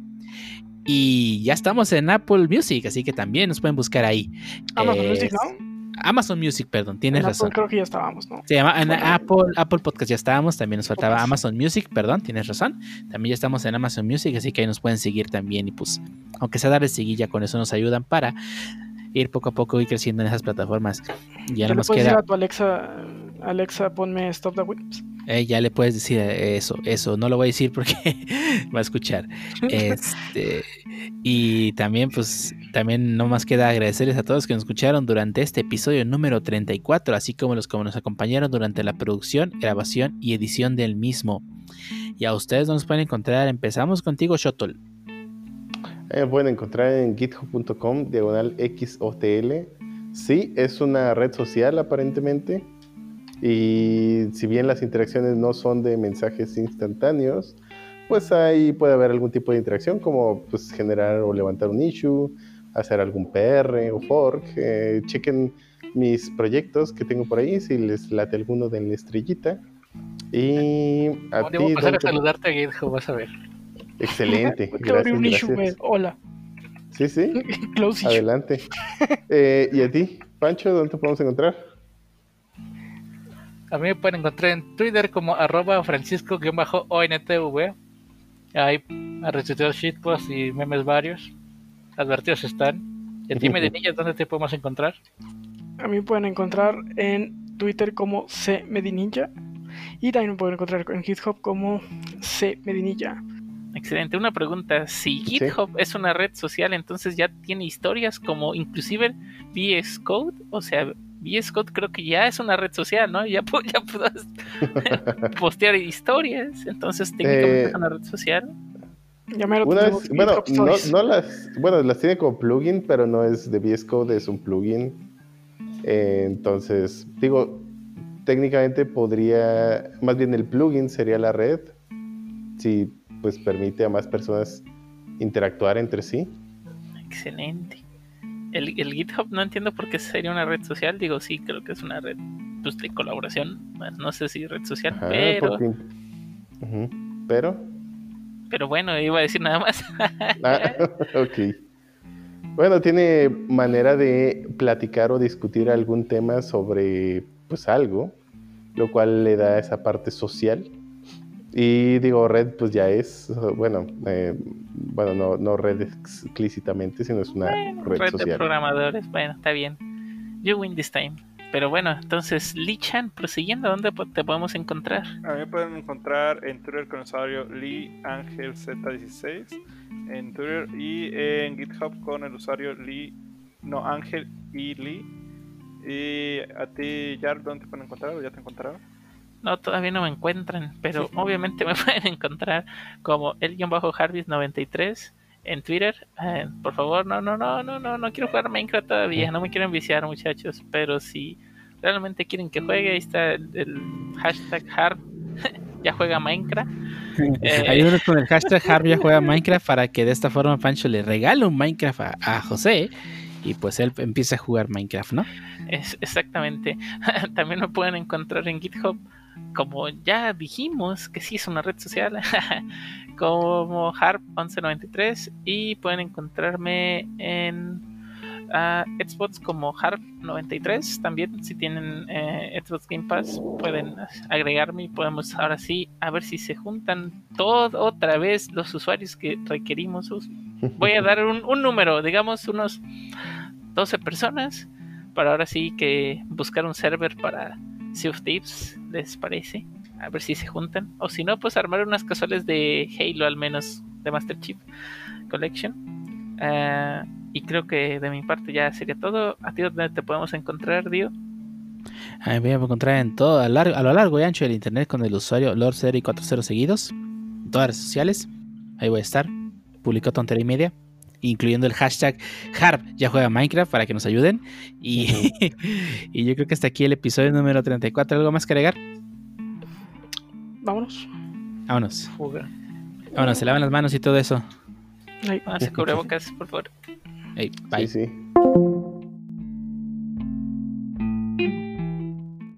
Speaker 2: Y ya estamos en Apple Music, así que también nos pueden buscar ahí.
Speaker 5: Amazon
Speaker 2: Eh,
Speaker 5: Music, ¿no?
Speaker 2: Amazon Music, perdón, tienes
Speaker 5: En Apple
Speaker 2: razón.
Speaker 5: creo que ya estábamos, ¿no?
Speaker 2: Se llama en
Speaker 5: Bueno.
Speaker 2: Apple, Apple Podcast, ya estábamos, también nos faltaba
Speaker 5: Podcast.
Speaker 2: Amazon Music, perdón, tienes razón. También ya estamos en Amazon Music, así que ahí nos pueden seguir también y pues, aunque sea darle seguilla, con eso nos ayudan para ir poco a poco y creciendo en esas plataformas. Ya no nos
Speaker 5: puedes
Speaker 2: queda,
Speaker 5: decir a tu Alexa, Alexa, ponme Stop the Whips.
Speaker 2: Eh, ya le puedes decir eso, eso, no lo voy a decir porque va a escuchar. Este, y también, pues, también no más queda agradecerles a todos que nos escucharon durante este episodio número 34, así como los que nos acompañaron durante la producción, grabación y edición del mismo. Y a ustedes no nos pueden encontrar. Empezamos contigo, Shotol.
Speaker 1: Eh, pueden encontrar en github.com, diagonal XOTL. Sí, es una red social aparentemente. Y si bien las interacciones no son de mensajes instantáneos, pues ahí puede haber algún tipo de interacción, como pues generar o levantar un issue, hacer algún PR o fork. Eh, chequen mis proyectos que tengo por ahí, si les late alguno de la estrellita. Y a
Speaker 6: Debo
Speaker 1: ti,
Speaker 6: pasar a saludarte a GitHub, vas a ver.
Speaker 1: excelente. Gracias,
Speaker 5: un issue,
Speaker 1: gracias.
Speaker 5: Hola.
Speaker 1: Sí, sí.
Speaker 5: Close.
Speaker 1: Adelante. Eh, ¿Y a ti, Pancho, dónde te podemos encontrar?
Speaker 6: A mí me pueden encontrar en Twitter como arroba francisco-ontv. Hay retuiteos shitposts y memes varios. Advertidos están. Y a ti, Medinillas, ¿dónde te podemos encontrar?
Speaker 5: A mí me pueden encontrar en Twitter como C Medininja. Y también me pueden encontrar en GitHub como C Medinilla.
Speaker 4: Excelente. Una pregunta. Si
Speaker 1: Sí.
Speaker 4: GitHub es una red social, entonces ya tiene historias como inclusive VS Code, o sea, VS Code creo que ya es una red social, ¿no? Ya, ya puedes postear historias, entonces técnicamente
Speaker 1: Eh,
Speaker 4: es una red social.
Speaker 5: Ya me lo
Speaker 1: Una
Speaker 5: tenemos
Speaker 1: vez-
Speaker 5: en
Speaker 1: bueno, no, no las, bueno, las tiene como plugin, pero no es de VS Code, es un plugin. Eh, entonces, digo, técnicamente podría, más bien el plugin sería la red, si pues permite a más personas interactuar entre sí.
Speaker 4: Excelente. El, el GitHub no entiendo por qué sería una red social. Digo, sí, creo que es una red pues, de colaboración. No sé si red social,
Speaker 1: Ajá,
Speaker 4: pero,
Speaker 1: Pero,
Speaker 4: pero bueno, iba a decir nada más.
Speaker 1: ah, ok. Bueno, tiene manera de platicar o discutir algún tema sobre pues algo, lo cual le da esa parte social. Y digo, red pues ya es, bueno, eh, bueno, no, no red explícitamente, sino es una
Speaker 4: Bueno,
Speaker 1: red,
Speaker 4: red de
Speaker 1: social.
Speaker 4: programadores. Bueno, está bien. You win this time. Pero bueno, entonces, Lee Chan, prosiguiendo, ¿dónde te podemos encontrar?
Speaker 3: A mí me pueden encontrar en Twitter con el usuario Lee Ángel Z16 en Twitter y en GitHub con el usuario Lee, no Ángel y Lee. Y a ti, Jar, ¿dónde te pueden encontrar? ¿O ya te encontraron?
Speaker 4: No, todavía no me encuentran, pero obviamente me pueden encontrar como el-harvis93 en Twitter. Eh, por favor, no, no, no, no, no, no quiero jugar Minecraft todavía, no me quiero enviciar, muchachos, pero si realmente quieren que juegue, ahí está el, el hashtag Harp, ya juega Minecraft. Eh,
Speaker 2: Ayúdenos con el hashtag Harvey ya juega Minecraft para que de esta forma Pancho le regale un Minecraft a, a José y pues él empiece a jugar Minecraft, ¿no?
Speaker 4: Es, exactamente. También me pueden encontrar en GitHub, como ya dijimos que sí es una red social, como Harp1193 y pueden encontrarme en ah, Xbox como Harp93 también si tienen eh, Xbox Game Pass pueden agregarme y podemos ahora sí a ver si se juntan todo otra vez los usuarios que requerimos. Voy a dar un, un número digamos unos 12 personas para ahora sí que buscar un server para Sea of Thieves, ¿les parece? A ver si se juntan. O si no, pues armar unas casuales de Halo al menos, de Master Chief Collection. Ah, y creo que de mi parte ya sería todo. ¿A ti dónde te podemos encontrar, Dio?
Speaker 2: A mí me voy a encontrar en todo, a, largo- lo largo y ancho del internet con el usuario Lord4040 seguidos, en todas las redes sociales. Ahí voy a estar. Publicó tontería y media, incluyendo el hashtag Harp ya juega Minecraft para que nos ayuden. Y, y yo creo que hasta aquí el episodio número 34. ¿Algo más que agregar?
Speaker 5: Vámonos.
Speaker 2: Vámonos. Vámonos, se lavan las manos y todo eso.
Speaker 5: Ahí.
Speaker 4: Pónganse cubrebocas, por favor.
Speaker 2: Hey, bye.
Speaker 1: Sí, sí.